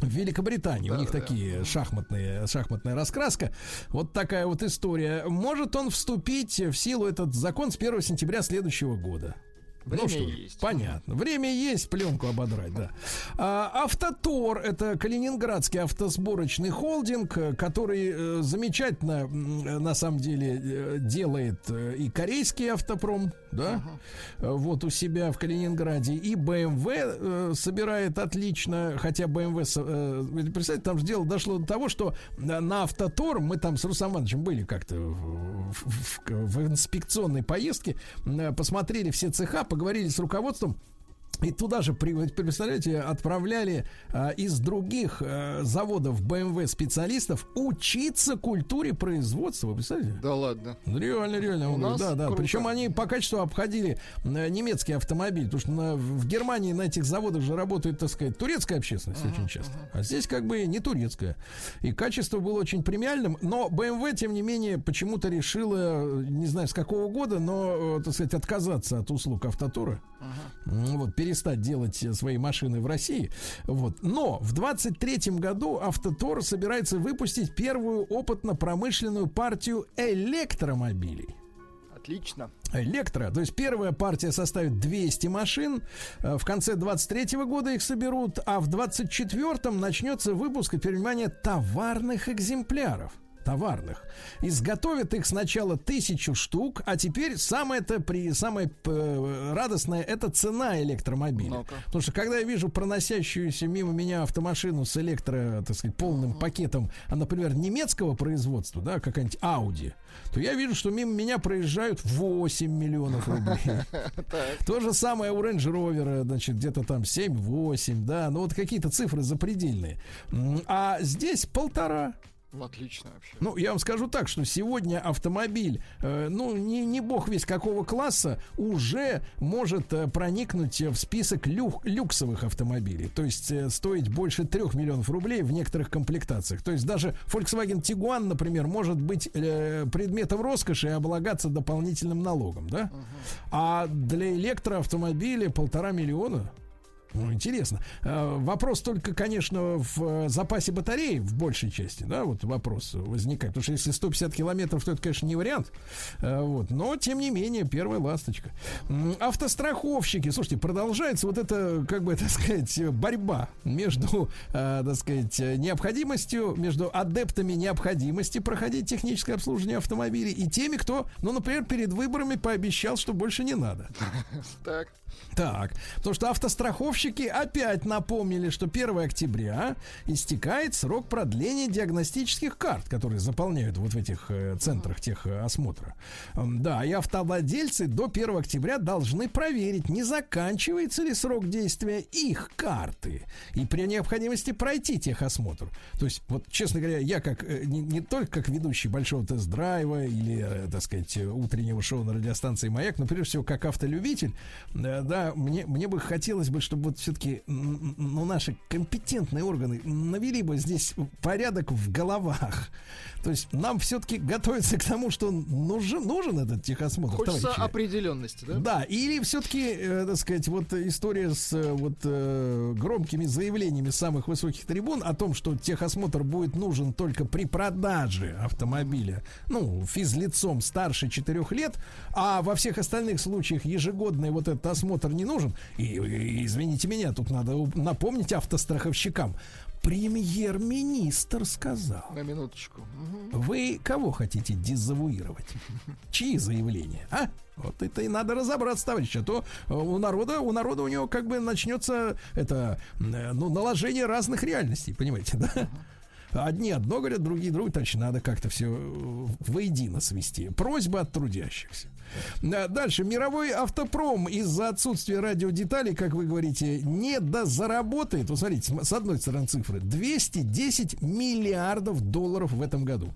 в Великобритании у них такие шахматные, шахматная раскраска. Вот такая вот история. Может он вступить в силу этот закон с 1 сентября следующего года? Время ну что, есть. понятно. Время есть, пленку ободрать, да. А, Автотор это калининградский автосборочный холдинг, э, который э, замечательно, э, на самом деле, э, делает и корейский автопром, да, Э, вот у себя в Калининграде, и BMW э, собирает отлично, хотя BMW, э, вы представляете, там же дело дошло до того, что на на Автотор мы там с Русом Ивановичем были как-то в, в- в- в инспекционной поездке, э, посмотрели все цеха, поговорили с руководством. И туда же, представляете, отправляли а, из других а, заводов BMW специалистов учиться культуре производства. Вы представляете? Да ладно. Реально, реально. У он нас да, да. круто. Причем они по качеству обходили э, немецкий автомобиль. Потому что на- в Германии на этих заводах же работает, так сказать, турецкая общественность очень часто. А здесь как бы не турецкая. И качество было очень премиальным. Но BMW, тем не менее, почему-то решила, не знаю с какого года, но, э, так сказать, отказаться от услуг автотура. М, Вот, перестать делать э, свои машины в России. Вот. Но в 23 году Автотор собирается выпустить первую опытно-промышленную партию электромобилей. Отлично. Электро. То есть первая партия составит 200 машин. Э, В конце 23 года их соберут, а в 24-м начнется выпуск, теперь внимание, товарных экземпляров. Товарных. Изготовят их сначала тысячу штук, а теперь самое-то при самое э, радостное это цена электромобиля. Потому что когда я вижу проносящуюся мимо меня автомашину с электро, так сказать, полным пакетом, а, например, немецкого производства, да, какая-нибудь Audi, то я вижу, что мимо меня проезжают 8 миллионов рублей. То же самое у Range Rover, значит, где-то там 7-8, да, ну вот какие-то цифры запредельные. А здесь полтора. Ну, отлично вообще. Ну, я вам скажу так, что сегодня автомобиль, э, ну, не, не бог весь какого класса, уже может э, проникнуть в список лю- люксовых автомобилей. То есть э, стоить больше трех миллионов рублей в некоторых комплектациях. То есть даже Volkswagen Tiguan, например, может быть э, предметом роскоши и облагаться дополнительным налогом, да? А для электроавтомобиля полтора миллиона. Ну, интересно. А, Вопрос только, конечно, в э, запасе батареи в большей части, да, вот вопрос возникает. Потому что если 150 километров, то это, конечно, не вариант. А, Вот. Но, тем не менее, первая ласточка. Автостраховщики, слушайте, продолжается вот эта, как бы это сказать, борьба между, а, так сказать, необходимостью, между адептами необходимости проходить техническое обслуживание автомобилей и теми, кто, ну, например, перед выборами пообещал, что больше не надо. Так. Так, потому что автостраховщики опять напомнили, что 1 октября истекает срок продления диагностических карт, которые заполняют вот в этих э, центрах техосмотра. Да, и автовладельцы до 1 октября должны проверить, не заканчивается ли срок действия их карты. И при необходимости пройти техосмотр. То есть, вот, честно говоря, я как э, не, не только как ведущий большого тест-драйва или, э, так сказать, утреннего шоу на радиостанции «Маяк», но прежде всего как автолюбитель, да, мне, мне бы хотелось бы, чтобы вот все-таки ну, наши компетентные органы навели бы здесь порядок в головах. То есть нам все-таки готовиться к тому, что нужен, нужен этот техосмотр. Хочется товарищи. определенности, да? Да, или все-таки, э, так сказать, вот история с э, вот э, громкими заявлениями самых высоких трибун о том, что техосмотр будет нужен только при продаже автомобиля, ну, физлицом старше 4 лет, а во всех остальных случаях ежегодный вот этот осмотр не нужен. И, и, извините меня, тут надо напомнить автостраховщикам. Премьер-министр сказал. На минуточку. Мгм. Вы кого хотите дезавуировать? Чьи заявления, а? Вот это и надо разобраться, товарищи, а то у народа, у народа у него как бы начнется это, ну, наложение разных реальностей, понимаете, да? Одни одно говорят, другие другое, значит, надо как-то все воедино свести. Просьба от трудящихся. Да, Дальше. Мировой автопром из-за отсутствия радиодеталей, как вы говорите, не дозаработает. Вот смотрите, с- с одной стороны цифры. 210 миллиардов долларов в этом году.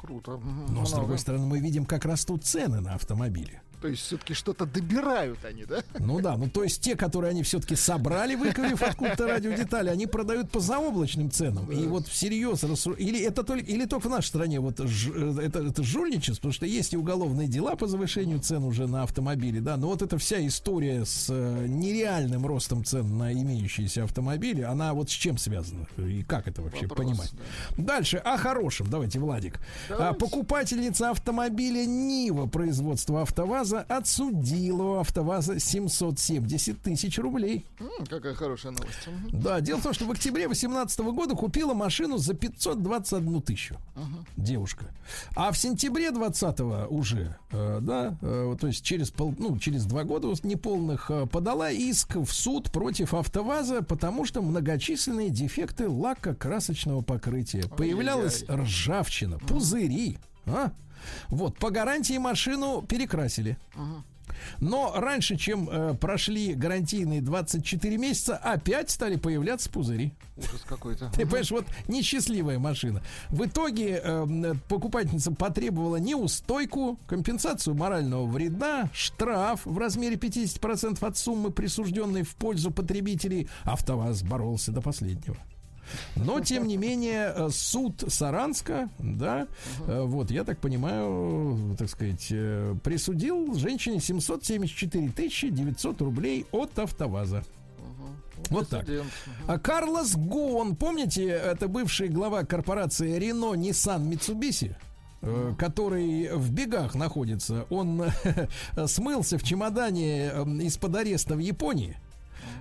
Круто. Но, с Много. другой стороны, мы видим, как растут цены на автомобили. То есть все-таки что-то добирают они, да? Ну да, ну то есть те, которые они все-таки собрали, выковив откуда-то радиодетали, они продают по заоблачным ценам. И вот всерьез рассу- или это только или только в нашей стране вот ж- э, это, это жульничество, потому что есть и уголовные дела по завышению цен уже на автомобили, да. Но вот эта вся история с э, нереальным ростом цен на имеющиеся автомобили, она вот с чем связана и как это вообще Вопрос, понимать? Дальше о хорошем. Давайте, Владик. А, покупательница автомобиля Нива производства АвтоВАЗа отсудила у АвтоВАЗа 770 тысяч рублей. М, Какая хорошая новость. Да, дело в том, что в октябре 2018 года купила машину за 521 тысячу Ага. девушка. А в сентябре 20 уже, э, да, э, то есть через, пол, ну, через два года неполных э, подала иск в суд против АвтоВАЗа, потому что многочисленные дефекты лакокрасочного покрытия. Появлялась ржавчина, пузыри. А? Вот, по гарантии машину перекрасили. Ага. Но раньше, чем э, прошли гарантийные 24 месяца, опять стали появляться пузыри. Ужас какой-то. Ты понимаешь, вот несчастливая машина. В итоге э, покупательница потребовала неустойку, компенсацию морального вреда, штраф в размере 50% от суммы, присужденной в пользу потребителей. АвтоВАЗ боролся до последнего. Но, тем не менее, э, суд Саранска, да, э, вот, я так понимаю, так сказать, э, присудил женщине 774 тысячи 900 рублей от АвтоВАЗа. Вот так. А Карлос Гон, помните, это бывший глава корпорации Renault, Nissan, Mitsubishi? который в бегах находится, он смылся в чемодане из-под ареста в Японии.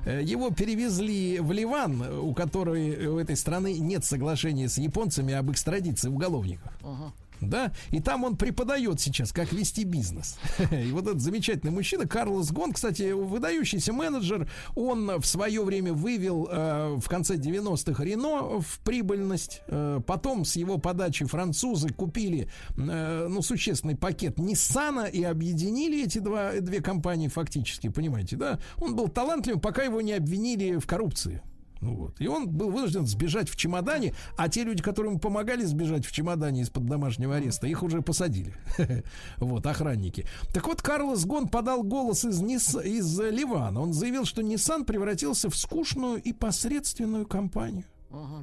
Э, Его перевезли в Ливан, у которой у этой страны нет соглашения с японцами об экстрадиции уголовников. Ага. Да, и там он преподает сейчас, как вести бизнес. И вот этот замечательный мужчина, Карлос Гон, кстати, выдающийся менеджер, он в свое время вывел э, в конце 90-х Рено в прибыльность. Э, потом с его подачи французы купили, э, ну, существенный пакет Ниссана и объединили эти два, две компании фактически, понимаете, да? Он был талантливым, пока его не обвинили в коррупции. Ну вот. И он был вынужден сбежать в чемодане, а те люди, которые ему помогали сбежать в чемодане из-под домашнего ареста, их уже посадили. Вот, охранники. Так вот, Карлос Гон подал голос из, Нис- из Ливана. Он заявил, что Nissan превратился в скучную и посредственную компанию.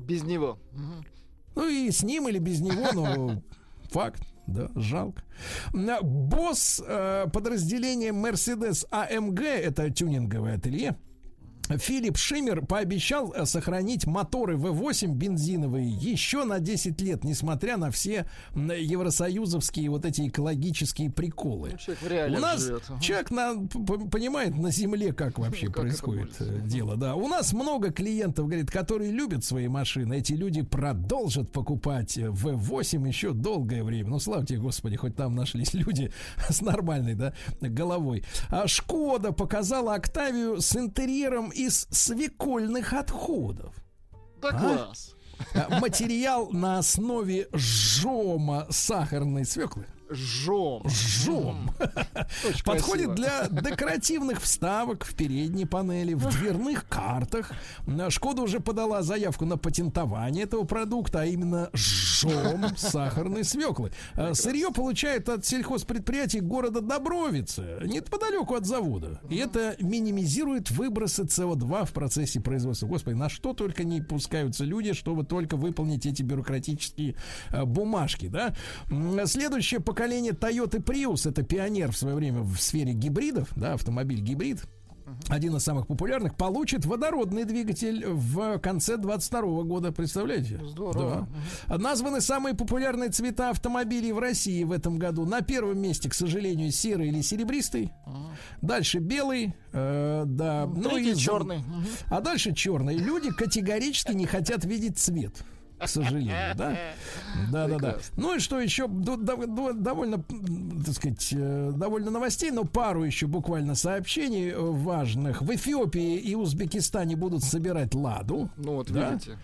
Без него. Ну и с ним или без него, но факт. Да, жалко. На- Босс э, подразделения Mercedes AMG, это тюнинговое ателье, Филипп Шиммер пообещал э, сохранить моторы V8 бензиновые еще на 10 лет, несмотря на все евросоюзовские вот эти экологические приколы. Ну, человек У нас живет. Человек на, понимает на земле, как вообще Как происходит э, дело. Да, у нас много клиентов, говорит, которые любят свои машины. Эти люди продолжат покупать э, V8 еще долгое время. Ну, слава тебе, Господи, хоть там нашлись люди с нормальной, да, головой. А Шкода показала Октавию с интерьером из свекольных отходов. Да А? класс. А, Материал на основе жома сахарной свеклы. Жом. Жом. Подходит красиво. для декоративных вставок в передней панели, в дверных картах. А, Шкода уже подала заявку на патентование этого продукта, а именно жом сахарной свеклы. А, Сырье получает от сельхозпредприятий города Добровицы, неподалеку от завода. И это минимизирует выбросы СО2 в процессе производства. Господи, на что только не пускаются люди, чтобы только выполнить эти бюрократические э, бумажки, да? Следующее поколение Toyota Prius, это пионер в свое время в сфере гибридов, да, автомобиль гибрид. Один из самых популярных получит водородный двигатель в конце 22 года. Представляете? Здорово. Да. Названы самые популярные цвета автомобилей в России в этом году. На первом месте, к сожалению, серый или серебристый. Дальше белый. э, да. Ну Третий и черный. А дальше черный. Люди категорически не хотят видеть цвет. К сожалению, да? Да, да, да. Ну и что еще? Довольно, так сказать, э, довольно новостей, но пару еще буквально сообщений э, важных. В Эфиопии и Узбекистане будут собирать ладу. Ну вот Да. видите.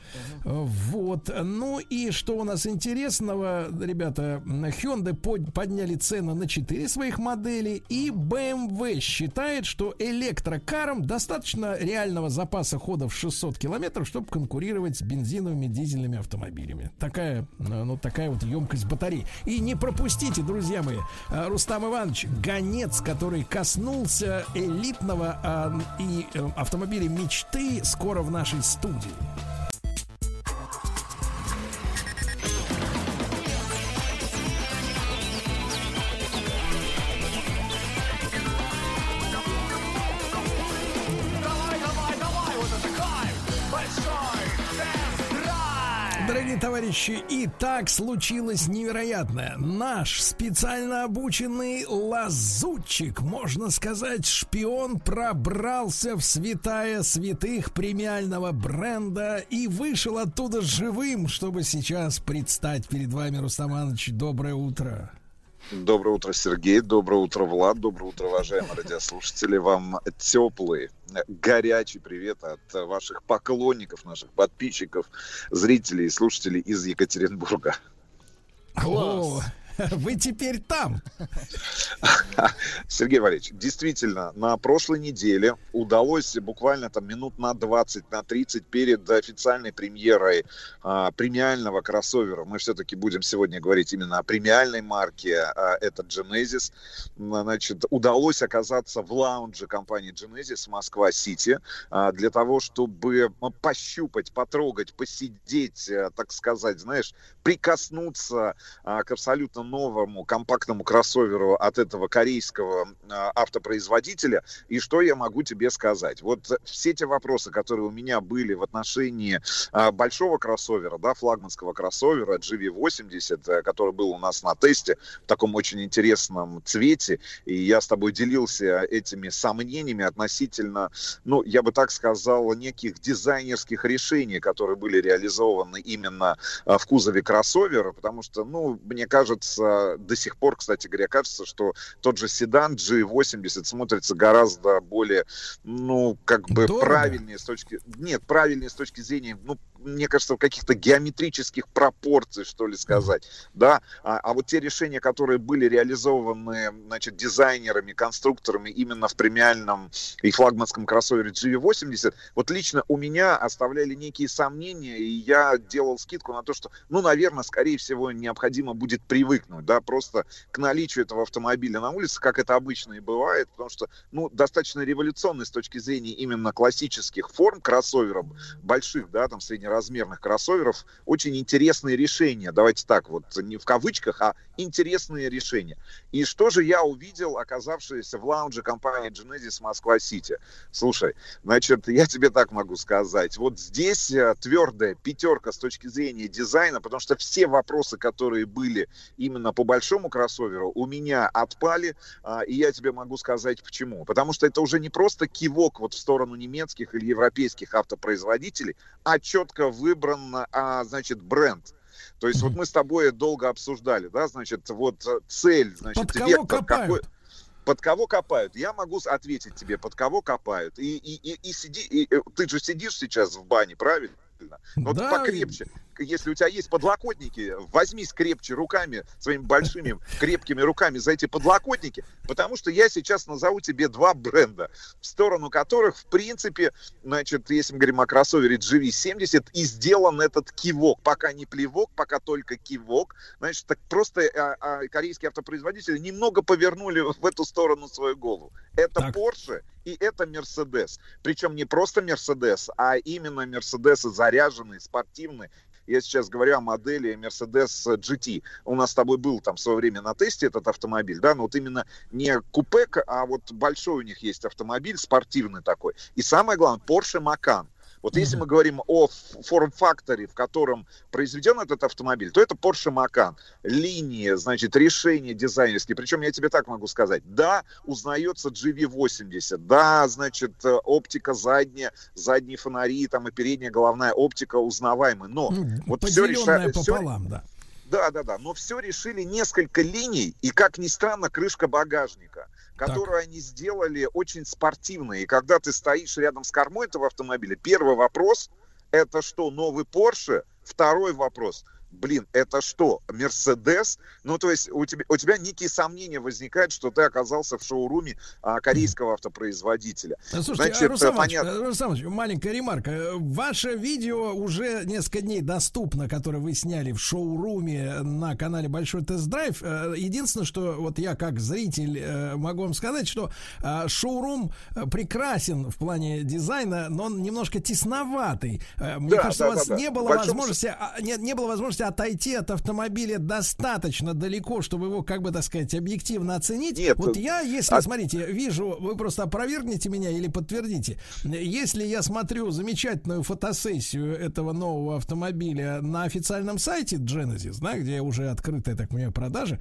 Э, Вот. Ну и что у нас интересного, ребята, Hyundai под- подняли цены на 4 своих модели, и BMW считает, что электрокарам достаточно реального запаса хода в 600 километров, чтобы конкурировать с бензиновыми дизельными автомобилями. Такая, э, ну, такая вот емкость батарей. И не пропустите, друзья мои, э, Рустам Иванович, гонец, который коснулся элитного а, и э, автомобиля мечты, скоро в нашей студии. Дорогие товарищи, и так случилось невероятное. Наш специально обученный лазутчик, можно сказать, шпион, пробрался в святая святых премиального бренда и вышел оттуда живым, чтобы сейчас предстать перед вами, Рустам Иванович. Доброе утро. Доброе утро, Сергей. Доброе утро, Влад. Доброе утро, уважаемые радиослушатели. Вам теплый, горячий привет от ваших поклонников, наших подписчиков, зрителей и слушателей из Екатеринбурга. О, вы теперь там. Сергей Валерьевич, действительно, на прошлой неделе удалось буквально там минут на 20, на 30 перед официальной премьерой а, премиального кроссовера, мы все-таки будем сегодня говорить именно о премиальной марке, а, это Genesis, значит, удалось оказаться в лаунже компании Genesis Москва-Сити а, для того, чтобы м, пощупать, потрогать, посидеть, э, так сказать, знаешь, прикоснуться а, к абсолютно новому компактному кроссоверу от этого корейского а, автопроизводителя. И что я могу тебе сказать? Вот все те вопросы, которые у меня были в отношении а, большого кроссовера, да, флагманского кроссовера GV80, э, который был у нас на тесте в таком очень интересном цвете, и я с тобой делился этими сомнениями относительно, ну, я бы так сказал, неких дизайнерских решений, которые были реализованы именно а, в кузове кроссовера, потому что, ну, мне кажется, до сих пор, кстати говоря, кажется, что тот же седан G80 смотрится гораздо более, ну, как бы Дорого. правильнее с точки... Нет, правильнее с точки зрения, ну, мне кажется, каких-то геометрических пропорций, что ли сказать, да, а, а вот те решения, которые были реализованы, значит, дизайнерами, конструкторами именно в премиальном и флагманском кроссовере GV80, вот лично у меня оставляли некие сомнения, и я делал скидку на то, что, ну, наверное, скорее всего, необходимо будет привыкнуть, да, просто к наличию этого автомобиля на улице, как это обычно и бывает, потому что, ну, достаточно революционный с точки зрения именно классических форм кроссоверов, больших, да, там, среднеразмерных среднеразмерных кроссоверов очень интересные решения. Давайте так, вот не в кавычках, а интересные решения. И что же я увидел, оказавшись в лаунже компании Genesis Москва-Сити? Слушай, значит, я тебе так могу сказать. Вот здесь э, твердая пятерка с точки зрения дизайна, потому что все вопросы, которые были именно по большому кроссоверу, у меня отпали. а, И я тебе могу сказать почему. Потому что это уже не просто кивок вот в сторону немецких или европейских автопроизводителей, а четко выбран, а, значит, бренд. То есть вот мы с тобой долго обсуждали, да, значит, вот э, цель, значит, Под кого вектор копают? какой- под кого копают? Я могу ответить тебе, под кого копают. И, и, и, и сиди, и, э, ты же сидишь сейчас в бане, правильно? Вот Да, покрепче. Если у тебя есть подлокотники, возьмись крепче руками, своими большими крепкими руками за эти подлокотники, потому что я сейчас назову тебе два бренда, в сторону которых, в принципе, значит, если мы говорим о кроссовере GV70, и сделан этот кивок. Пока не плевок, пока только кивок. Значит, так просто а, а, корейские автопроизводители немного повернули в эту сторону свою голову. Это Porsche и это Mercedes. Причем не просто Mercedes, а именно Mercedes заряженный, спортивный. Я сейчас говорю о модели Mercedes GT. У нас с тобой был там в свое время на тесте этот автомобиль, да, но вот именно не купек, а вот большой у них есть автомобиль, спортивный такой. И самое главное, Porsche Macan. Вот если мы говорим о форм-факторе, в котором произведен этот автомобиль, то это Porsche Macan. Линии, значит, решения дизайнерские. Причем я тебе так могу сказать. Да, узнается GV80. Да, значит, э, оптика задняя, задние фонари, там и передняя головная оптика узнаваемы. Но вот все решает... пополам, да. Да, да, да. Но все решили несколько линий, и, как ни странно, крышка багажника, которую они сделали очень спортивной. И когда ты стоишь рядом с кормой этого автомобиля, первый вопрос – это что, новый Porsche? Второй вопрос – блин, это что, Мерседес? Ну, то есть у тебя, у тебя некие сомнения возникают, что ты оказался в шоуруме а, корейского автопроизводителя. Слушайте, Значит, а, Руслан э, Иванович, понятно. э, Руслан Иванович, маленькая ремарка. Э, Ваше видео уже несколько дней доступно, которое вы сняли в шоуруме на канале Большой Тест-Драйв. Э, Единственное, что вот я как зритель э, могу вам сказать, что э, шоурум э, прекрасен в плане дизайна, но он немножко тесноватый. Э, Мне Да, кажется, да, у вас да, да. не было большой возможности, а, не, не было возможности отойти от автомобиля достаточно далеко, чтобы его, как бы так сказать, объективно оценить. Нет, вот э, я, если, а- смотрите, вижу, вы просто опровергните меня или подтвердите. Если я смотрю замечательную фотосессию этого нового автомобиля на официальном сайте Genesis, да, где уже открыта, я так понимаю, продажа,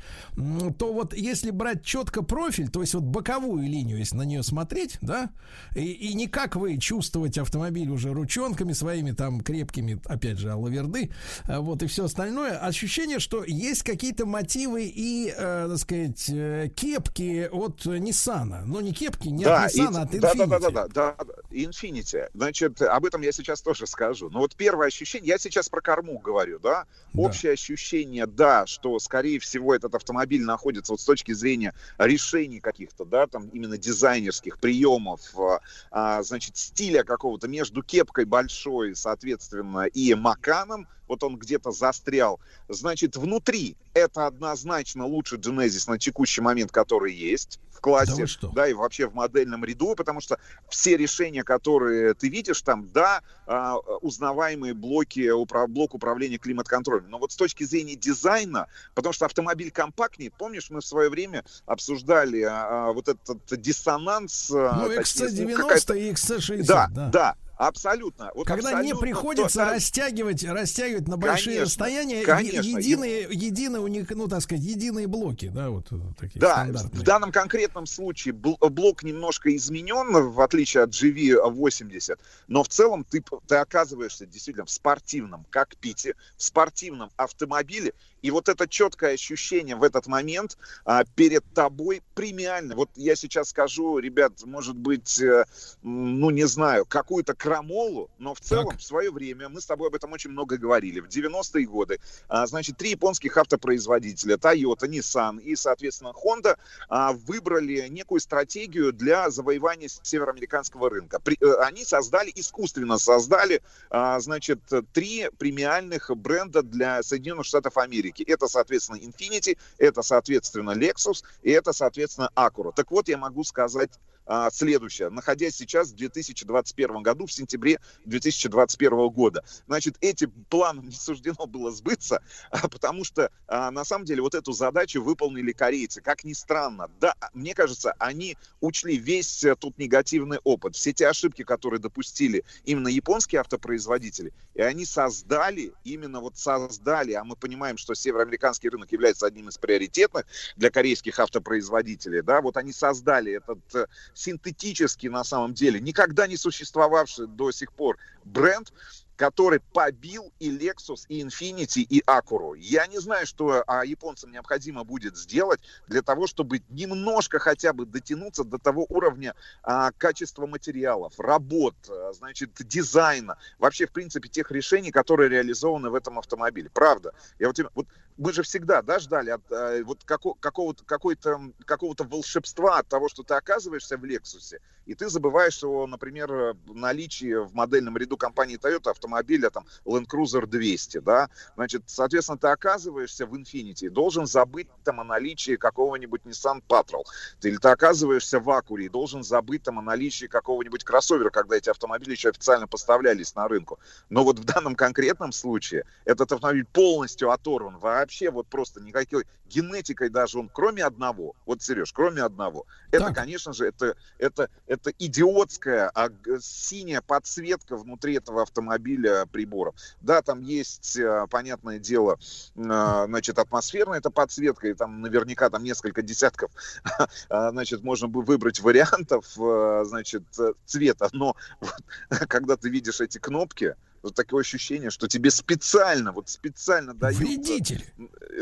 то вот если брать четко профиль, то есть вот боковую линию, если на нее смотреть, да, и, и не как вы чувствовать автомобиль уже ручонками своими там крепкими, опять же, алаверды, а, вот и все остальное, ощущение, что есть какие-то мотивы и, э, так сказать, э, кепки от Nissan. Ну, не кепки, не от и- Nissan, а от да, да, да, Infiniti. да, да, да, Infinity. Значит, об этом я сейчас тоже скажу. Но вот первое ощущение, я сейчас про корму говорю, да, общее ощущение, да, что, скорее всего, этот автомобиль находится вот с точки зрения решений каких-то, да, там именно дизайнерских приемов, а, а, значит, стиля какого-то между кепкой большой, соответственно, и маканом, вот он где-то застрял. Значит, внутри это однозначно лучше Genesis на текущий момент, который есть в классе, да, и вообще в модельном ряду, потому что все решения, которые ты видишь там, да, а, узнаваемые блоки, блок управления климат-контролем. Но вот с точки зрения дизайна, потому что автомобиль компактнее, помнишь, мы в свое время обсуждали а, а, вот этот диссонанс. Ну, точнее, ну, XC90 какая-то- и XC60. Да, да. да, абсолютно. Вот Когда не абсолютно приходится то- растягивать, растягивать на большие Конечно, расстояния конечно. единые, единые у них, ну так сказать, единые блоки, да, вот э, такие Да, в данном конкретном случае бл- блок немножко изменен, в отличие от GV80, но в целом ты, ты оказываешься действительно в спортивном кокпите, в спортивном автомобиле, и вот это четкое ощущение в этот момент а, перед тобой премиально. Вот я сейчас скажу, ребят, может быть, э, ну не знаю, какую-то крамолу, но в целом в свое время, мы с тобой об этом очень много говорили, в 90-е годы, а, значит, три японских автопроизводителя, Toyota, Nissan и, соответственно, Honda, а, выбрали некую стратегию для завоевания североамериканского рынка. При- э, они создали, искусственно создали, а, значит, три премиальных бренда для Соединенных Штатов Америки. Это, соответственно, Infiniti, это, соответственно, Lexus и это, соответственно, Acura. Так вот, я могу сказать а, следующее. Находясь сейчас в 2021 году, в сентябре 2021 года. Значит, этим планам не суждено было сбыться, а, потому что а, на самом деле вот эту задачу выполнили корейцы. Как ни странно, да, мне кажется, они учли весь э, тут негативный опыт, все те ошибки, которые допустили именно японские автопроизводители, и они создали, именно вот создали, а мы понимаем, что североамериканский рынок является одним из приоритетных для корейских автопроизводителей, да, вот они создали этот э, синтетический на самом деле, никогда не существовавший до сих пор бренд, который побил и Lexus, и Infiniti, и Acura. Я не знаю, что а, японцам необходимо будет сделать для того, чтобы немножко хотя бы дотянуться до того уровня а, качества материалов, работ, а, значит, дизайна, вообще, в принципе, тех решений, которые реализованы в этом автомобиле. Правда. Я вот, вот мы же всегда да, ждали от, э, вот како, какого-то, какой-то, какого-то волшебства от того, что ты оказываешься в Лексусе, и ты забываешь о, например, наличии в модельном ряду компании Toyota автомобиля там Land Cruiser 200, да, значит, соответственно, ты оказываешься в Infiniti, должен забыть там о наличии какого-нибудь Nissan Patrol, ты, или ты оказываешься в Acura, и должен забыть там о наличии какого-нибудь кроссовера, когда эти автомобили еще официально поставлялись на рынку. Но вот в данном конкретном случае этот автомобиль полностью оторван вообще вот просто никакой генетикой даже он, кроме одного, вот, Сереж, кроме одного, это, Так. конечно же, это, это, это идиотская а, синяя подсветка внутри этого автомобиля приборов. Да, там есть, э, понятное дело, э, значит, атмосферная эта подсветка, и там наверняка там несколько десятков, а, значит, можно бы выбрать вариантов, э, значит, цвета, но вот, когда ты видишь эти кнопки, вот такое ощущение, что тебе специально, вот специально дают... Вредители.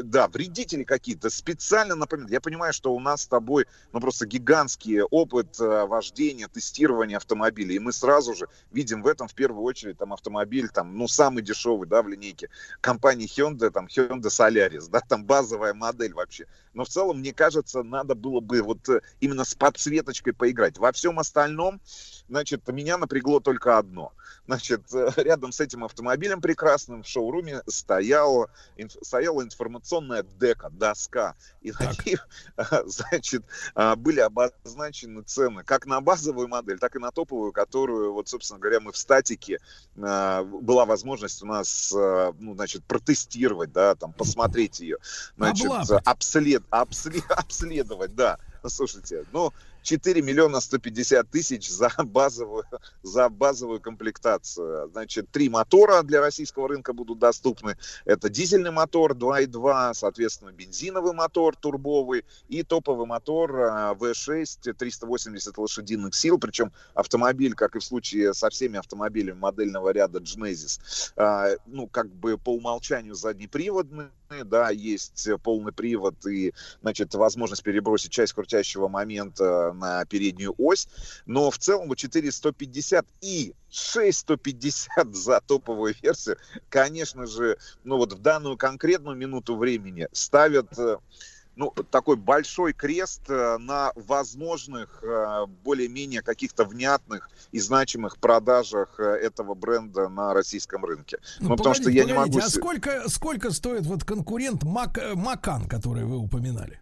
Да, вредители какие-то, специально напоминают. Я понимаю, что у нас с тобой, ну, просто гигантский опыт э, вождения, тестирования автомобилей, и мы сразу же видим в этом, в первую очередь, там, автомобиль, там, ну, самый дешевый, да, в линейке компании Hyundai, там, Hyundai Solaris, да, там базовая модель вообще. Но в целом, мне кажется, надо было бы вот э, именно с подсветочкой поиграть. Во всем остальном, значит, меня напрягло только одно. Значит, э, рядом с этим автомобилем прекрасным в шоуруме стояла, стояла информационная дека, доска. И на ней, значит, а, были обозначены цены как на базовую модель, так и на топовую, которую, вот, собственно говоря, мы в статике а, была возможность у нас, а, ну, значит, протестировать, да, там, посмотреть ее, значит, обслед, обсле- обследовать, да. Слушайте, ну, 4 миллиона 150 тысяч за базовую, за базовую комплектацию. Значит, три мотора для российского рынка будут доступны. Это дизельный мотор 2.2, соответственно, бензиновый мотор турбовый и топовый мотор а, V6 380 лошадиных сил. Причем автомобиль, как и в случае со всеми автомобилями модельного ряда Genesis, а, ну, как бы по умолчанию заднеприводный, да, есть полный привод и, значит, возможность перебросить часть крутящего момента на переднюю ось, но в целом вот 4150 и 6150 за топовую версию, конечно же, ну вот в данную конкретную минуту времени ставят э, ну, такой большой крест э, на возможных, э, более-менее каких-то внятных и значимых продажах э, этого бренда на российском рынке. Ну, потому что погодите, я не могу... погодите, А сколько, сколько стоит вот конкурент Мак, Макан, который вы упоминали?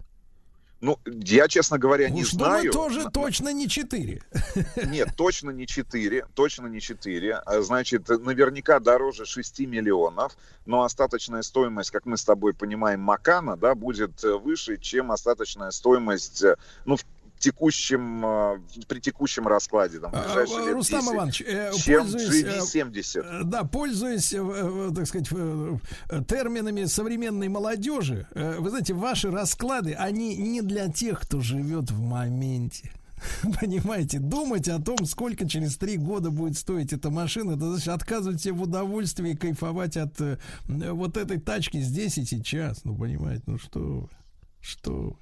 Ну, я, честно говоря, не Уж знаю. думаю, тоже точно не 4. Нет, точно не 4, точно не 4. А, Значит, наверняка дороже 6 миллионов, но остаточная стоимость, как мы с тобой понимаем, Макана, да, будет э, выше, чем остаточная стоимость, э, ну, в текущем, э, при текущем раскладе, там, в А, Рустам 10, Иванович, э, чем пользуясь, э, GV70. э, Да, пользуясь, э, так сказать, э, терминами современной молодежи, вы знаете, ваши расклады, они не для тех, кто живет в моменте. Понимаете, думать о том, сколько через три года будет стоить эта машина, это значит отказывать себе в удовольствии кайфовать от э, вот этой тачки здесь и сейчас. Ну, понимаете, ну что вы, что вы.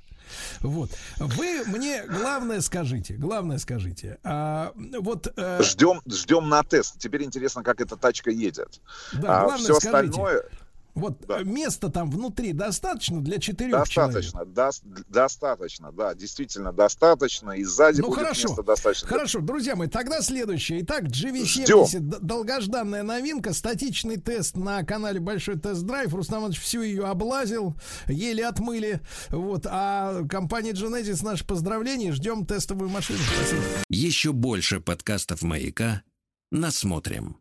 Вот. Вы мне главное скажите, главное скажите. А, вот э, Ждем, ждем на тест. Теперь интересно, как эта тачка едет. Да, а главное все скажите. остальное... Вот э, места там внутри достаточно для четырех человек? Достаточно, дос- достаточно, да, действительно достаточно. И сзади Ну будет хорошо, места достаточно. хорошо, друзья мои, тогда следующее. Итак, GV70, Ждем. долгожданная новинка, статичный тест на канале Большой тест-драйв. Рустам Иванович всю ее облазил, еле отмыли. Вот, а компания Genesis наше поздравление, ждем тестовую машину. Спасибо. Еще больше подкастов «Маяка» насмотрим.